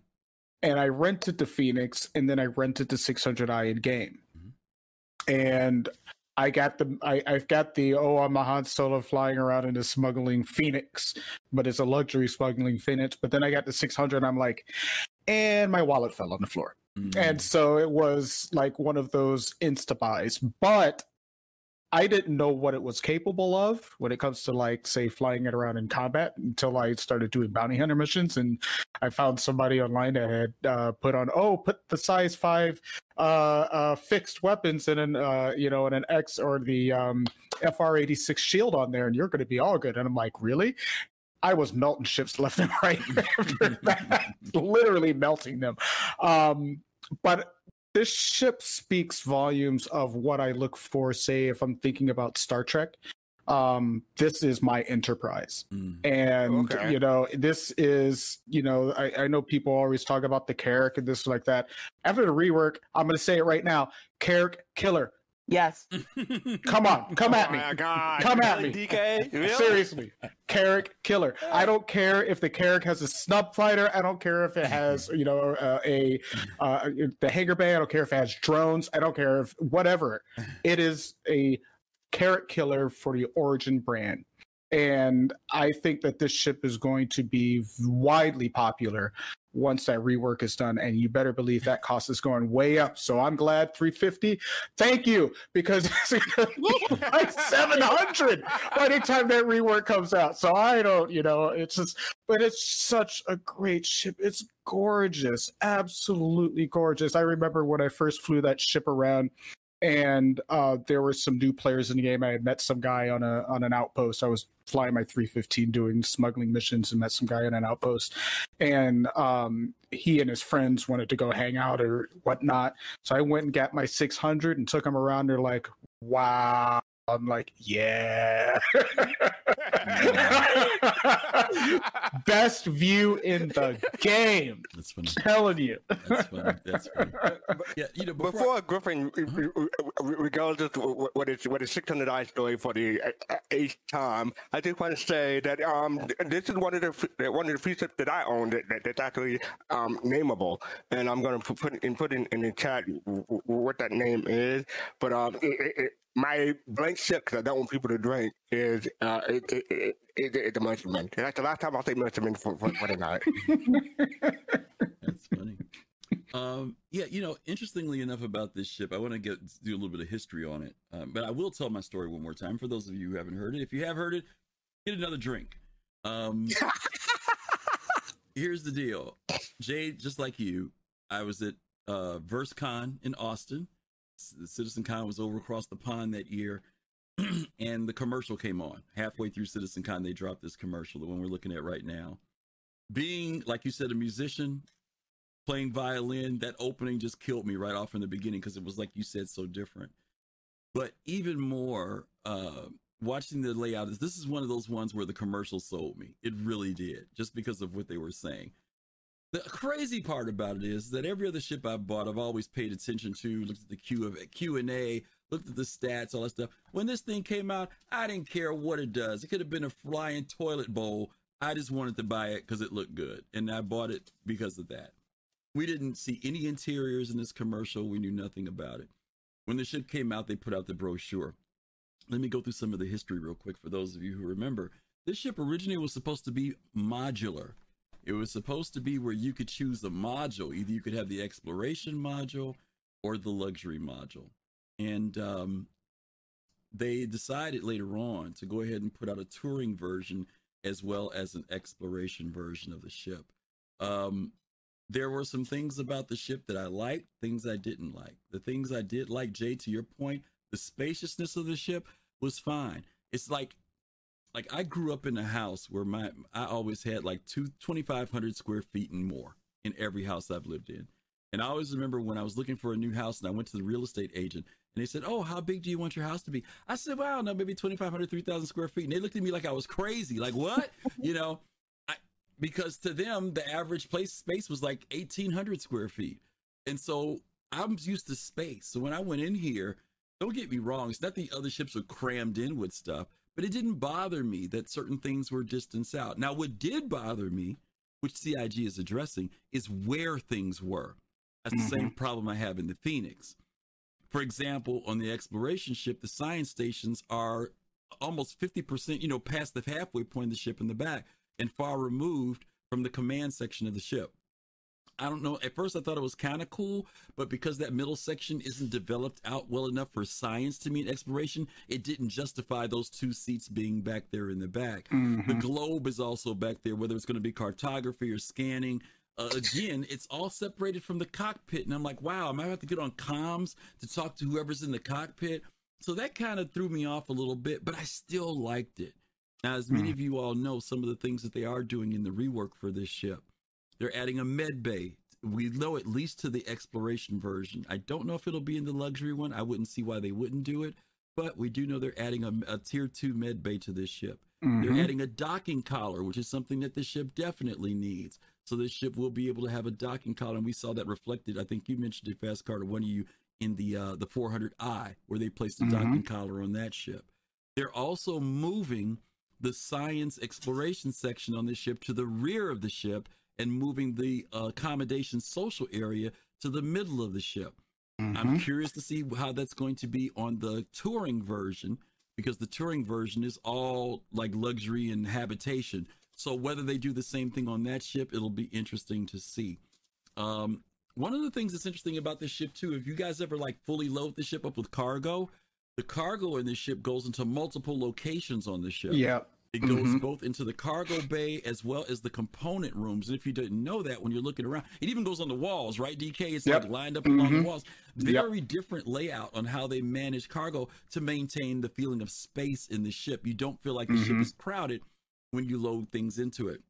And I rented the Phoenix and then I rented the 600i in game. Mhm. And I got the I, I've got the oh I'm a Han Solo flying around in a smuggling Phoenix, but it's a luxury smuggling Phoenix. But then I got the 600. I'm like, and my wallet fell on the floor, Mhm. and so it was like one of those insta buys. But I didn't know what it was capable of when it comes to like say flying it around in combat until I started doing bounty hunter missions and I found somebody online that had uh, put on oh put the size five uh, uh, fixed weapons and an uh, you know and an X or the um, FR eighty six shield on there and you're going to be all good and I'm like really I was melting ships left and right after that, literally melting them. Um, but this ship speaks volumes of what I look for. Say, if I'm thinking about Star Trek, um, this is my Enterprise, Mhm. and Okay. you know, this is you know, I, I know people always talk about the Carrack and this like that. After the rework, I'm going to say it right now: Carrack killer. Yes. Come on, come at oh me. my god. Come at me. DK? Really? Seriously, Carrack killer. I don't care if the Carrack has a snub fighter. I don't care if it has, you know, uh, a uh, the hanger bay. I don't care if it has drones. I don't care if whatever. It is a Carrack killer for the Origin brand, and I think that this ship is going to be widely popular once that rework is done. And you better believe that cost is going way up. So I'm glad 350. Thank you because it's gonna be like 700 by the time that rework comes out. So I don't, you know, it's just, but it's such a great ship. It's gorgeous, absolutely gorgeous. I remember when I first flew that ship around and uh, there were some new players in the game. I had met some guy on a on an outpost. I was flying my 315 doing smuggling missions and met some guy on an outpost, and um, he and his friends wanted to go hang out or whatnot. So I went and got my 600 and took them around. They're like, "Wow." I'm like, yeah. Best view in the game. That's funny. I'm telling you. That's funny. That's funny. Yeah, you know, before, Before Griffin regardless of what is what is six hundred I story for the uh, eighth time, I just want to say that um this is one of the f- one of the free ships that I own that, that that's actually um nameable, and I'm gonna put put in put in, in the chat w- w- what that name is. But um it, it, it, my blank ship because I don't want people to drink is uh it, it, it, it, it's a Merchantman. That's the last time I'll say Merchantman for, for, for the night. That's funny. Um, yeah, you know, interestingly enough about this ship, I want to get do a little bit of history on it. Um, but I will tell my story one more time for those of you who haven't heard it. If you have heard it, get another drink. Um, here's the deal, Jay. Just like you, I was at uh, VerseCon in Austin. C- Citizen Con was over across the pond that year, and the commercial came on. Halfway through Citizen Con, they dropped this commercial, the one we're looking at right now. Being, like you said, a musician, playing violin, that opening just killed me right off in the beginning because it was like you said, so different. But even more, uh, watching the layout is this is one of those ones where the commercial sold me. It really did, just because of what they were saying. The crazy part about it is that every other ship I've bought, I've always paid attention to, looked at the Q of Q and A, looked at the stats, all that stuff. When this thing came out, I didn't care what it does. It could have been a flying toilet bowl. I just wanted to buy it because it looked good, and I bought it because of that. We didn't see any interiors in this commercial. We knew nothing about it. When the ship came out, they put out the brochure. Let me go through some of the history real quick for those of you who remember. This ship originally was supposed to be modular. It was supposed to be where you could choose the module. Either you could have the exploration module or the luxury module. And um, they decided later on to go ahead and put out a touring version as well as an exploration version of the ship. Um, there were some things about the ship that I liked, things I didn't like. The things I did like, Jay, to your point, the spaciousness of the ship was fine. It's like like I grew up in a house where my I always had like two 2500 square feet and more in every house I've lived in. And I always remember when I was looking for a new house and I went to the real estate agent and they said, "Oh, how big do you want your house to be?" I said, "Well, I don't know, maybe 2500 3000 square feet." And they looked at me like I was crazy. Like, "What?" you know, I because to them the average place space was like 1800 square feet. And so I'm used to space. So when I went in here, don't get me wrong, it's not the other ships were crammed in with stuff, but it didn't bother me that certain things were distanced out. Now, what did bother me, which CIG is addressing, is where things were. That's the same mm-hmm. problem I have in the Phoenix. For example, on the exploration ship, the science stations are almost 50%, you know, past the halfway point of the ship in the back and far removed from the command section of the ship. I don't know. At first, I thought it was kind of cool, but because that middle section isn't developed out well enough for science to mean exploration, it didn't justify those two seats being back there in the back. The globe is also back there, whether it's going to be cartography or scanning. Uh, again, it's all separated from the cockpit, and I'm like, wow, am I gonna have to get on comms to talk to whoever's in the cockpit? So that kind of threw me off a little bit, but I still liked it. Now, as many of you all know, some of the things that they are doing in the rework for this ship. They're adding a med bay. We know at least to the exploration version. I don't know if it'll be in the luxury one. I wouldn't see why they wouldn't do it, but we do know they're adding a, a tier two med bay to this ship. They're adding a docking collar, which is something that the ship definitely needs. So this ship will be able to have a docking collar, and we saw that reflected. I think you mentioned it, Fast Carter, one of you in the uh, the 400i, where they placed a docking collar on that ship. They're also moving the science exploration section on the ship to the rear of the ship and moving the uh, accommodation social area to the middle of the ship. I'm curious to see how that's going to be on the touring version because the touring version is all like luxury and habitation. So whether they do the same thing on that ship, it'll be interesting to see. Um, one of the things that's interesting about this ship too, if you guys ever like fully load the ship up with cargo, the cargo in this ship goes into multiple locations on the ship. Yep. It goes Mhm. both into the cargo bay as well as the component rooms. And if you didn't know that, when you're looking around, it even goes on the walls, right? DK, it's Yep. like lined up along the Mhm. walls. Yep. Very different layout on how they manage cargo to maintain the feeling of space in the ship. You don't feel like the ship Mhm. is crowded when you load things into it.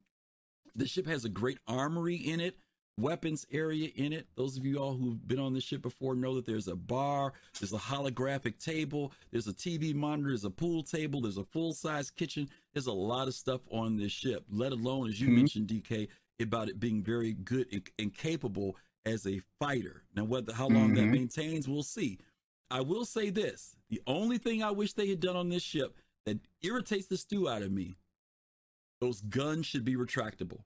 The ship has a great armory in it, weapons area in it. Those of you all who've been on this ship before know that there's a bar, there's a holographic table, there's a TV monitor, there's a pool table, there's a full size kitchen. There's a lot of stuff on this ship, let alone, as you Mhm. mentioned, DK, about it being very good and, and capable as a fighter. Now, whether how long that Mhm. maintains, we'll see. I will say this the only thing I wish they had done on this ship that irritates the stew out of me those guns should be retractable.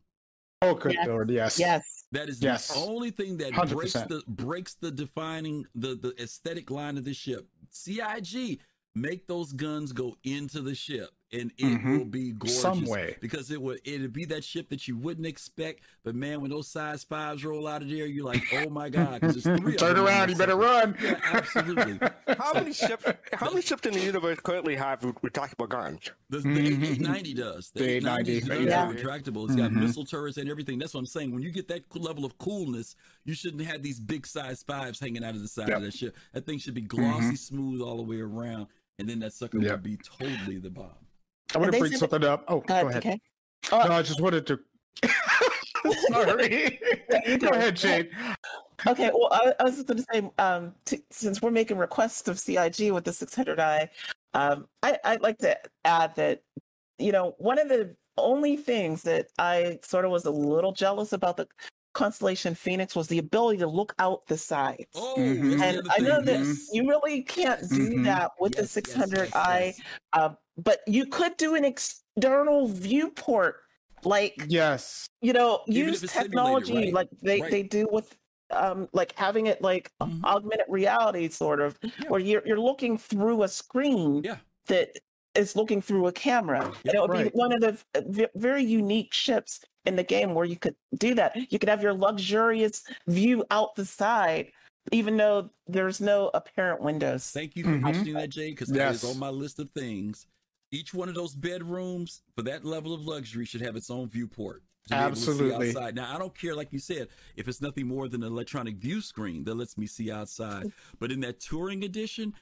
Oh, good Yes. lord, yes. Yes. That is Yes. the only thing that 100%. breaks the breaks the defining the the aesthetic line of the ship. CIG make those guns go into the ship and it Mhm. will be gorgeous Some way. because it would it'd be that ship that you wouldn't expect but man when those size fives roll out of there you're like oh my God. there's three Turn around, you better run. Yeah, absolutely. How many ships? How many ships in the universe currently have retractable guns? The, the Mhm. 890 does. The, The 890 890, yeah. have retractable. It's got Mhm. missile turrets and everything. That's what I'm saying. When you get that level of coolness, you shouldn't have these big size fives hanging out of the side Yep. of that ship. That thing should be glossy, smooth all the way around, and then that sucker Yep. would be totally the bomb. I want to bring something up. Oh, Go ahead. go ahead. Okay. No, I just wanted to. Sorry. go ahead, Jade. Okay, well, I, I was going to say, um, since we're making requests of CIG with the 600i, um, I, I'd like to add that, you know, one of the only things that I sort of was a little jealous about the Constellation Phoenix was the ability to look out the sides. Oh, Mhm. and I know thing, that yes. you really can't do Mhm. that with Yes, the yes, 600i, yes, yes. uh, but you could do an external viewport, like Yes. you know Even use if it's simulated, technology right? like they, Right. they do with um like having it like Mhm. augmented reality sort of Yeah. where you're you're looking through a screen Yeah. that is looking through a camera and it would Right. be one of the uh, v- very unique ships in the game where you could do that you could have your luxurious view out the side even though there's no apparent windows Thank you for Mhm. mentioning that, Jay, because that is on my list of things. Each one of those bedrooms for that level of luxury should have its own viewport. to be able to see Absolutely. outside. Now, I don't care, like you said, if it's nothing more than an electronic view screen that lets me see outside. But in that touring edition, the,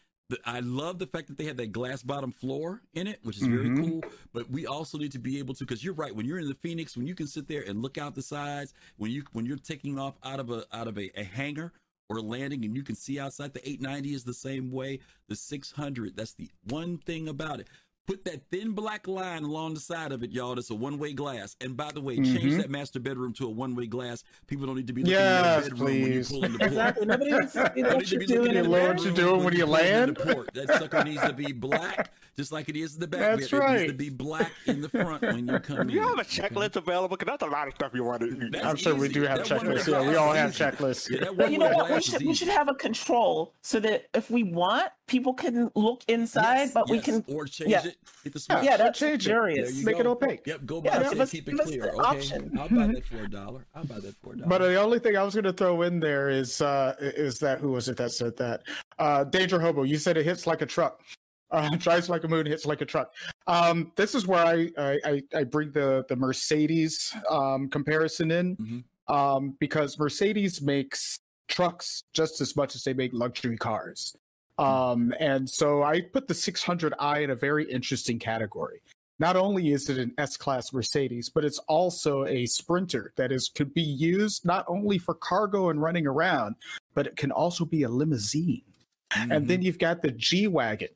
I love the fact that they have that glass bottom floor in it, which is very Mhm. cool. But we also need to be able to, because you're right, when you're in the Phoenix, when you can sit there and look out the sides, when you when you're taking off out of a out of a, a hangar or landing and you can see outside, the 890 is the same way. The 600, that's the one thing about it. Put that thin black line along the side of it, y'all. That's a one-way glass. And by the way, change Mhm. that master bedroom to a one-way glass. People don't need to be looking Yes, in your bedroom when you please. pull in the port. exactly nobody needs to see Don't what you're doing in in the the What you're doing when you pull into land. the port. That sucker needs to be black, just like it is in the back. That's bed. It needs to be black in the front when you come in. Do you have a okay? checklist available? Because that's a lot of stuff you want to. That's I'm sure we do have That checklists. Yeah, we all have checklists. Yeah, But you know what? We should we should have a control so that if we want, people can look inside, Yes, but we can. or change yeah. it. Hit the switch. Yeah, that's change it. There luxurious. Make it opaque. Yep, go Yeah, buy give it. us- Keep it clear. Okay, option. I'll buy that for a dollar. I'll buy that for a dollar. But uh, the only thing I was going to throw in there is uh is that who was it that said that? Uh Danger Hobo, you said it hits like a truck. Uh, drives like a moon, hits like a truck. Um, this is where I I, I, I bring the the Mercedes um, comparison in, Mhm. um, because Mercedes makes trucks just as much as they make luxury cars. Um, and so I put the 600i in a very interesting category. Not only is it an S-class Mercedes, but it's also a sprinter that is could be used not only for cargo and running around, but it can also be a limousine. Mm-hmm. And then you've got the G wagon,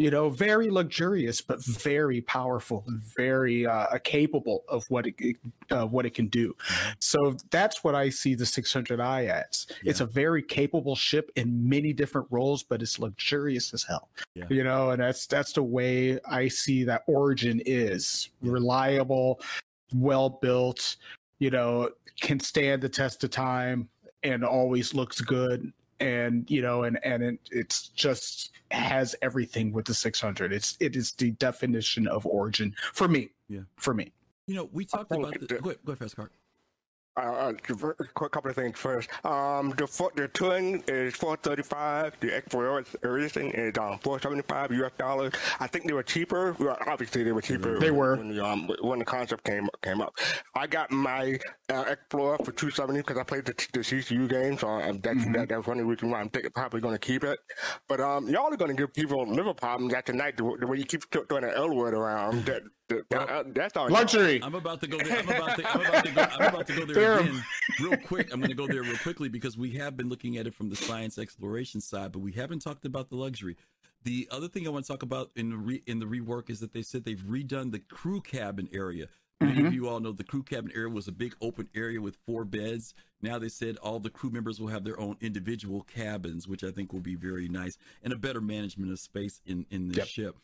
you know, very luxurious but very powerful, and very uh, capable of what it uh, what it can do. So that's what I see the 600i as. It's a very capable ship in many different roles, but it's luxurious as hell. Yeah. You know, and that's that's the way I see that Origin is reliable, well built. You know, can stand the test of time and always looks good and you know and and it, it's just has everything with the 600 it's it is the definition of origin for me Yeah. for me you know, we talked oh, about the, that- go ahead, go ahead, Fast Cart. Uh, a quick couple of things first. Um, the for, the is four thirty five. The exploration is um four seventy five U.S. dollars. I think they were cheaper. Well, obviously, they were cheaper. They were. when the, um when the concept came came up. I got my uh, Explorer for two seventy because I played the, the CCU game, so um, that's Mhm. that, that's one of the reasons why I'm think, probably going to keep it. But um, y'all are going to give people liver problems after night the, the way you keep throwing an L word around. That, that, uh, that's all. Luxury. I'm about to go there. I'm about to, I'm about to go. I'm about to go there Fair. again, real quick. I'm going to go there real quickly because we have been looking at it from the science exploration side, but we haven't talked about the luxury. The other thing I want to talk about in the re, in the rework is that they said they've redone the crew cabin area. Many of you all know the crew cabin area was a big open area with four beds. Now they said all the crew members will have their own individual cabins, which I think will be very nice and a better management of space in in the Yep. ship.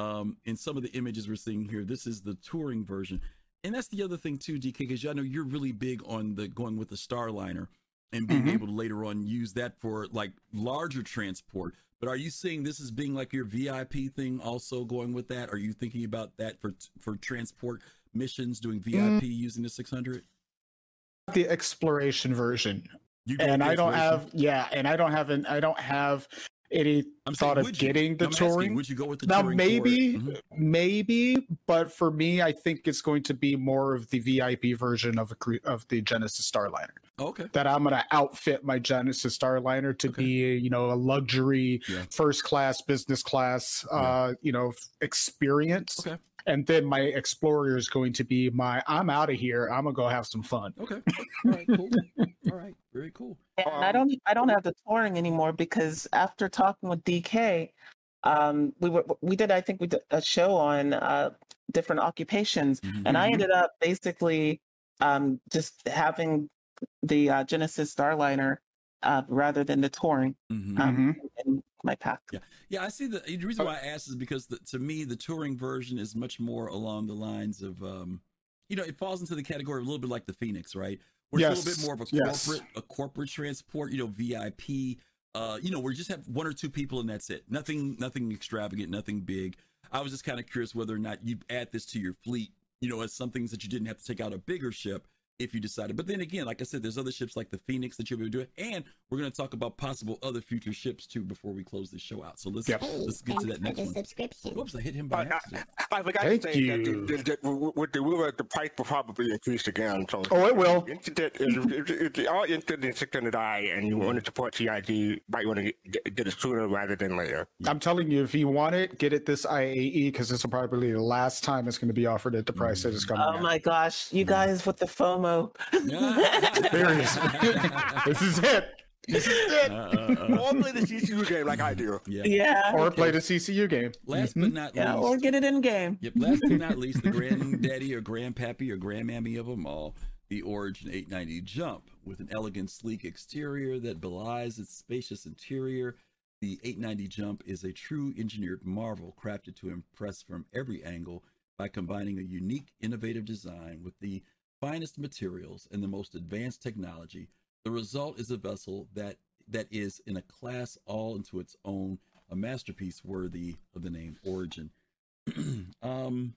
Um, in some of the images we're seeing here, this is the touring version, and that's the other thing too, DK, because I know you're really big on the going with the Starliner and being Mhm. able to later on use that for like larger transport. But are you seeing this as being like your VIP thing, also going with that? Are you thinking about that for for transport missions, doing VIP using the 600? The exploration version, You and I don't have yeah, and I don't have an I don't have any I'm thought of would you? getting the I'm asking, touring. would you go with the now touring for it? maybe Mhm. maybe but for me i think it's going to be more of the vip version of a of the genesis starliner Okay. that i'm going to outfit my genesis starliner to Okay. be you know a luxury Yeah. first class business class uh you know experience Okay. And then my explorer is going to be my i'm out of here i'm gonna go have some fun Okay. All right. Cool. All right. Very cool. And I Um, don't I don't have the touring anymore because after talking with DK, um, we were we did I think we did a show on uh, different occupations, Mhm. and I Mhm. ended up basically um, just having the uh, Genesis Starliner uh, rather than the touring Mhm. um, Mhm. In my pack. Yeah, yeah. I see the, the reason why I asked is because the, to me the touring version is much more along the lines of um, you know, it falls into the category a little bit like the Phoenix, right? Where it's a little bit more of a yes. corporate a corporate transport, you know, VIP. Uh, you know, where you just have one or two people and that's it. Nothing nothing extravagant, nothing big. I was just kind of curious whether or not you'd add this to your fleet, you know, as some things that you didn't have to take out a bigger ship if you decided. But then again, like I said, there's other ships like the Phoenix that you'll be doing, and we're going to talk about possible other future ships too before we close this show out. So let's Yep. let's get to that next one. subscription. Whoops, I hit him by Uh, accident. I forgot Thank to say that, you. the, the, the, with the the price will probably increase again. So Oh, it will. If, you're all interested in 600i and you want to support CIG, you might want to get, get it sooner rather than later. i'm telling you if you want it get it this iae because this will probably be the last time it's going to be offered at the price that it's coming Oh at. my gosh, you guys with the FOMO. Seriously. this is it this is it Uh, uh, uh, Or play the CCU game like I do. yeah. yeah. or play the ccu game Last but not yeah, least, or get it in game. Yep. Last but not least, the granddaddy or grandpappy or grandmammy of them all, the Origin 890 Jump, with an elegant, sleek exterior that belies its spacious interior. The 890 Jump is a true engineered marvel, crafted to impress from every angle by combining a unique, innovative design with the finest materials and the most advanced technology. The result is a vessel that that is in a class all into its own, a masterpiece worthy of the name Origin. um,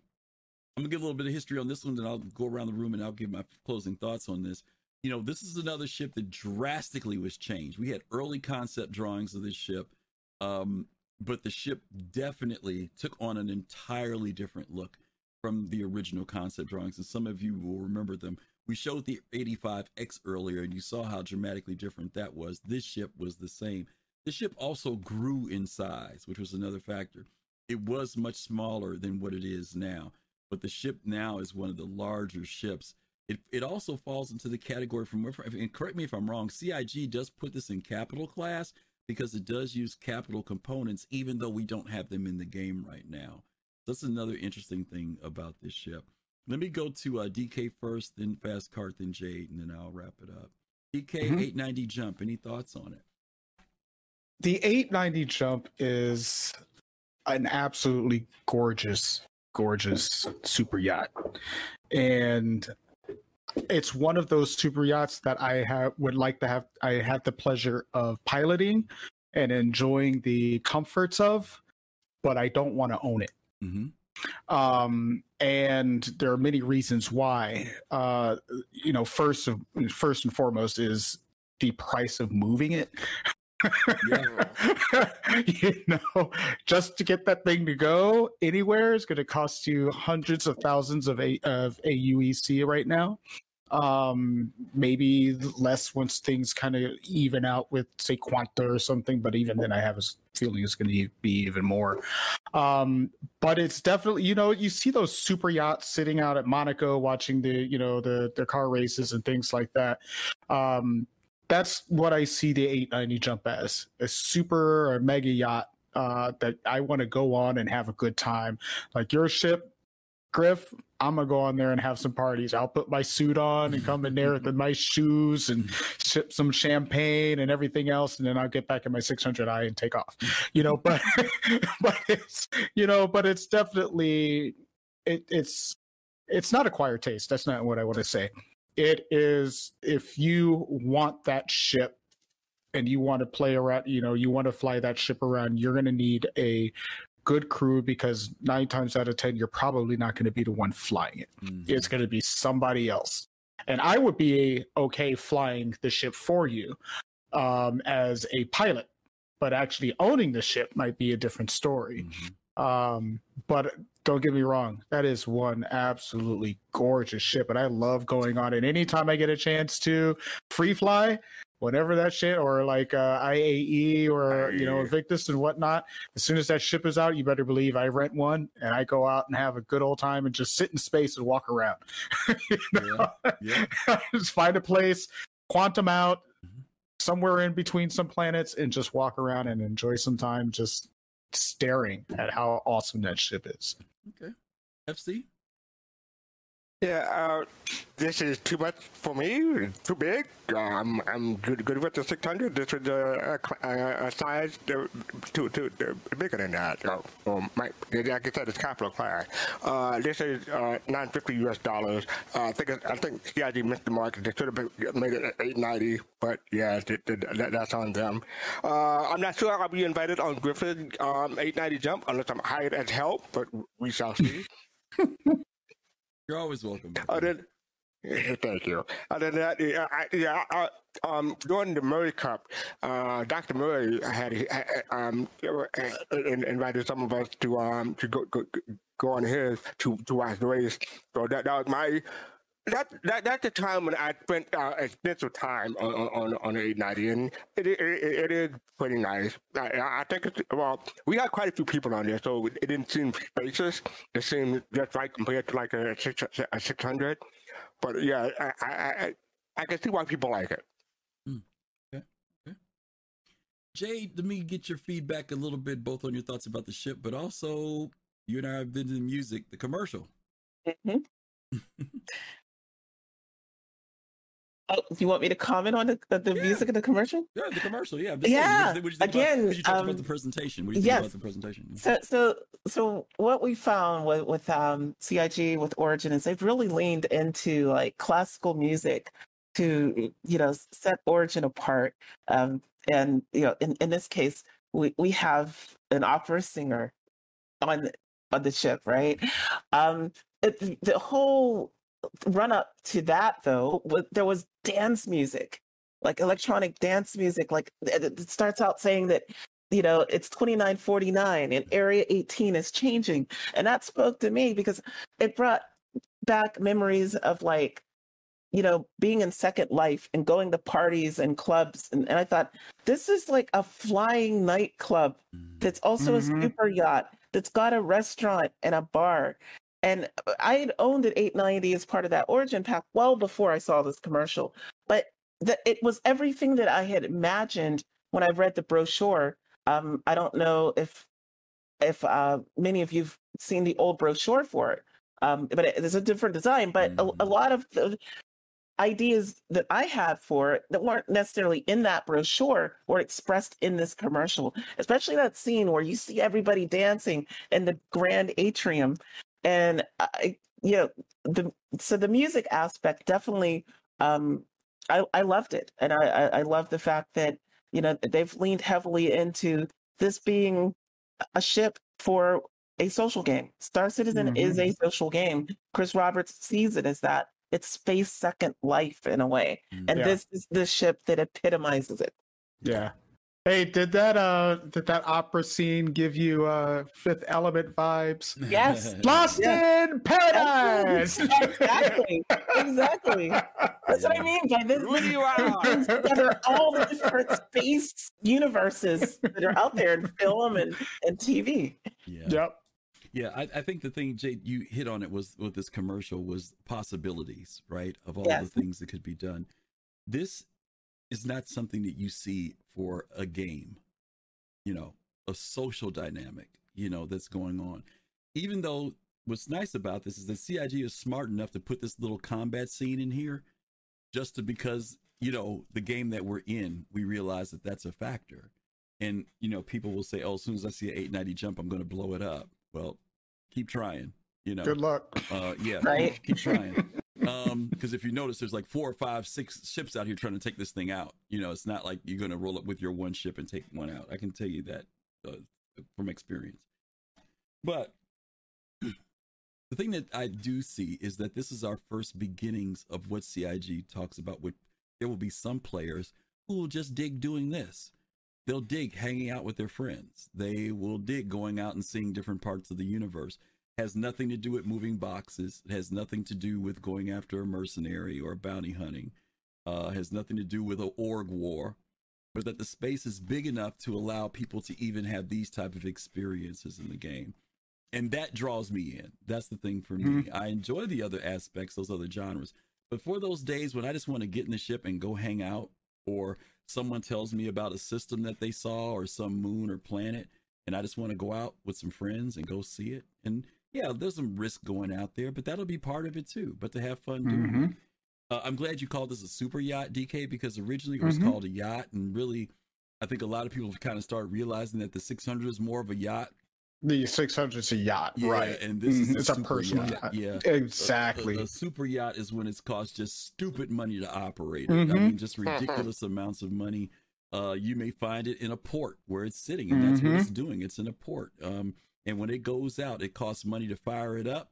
I'm gonna give a little bit of history on this one, then I'll go around the room and I'll give my closing thoughts on this. You know, this is another ship that drastically was changed. We had early concept drawings of this ship, um, but the ship definitely took on an entirely different look from the original concept drawings, and some of you will remember them. We showed the 85X earlier, and you saw how dramatically different that was. This ship was the same. The ship also grew in size, which was another factor. It was much smaller than what it is now, but the ship now is one of the larger ships. It, it also falls into the category from and correct me if I'm wrong, CIG does put this in capital class because it does use capital components, even though we don't have them in the game right now. That's another interesting thing about this ship. Let me go to uh, DK first, then Fast Cart, then Jade, and then I'll wrap it up. DK Mhm. 890 jump. Any thoughts on it? the 890 jump is an absolutely gorgeous gorgeous super yacht and it's one of those super yachts that i have would like to have i had the pleasure of piloting and enjoying the comforts of but i don't want to own it Mm-hmm. Um, and there are many reasons why. Uh, you know, first of first and foremost is the price of moving it. you know, just to get that thing to go anywhere is going to cost you hundreds of thousands of a of AUEC right now. Um, maybe less once things kind of even out with say Quanta or something, but even then, I have a feeling it's going to be even more. Um, but it's definitely you know you see those super yachts sitting out at Monaco watching the you know the the car races and things like that. Um, that's what I see the 890 jump as a super or mega yacht uh, that I want to go on and have a good time. Like your ship, Griff, I'm gonna go on there and have some parties. I'll put my suit on and come in there with my mm-hmm. shoes and sip some champagne and everything else, and then I'll get back in my 600i and take off. You know, but but it's you know, but it's definitely it, it's it's not acquired taste. That's not what I want to say it is if you want that ship and you want to play around, you know, you want to fly that ship around, you're going to need a good crew because nine times out of 10, you're probably not going to be the one flying it. Mm-hmm. It's going to be somebody else. And I would be okay flying the ship for you um, as a pilot, but actually owning the ship might be a different story. Mm-hmm. Um, but don't get me wrong, that is one absolutely gorgeous ship, and I love going on it. Anytime I get a chance to free fly, whatever that shit, or like uh, IAE or you know Invictus and whatnot, as soon as that ship is out, you better believe I rent one and I go out and have a good old time and just sit in space and walk around. yeah. Yeah. just find a place, quantum out, mm-hmm. somewhere in between some planets, and just walk around and enjoy some time just staring at how awesome that ship is. Okay. FC? Yeah, uh, this is too much for me. Too big. I'm good, good with the 600. This is a, a, a size to, to, to, to, bigger than that. Uh, um, my, like I said, it's capital class. Uh, this is uh, 950 US dollars. Uh, I think I think CIG missed the mark. They should have made it 890, but yeah, that, that's on them. Uh, I'm not sure I'll be invited on Griffin um, 890 jump unless I'm hired as help, but we shall see. You're always welcome. Other, thank you. Other than that, yeah, I, yeah I, um, during the Murray Cup, uh, Dr. Murray had, um, invited some of us to um to go go, go on his to to watch the race. So that that was my that, that that's the time when I spent uh, extensive time on on on 890, and it it, it is pretty nice. I, I think it's well, we got quite a few people on there, so it didn't seem spacious. It seemed just right compared to like a six a 600. But yeah, I I I, can see why people like it. Mm. Okay. okay. Jade, let me get your feedback a little bit, both on your thoughts about the ship, but also you and I have been to the music, the commercial. Mm-hmm. Oh, do you want me to comment on the, the, the yeah. music of the commercial? Yeah, the commercial. Yeah. Yeah. Saying, Again, about, you talked um, about the presentation. What do you yes. think about the presentation? So, so, so what we found with, with um, CIG with Origin is they've really leaned into like classical music to you know set Origin apart. Um, and you know, in, in this case, we we have an opera singer on on the ship, right? Um, it, the whole run up to that though there was dance music like electronic dance music like it starts out saying that you know it's 2949 and area 18 is changing. And that spoke to me because it brought back memories of like you know being in second life and going to parties and clubs. And, and i thought this is like a flying nightclub that's also mm-hmm. a super yacht that's got a restaurant and a bar and I had owned an 890 as part of that origin pack well before I saw this commercial. But the, it was everything that I had imagined when I read the brochure. Um, I don't know if if uh, many of you've seen the old brochure for it, um, but it, it's a different design. But mm-hmm. a, a, lot of the ideas that I had for it that weren't necessarily in that brochure were expressed in this commercial, especially that scene where you see everybody dancing in the grand atrium and I, you know, the so the music aspect definitely, um, I I loved it, and I I, I love the fact that you know they've leaned heavily into this being a ship for a social game. Star Citizen Mhm. is a social game. Chris Roberts sees it as that. It's space second life in a way. And Yeah. this is the ship that epitomizes it. Yeah. Hey, did that uh did that opera scene give you uh Fifth Element vibes? Yes. Lost Yeah. in Paradise. exactly. Exactly. That's what I mean by this. Really this wow. brings together all the different space universes that are out there in film and, and TV. yeah. Yep. Yeah, I, I think the thing, Jade, you hit on it was with this commercial was possibilities, right? Of all Yes. the things that could be done. This is not something that you see for a game, you know, a social dynamic, you know, that's going on. Even though what's nice about this is that CIG is smart enough to put this little combat scene in here just to because, you know, the game that we're in, we realize that that's a factor. And, you know, people will say, oh, as soon as I see an 890 jump, I'm going to blow it up. Well, keep trying, you know. Good luck. Uh, yeah, Right. keep trying. Um, because if you notice, there's like four or five, six ships out here trying to take this thing out. You know, it's not like you're going to roll up with your one ship and take one out. I can tell you that uh, from experience. But the thing that I do see is that this is our first beginnings of what CIG talks about. With there will be some players who will just dig doing this. They'll dig hanging out with their friends. They will dig going out and seeing different parts of the universe has nothing to do with moving boxes. It has nothing to do with going after a mercenary or bounty hunting. Uh, has nothing to do with an org war, but that the space is big enough to allow people to even have these type of experiences in the game, and that draws me in. That's the thing for me. I enjoy the other aspects, those other genres, but for those days when I just want to get in the ship and go hang out, or someone tells me about a system that they saw or some moon or planet, and I just want to go out with some friends and go see it, and yeah, there's some risk going out there, but that'll be part of it too. But to have fun doing Mhm. it. Uh, I'm glad you called this a super yacht, DK, because originally it was Mhm. called a yacht, and really, I think a lot of people have kind of started realizing that the 600 is more of a yacht. The 600 is a yacht, Yeah, right? And this is Mhm, a it's a super personal yacht. yacht. Yeah. Exactly. A, a- a super yacht is when it's cost just stupid money to operate. it. I Mhm. mean, just ridiculous amounts of money. Uh, you may find it in a port where it's sitting, and that's what it's doing. It's in a port. Um, and when it goes out, it costs money to fire it up,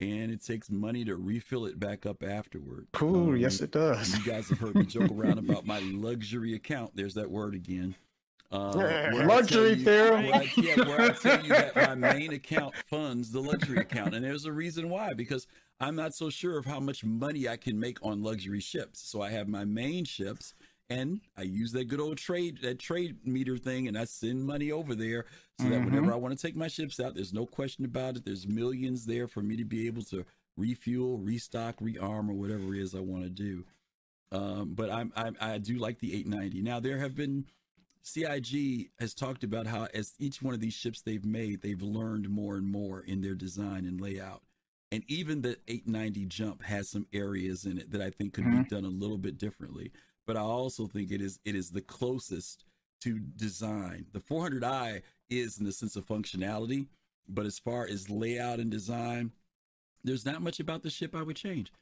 and it takes money to refill it back up afterward. cool. Um, yes, it does. you guys have heard me joke around about my luxury account. There's that word again. Uh, Luxury you- theorem. where I, yeah, where I tell you that my main account funds the luxury account, and there's a reason why. Because I'm not so sure of how much money I can make on luxury ships. So I have my main ships, and I use that good old trade that trade meter thing, and I send money over there so that whenever I want to take my ships out, there's no question about it. There's millions there for me to be able to refuel, restock, rearm, or whatever it is I want to do. Um, but I'm, I'm I do like the 890. Now there have been CIG has talked about how as each one of these ships they've made, they've learned more and more in their design and layout. And even the 890 jump has some areas in it that I think could be done a little bit differently. But I also think it is it is the closest to design. The 400i is in the sense of functionality, but as far as layout and design, there's not much about the ship I would change.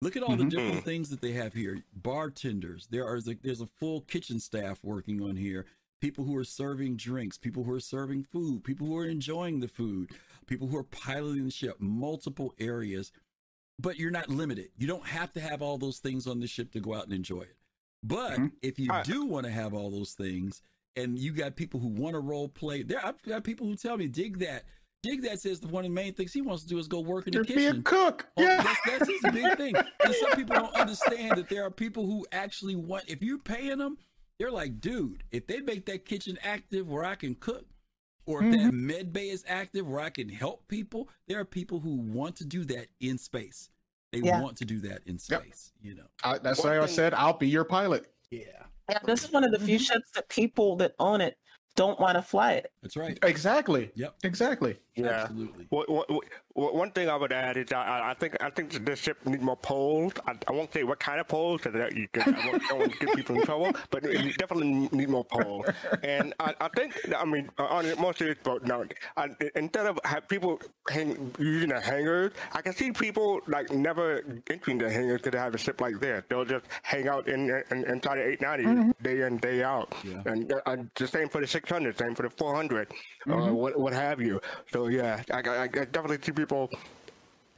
Look at all the Mhm. different things that they have here. Bartenders. There are there's a full kitchen staff working on here. People who are serving drinks, people who are serving food, people who are enjoying the food, people who are piloting the ship, multiple areas. But you're not limited. You don't have to have all those things on the ship to go out and enjoy it. But Mhm. if you do want to have all those things, and you got people who want to role play, there I've got people who tell me, dig that. Dig that says the one of the main things he wants to do is go work in the Just be a kitchen. cook. Oh, yeah. that's, that's his big thing. And some people don't understand that there are people who actually want, if you're paying them, they're like, dude, if they make that kitchen active where I can cook, or if that med bay is active where I can help people, there are people who want to do that in space. They Yeah. want to do that in Yep. space, you know. I, that's why I said I'll be your pilot. Yeah. Yeah, this is one of the few mm-hmm. ships that people that own it don't want to fly it. That's right. Exactly. Yep. Exactly. Yeah. Absolutely. What, what, what- w- one thing I would add is I, I think I think that this ship needs more poles. I, I won't say what kind of poles because that you can, I won't, don't want to get people in trouble, but it definitely need more poles. And I, I think I mean on a more serious note, I, instead of have people hang, using the hangars, I can see people like never entering the hangars because they have a ship like this. They'll just hang out in, in inside the 890 mm-hmm. day in day out, yeah. and uh, the same for the 600, same for the 400, mm-hmm. or what what have you. So yeah, I, I, I definitely see people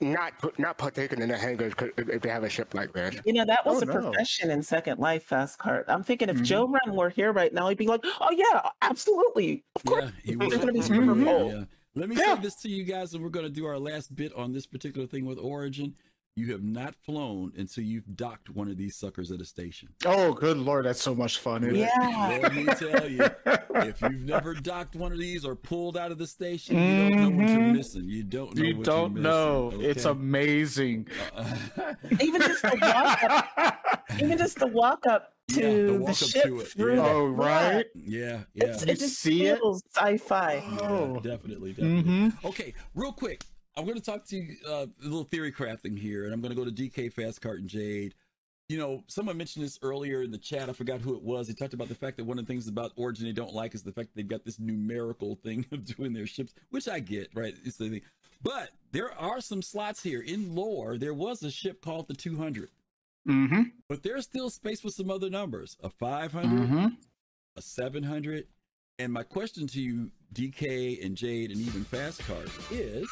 not not partaking in the hangars if they have a ship like that. You know, that was oh, a no. profession in Second Life Fast Cart. I'm thinking if mm-hmm. Joe Run were here right now, he'd be like, "Oh yeah, absolutely, of course." Yeah, There's going to be Super mm-hmm. Yeah. Let me yeah. say this to you guys, and we're going to do our last bit on this particular thing with Origin. You have not flown until you've docked one of these suckers at a station. Oh, good lord, that's so much fun! yeah. Let me tell you, if you've never docked one of these or pulled out of the station, you don't know what you're mm-hmm. missing. You don't know. You don't know. Okay? It's amazing. Uh, even just the walk up, even just the walk up to yeah, the, the ship through. Yeah. Oh, right. Yeah, yeah. It's, it just see feels it? sci-fi. Oh, yeah, definitely, definitely. Mm-hmm. Okay, real quick. I'm going to talk to you uh, a little theory crafting here, and I'm going to go to DK Fast Cart and Jade. You know, someone mentioned this earlier in the chat. I forgot who it was. He talked about the fact that one of the things about Origin they don't like is the fact that they've got this numerical thing of doing their ships, which I get, right? It's the thing. But there are some slots here in lore. There was a ship called the 200. Mm-hmm. But there's still space for some other numbers a 500, mm-hmm. a 700. And my question to you, DK and Jade and even Fast Cart, is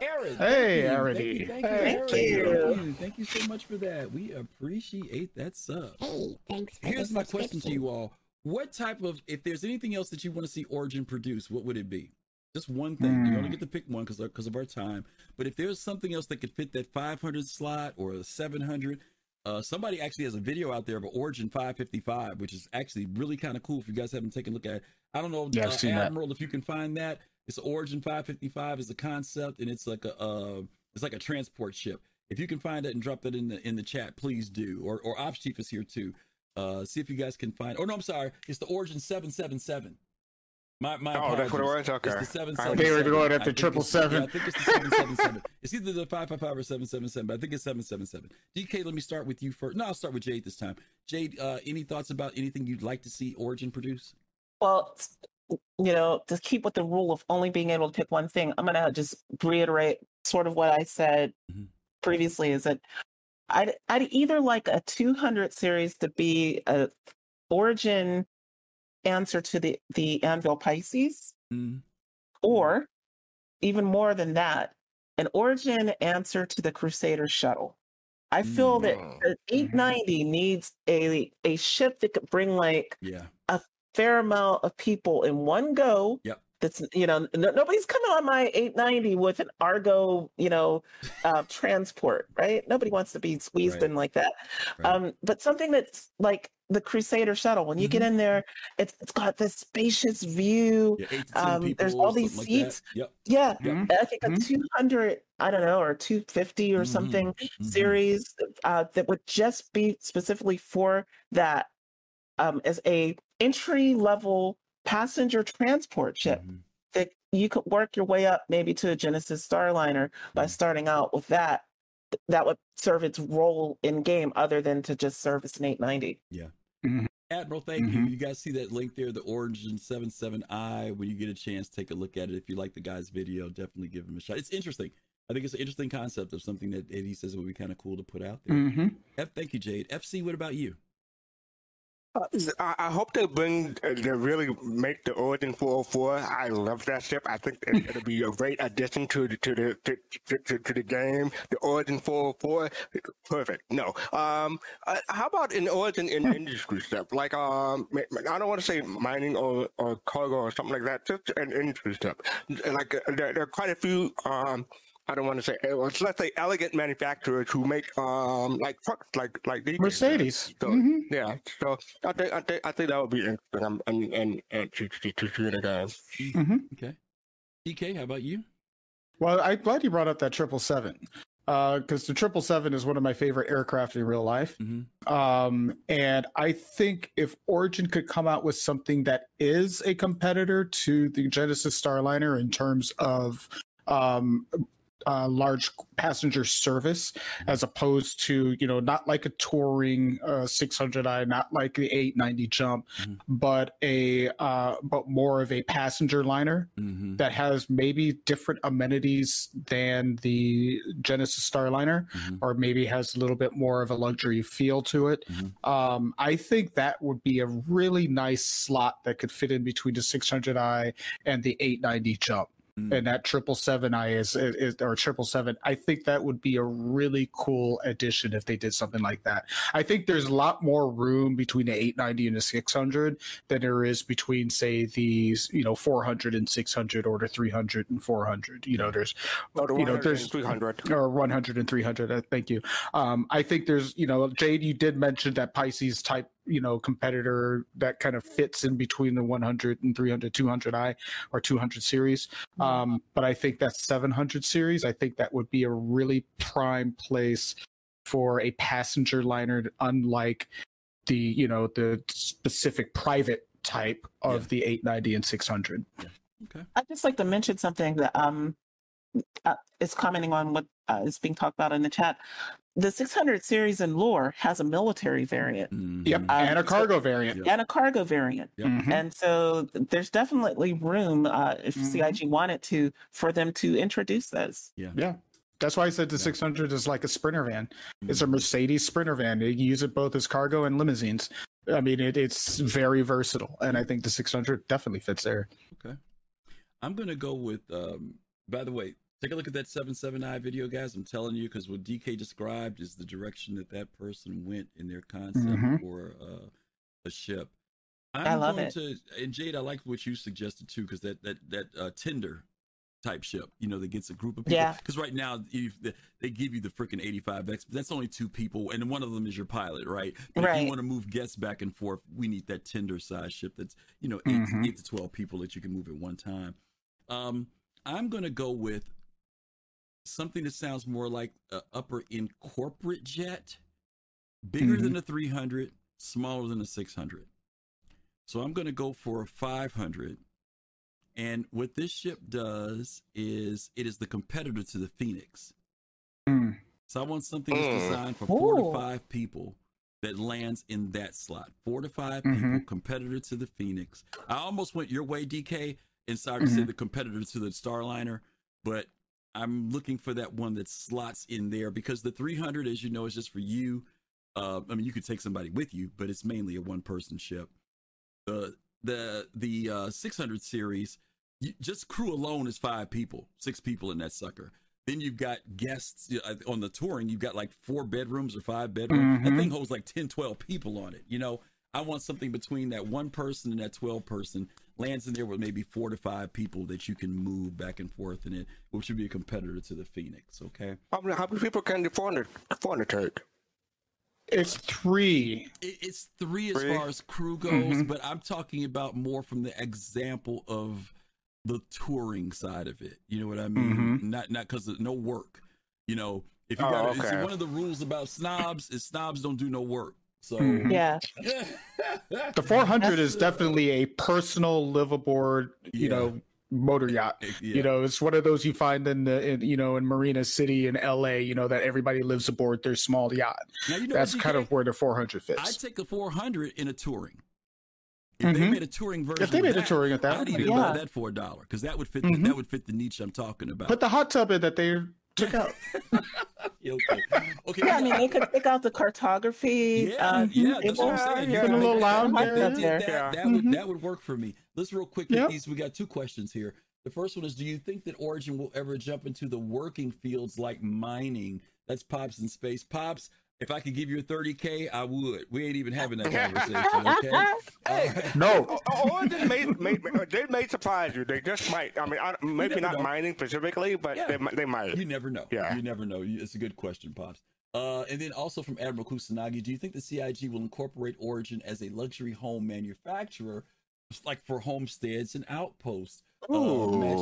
Aaron. Hey, Aaron. Thank you. Thank, you, thank, you. thank you so much for that. We appreciate that sub. Hey, thanks. Here's my question to you all. What type of, if there's anything else that you want to see Origin produce, what would it be? Just one thing. Mm. You only hmm. get to pick one because because of our time. But if there's something else that could fit that 500 slot or a 700, uh, somebody actually has a video out there of an Origin 555, which is actually really kind of cool. If you guys haven't taken a look at it, I don't know, yeah, uh, Admiral, that. if you can find that. It's Origin 555 is the concept, and it's like a uh, it's like a transport ship. If you can find it and drop that in the in the chat, please do. Or or Ops Chief is here too. Uh, see if you guys can find. Oh no, I'm sorry. It's the Origin 777. My, my oh, that's what it was. Okay. It's the seven seven. we're going at the triple seven. Yeah, I think it's the seven seven seven. It's either the five five five or seven seven seven. But I think it's seven seven seven. DK, let me start with you first. No, I'll start with Jade this time. Jade, uh, any thoughts about anything you'd like to see Origin produce? Well, you know, to keep with the rule of only being able to pick one thing, I'm going to just reiterate sort of what I said mm-hmm. previously is that I'd, I'd either like a 200 series to be a origin answer to the, the Anvil Pisces, mm-hmm. or even more than that, an origin answer to the Crusader shuttle. I feel mm-hmm. that the 890 needs a a ship that could bring like yeah. a fair amount of people in one go. Yep. That's you know no, nobody's coming on my 890 with an Argo you know uh, transport right. Nobody wants to be squeezed right. in like that. Right. Um, but something that's like the Crusader shuttle. When you mm-hmm. get in there, it's it's got this spacious view. Yeah, um, there's all these seats. Like yep. Yeah, mm-hmm. I think a mm-hmm. 200, I don't know, or 250 or mm-hmm. something mm-hmm. series uh, that would just be specifically for that um, as a entry level passenger transport ship mm-hmm. that you could work your way up maybe to a Genesis Starliner by mm-hmm. starting out with that. That would serve its role in game other than to just service an 890. Yeah. Mm-hmm. Admiral, thank mm-hmm. you. You guys see that link there, the Origin 77i. When you get a chance, take a look at it. If you like the guy's video, definitely give him a shot. It's interesting. I think it's an interesting concept of something that Eddie says would be kind of cool to put out there. Mm-hmm. F, thank you, Jade. FC, what about you? Uh, I hope they bring, uh, they really make the Origin 404. I love that ship. I think it, will be a great addition to the to the to, to, to, the game. The Origin 404, perfect. No, um, uh, how about an Origin in industry step? Like, um, I don't want to say mining or, or cargo or something like that. Just an industry step. Like, there, there are quite a few um I don't want to say let's let's say elegant manufacturers who make um like trucks like like these Mercedes. So, mm-hmm. Yeah, so I think I think I think that would be interesting and and, and to to to see it again. Mm-hmm. Okay, DK, how about you? Well, I'm glad you brought up that triple seven because uh, the triple seven is one of my favorite aircraft in real life. Mm-hmm. Um, and I think if Origin could come out with something that is a competitor to the Genesis Starliner in terms of um, uh, large passenger service as opposed to you know not like a touring uh, 600i not like the 890 jump Mhm. but a uh, but more of a passenger liner Mhm. that has maybe different amenities than the genesis starliner Mhm. or maybe has a little bit more of a luxury feel to it Mhm. um, i think that would be a really nice slot that could fit in between the 600i and the 890 jump Mm. and that triple seven I is, is or triple seven. I think that would be a really cool addition if they did something like that. I think there's a lot more room between the 890 and the 600 than there is between say these you know 400 and 600 or the 300 and 400. You know, there's you know there's 300. or 100 and 300 uh, thank you um i think there's you know jade you did mention that pisces type you know competitor that kind of fits in between the 100 and 300 200i or 200 series um but i think that 700 series i think that would be a really prime place for a passenger liner unlike the you know the specific private type of Yeah. the 890 and 600 Okay. I'd just like to mention something that um uh, is commenting on what uh, is being talked about in the chat. The 600 series in lore has a military variant Mhm. yep Um, and a so- cargo variant and a cargo variant. Yep. Mhm. And so there's definitely room, uh, if Mhm. CIG wanted to, for them to introduce those. Yeah. Yeah. That's why I said the Yeah. 600 is like a sprinter van. It's a Mhm. Mercedes sprinter van. You use it both as cargo and limousines. I mean, it, it's very versatile, and I think the 600 definitely fits there. Okay. I'm gonna go with. Um, by the way, take a look at that seven seven i video, guys. I'm telling you because what DK described is the direction that that person went in their concept Mhm. for uh, a ship. I'm I love going it. to and Jade, I like what you suggested too, because that that that uh, tender type ship, you know, that gets a group of people. Yeah. Because right now, they give you the freaking 85x, but that's only two people, and one of them is your pilot, right? But if you want to move guests back and forth, we need that tender size ship that's you know 8 Mhm. eight to twelve people that you can move at one time. Um, I'm gonna go with something that sounds more like a upper end corporate jet, bigger than the 300, smaller than the 600. So I'm gonna go for a 500. And what this ship does is it is the competitor to the Phoenix. Mm. So I want something that's Mm. designed for four Ooh. to five people that lands in that slot. Four to 5 people, Mhm. competitor to the Phoenix. I almost went your way, DK, and sorry to say the competitor to the Starliner, but I'm looking for that one that slots in there because the 300, as you know, is just for you. Uh, I mean, you could take somebody with you, but it's mainly a one-person ship. The the the uh, 600 series, you, just crew alone is five people, six people in that sucker. Then you've got guests you on the touring. You've got like four bedrooms or five bedrooms. That Mhm. thing holds like 10, 12 people on it. You know, I want something between that one person and that 12 person lands in there with maybe four to five people that you can move back and forth in it, which would be a competitor to the Phoenix. Okay. How many, how many people can the 400, 400 take? It's three. It, it's three as Three? far as crew goes, Mhm. but I'm talking about more from the example of the touring side of it. You know what I mean? Mhm. Not not because of no work. You know, if you Oh, got it's okay. one of the rules about snobs is snobs don't do no work. So Mhm. Yeah. The 400 is definitely a personal liveaboard, you Yeah. know, motor yacht. Yeah. You know, it's one of those you find in the, in, you know, in Marina City in LA, you know, that everybody lives aboard their small yacht. Now, you know That's kind DK? of where the 400 fits. I'd take the 400 in a touring. If they Mhm. made a touring version, If they of made a touring of that, I'd even Yeah. buy that for a dollar because that would fit. Mhm. That would fit the niche I'm talking about. Put the hot tub in that they took out. Okay. okay. Yeah, I mean, they could pick out the cartography. Yeah, um, yeah, that's what I'm saying. Yeah, You yeah. can a make little that- lounge that- area. that- Yeah. that would that would work for me. Let's real quick hit Yep. these. We got two questions here. The first one is: Do you think that Origin will ever jump into the working fields like mining? That's Pops in space. Pops, if I could give you a 30k, I would. We ain't even having that conversation. Okay. All right. No. Or, or they may, may, they may surprise you. They just might. I mean, I, maybe not know. mining specifically, but Yeah. they, might- they might. You never know. Yeah. You never know. It's a good question, Pops. Uh, and then also from Admiral Kusanagi, do you think the CIG will incorporate Origin as a luxury home manufacturer, like for homesteads and outposts? Uh, Ooh. to match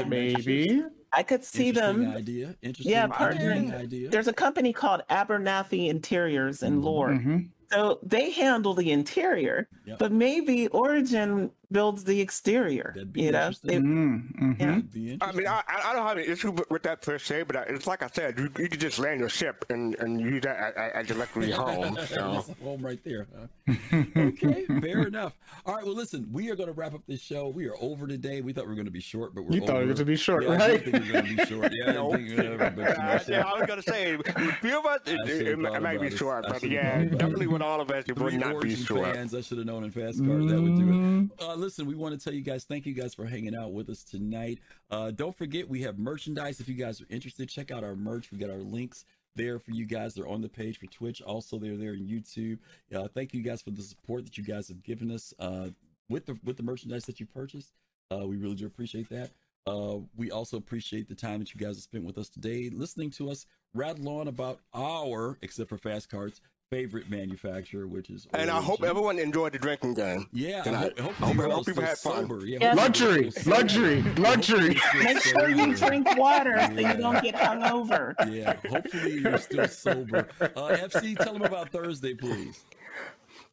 your? Maybe. I could see Interesting them. idea. Interesting. Yeah, partnering. idea. There's a company called Abernathy Interiors in. Lore. Mhm. So they handle the interior, Yep. but maybe Origin builds the exterior. That'd be You know. It- Mm, mhm. Yeah. Be I mean. I, I I don't have an issue with, with that per se, but I, it's like I said, you, you could just land your ship and, and use that as, as your luxury home. So. Home right there. Huh? okay, fair enough. All right, well, listen, we are going to wrap up this show. We are over today. We thought we were going to be short, but we're You thought it over. was to be short, yeah, right? didn't think we were going to be short. Yeah, I think we were gonna- but, you know, so- yeah, I was gonna say, a few of us, it, I it, it, might be short, but yeah, definitely it. with all of us, it would not be short. fans, I should have known in Fast Cart that would do it. Uh, listen, we want to tell you guys, thank you guys for hanging out with us tonight. Uh, don't forget, we have merchandise. If you guys are interested, check out our merch. We got our links there for you guys. They're on the page for Twitch. Also, they're there in YouTube. Uh, thank you guys for the support that you guys have given us uh, with the with the merchandise that you purchased. Uh, we really do appreciate that. Uh, we also appreciate the time that you guys have spent with us today, listening to us rattle on about our, except for Fast Cart's, favorite manufacturer, which is. And I hope everyone enjoyed the drinking game. Yeah, I hope, I hope- you're I all hope people still had fun. sober. Yeah, Yeah. Luxury, luxury, luxury. Make sure you drink water so you don't get hungover. Yeah, hopefully you're still sober. Uh, FC, tell them about Thursday, please.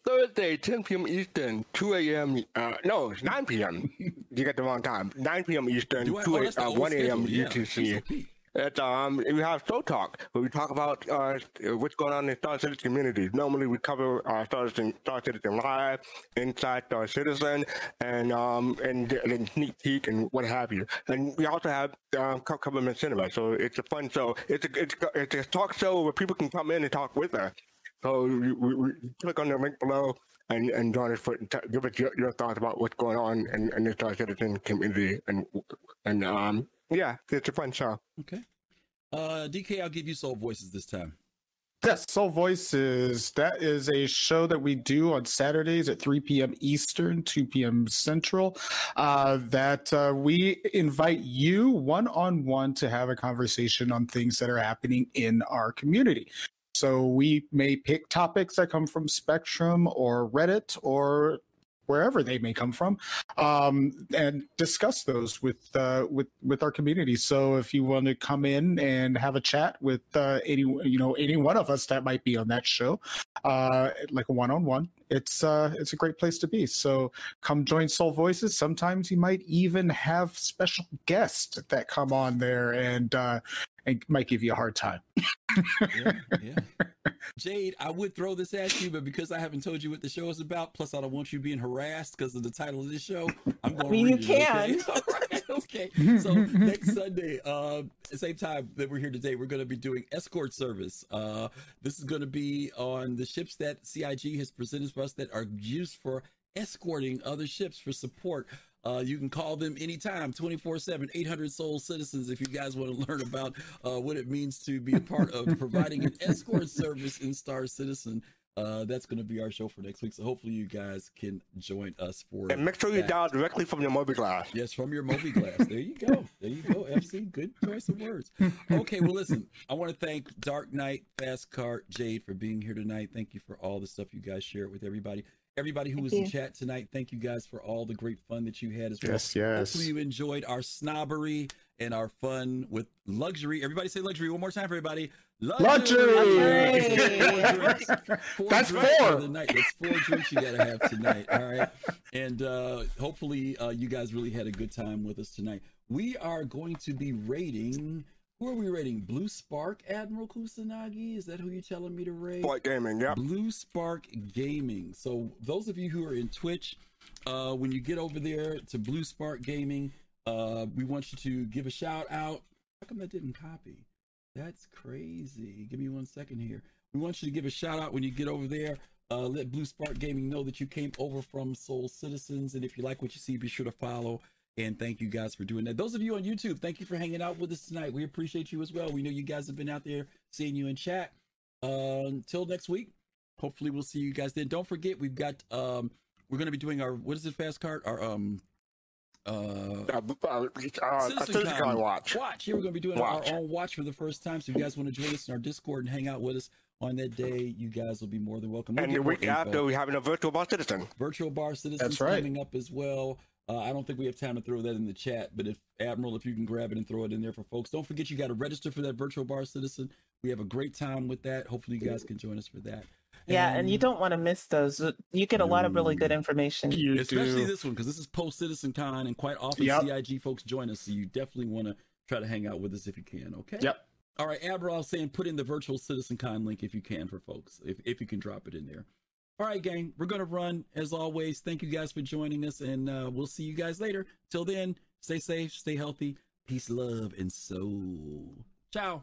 Thursday, 10 p.m. Eastern, 2 a.m. Uh, no, it's 9 p.m. you got the wrong time. 9 p.m. Eastern, Do I, 2 oh, a, uh, 1 a.m. schedule. Yeah, UTC. It's, um, we have Show Talk, where we talk about uh, what's going on in Star Citizen community. Normally, we cover uh, Star Citizen, Star Citizen Live, Inside Star Citizen, and um, and, and sneak peek and what have you. And we also have um, government cinema, so it's a fun show. It's a it's, it's a talk show where people can come in and talk with us. So we, we, we click on the link below and, and join us for give us your, your thoughts about what's going on in, in the Star Citizen community and and um yeah, it's a fun show. Okay. Uh, DK, I'll give you soul voices this time. Yes, Soul Voices. That is a show that we do on Saturdays at 3 p.m. Eastern, 2 p.m. Central. Uh, that uh, we invite you one on one to have a conversation on things that are happening in our community. So we may pick topics that come from Spectrum or Reddit or wherever they may come from, um, and discuss those with uh, with with our community. So if you want to come in and have a chat with uh, any you know any one of us that might be on that show, uh, like a one on one, it's uh, it's a great place to be. So come join Soul Voices. Sometimes you might even have special guests that come on there and uh, and might give you a hard time. Yeah, yeah. Jade, I would throw this at you, but because I haven't told you what the show is about, plus I don't want you being harassed because of the title of this show, I'm going to mean, you read it, okay? can. All right, okay. So next Sunday, uh, same time that we're here today, we're going to be doing escort service. Uh, this is going to be on the ships that CIG has presented for us that are used for escorting other ships for support. Uh, you can call them anytime, 24 7, 800 Soul Citizens, if you guys want to learn about uh, what it means to be a part of providing an escort service in Star Citizen. Uh, that's going to be our show for next week. So hopefully you guys can join us for And make sure you that. dial directly from your mobile glass. Yes, from your mobiGlas. There you go. There you go, FC. Good choice of words. Okay, well, listen, I want to thank Dark Knight, Fast Cart, Jade for being here tonight. Thank you for all the stuff you guys shared with everybody. Everybody who Thank was in chat tonight, thank you guys for all the great fun that you had as well. Yes, yes. Hopefully you enjoyed our snobbery and our fun with luxury. Everybody say luxury one more time for everybody. Luxury! Four drinks. Four That's four. for the night. That's four drinks you gotta have tonight. All right. And uh hopefully uh you guys really had a good time with us tonight. We are going to be rating who are we rating? Blue Spark Admiral Kusanagi? Is that who you're telling me to rate? Point gaming, yep. Blue Spark Gaming. So those of you who are in Twitch, uh, when you get over there to Blue Spark Gaming, uh, we want you to give a shout out. How come that didn't copy? That's crazy. Give me one second here. We want you to give a shout out when you get over there. Uh, let Blue Spark Gaming know that you came over from Soul Citizens, and if you like what you see, be sure to follow. And thank you guys for doing that. Those of you on YouTube, thank you for hanging out with us tonight. We appreciate you as well. We know you guys have been out there seeing you in chat. Uh, until next week, hopefully we'll see you guys then. Don't forget, we've got um, we're going to be doing our what is it, Fast Cart? Our um, uh, Uh, uh, uh, Citizen Citizen Con Con watch. Watch. Here we're going to be doing Watch. our own watch for the first time. So if you guys want to join us in our Discord and hang out with us on that day, you guys will be more than welcome. We'll And the week after, we having a virtual bar citizen. Virtual Bar citizen That's right. coming up as well. Uh, I don't think we have time to throw that in the chat, but if Admiral, if you can grab it and throw it in there for folks, don't forget you got to register for that Virtual Bar Citizen. We have a great time with that. Hopefully, you guys can join us for that. Yeah, and, and you don't want to miss those. You get a lot of really good information. You Especially do. this one, because this is post Citizen Con, and quite often yep. CIG folks join us. So you definitely want to try to hang out with us if you can. Okay. Yep. All right, Admiral saying put in the virtual Citizen Con link if you can for folks, if, if you can drop it in there. All right, gang, we're going to run as always. Thank you guys for joining us, and uh, we'll see you guys later. Till then, stay safe, stay healthy, peace, love, and soul. Ciao.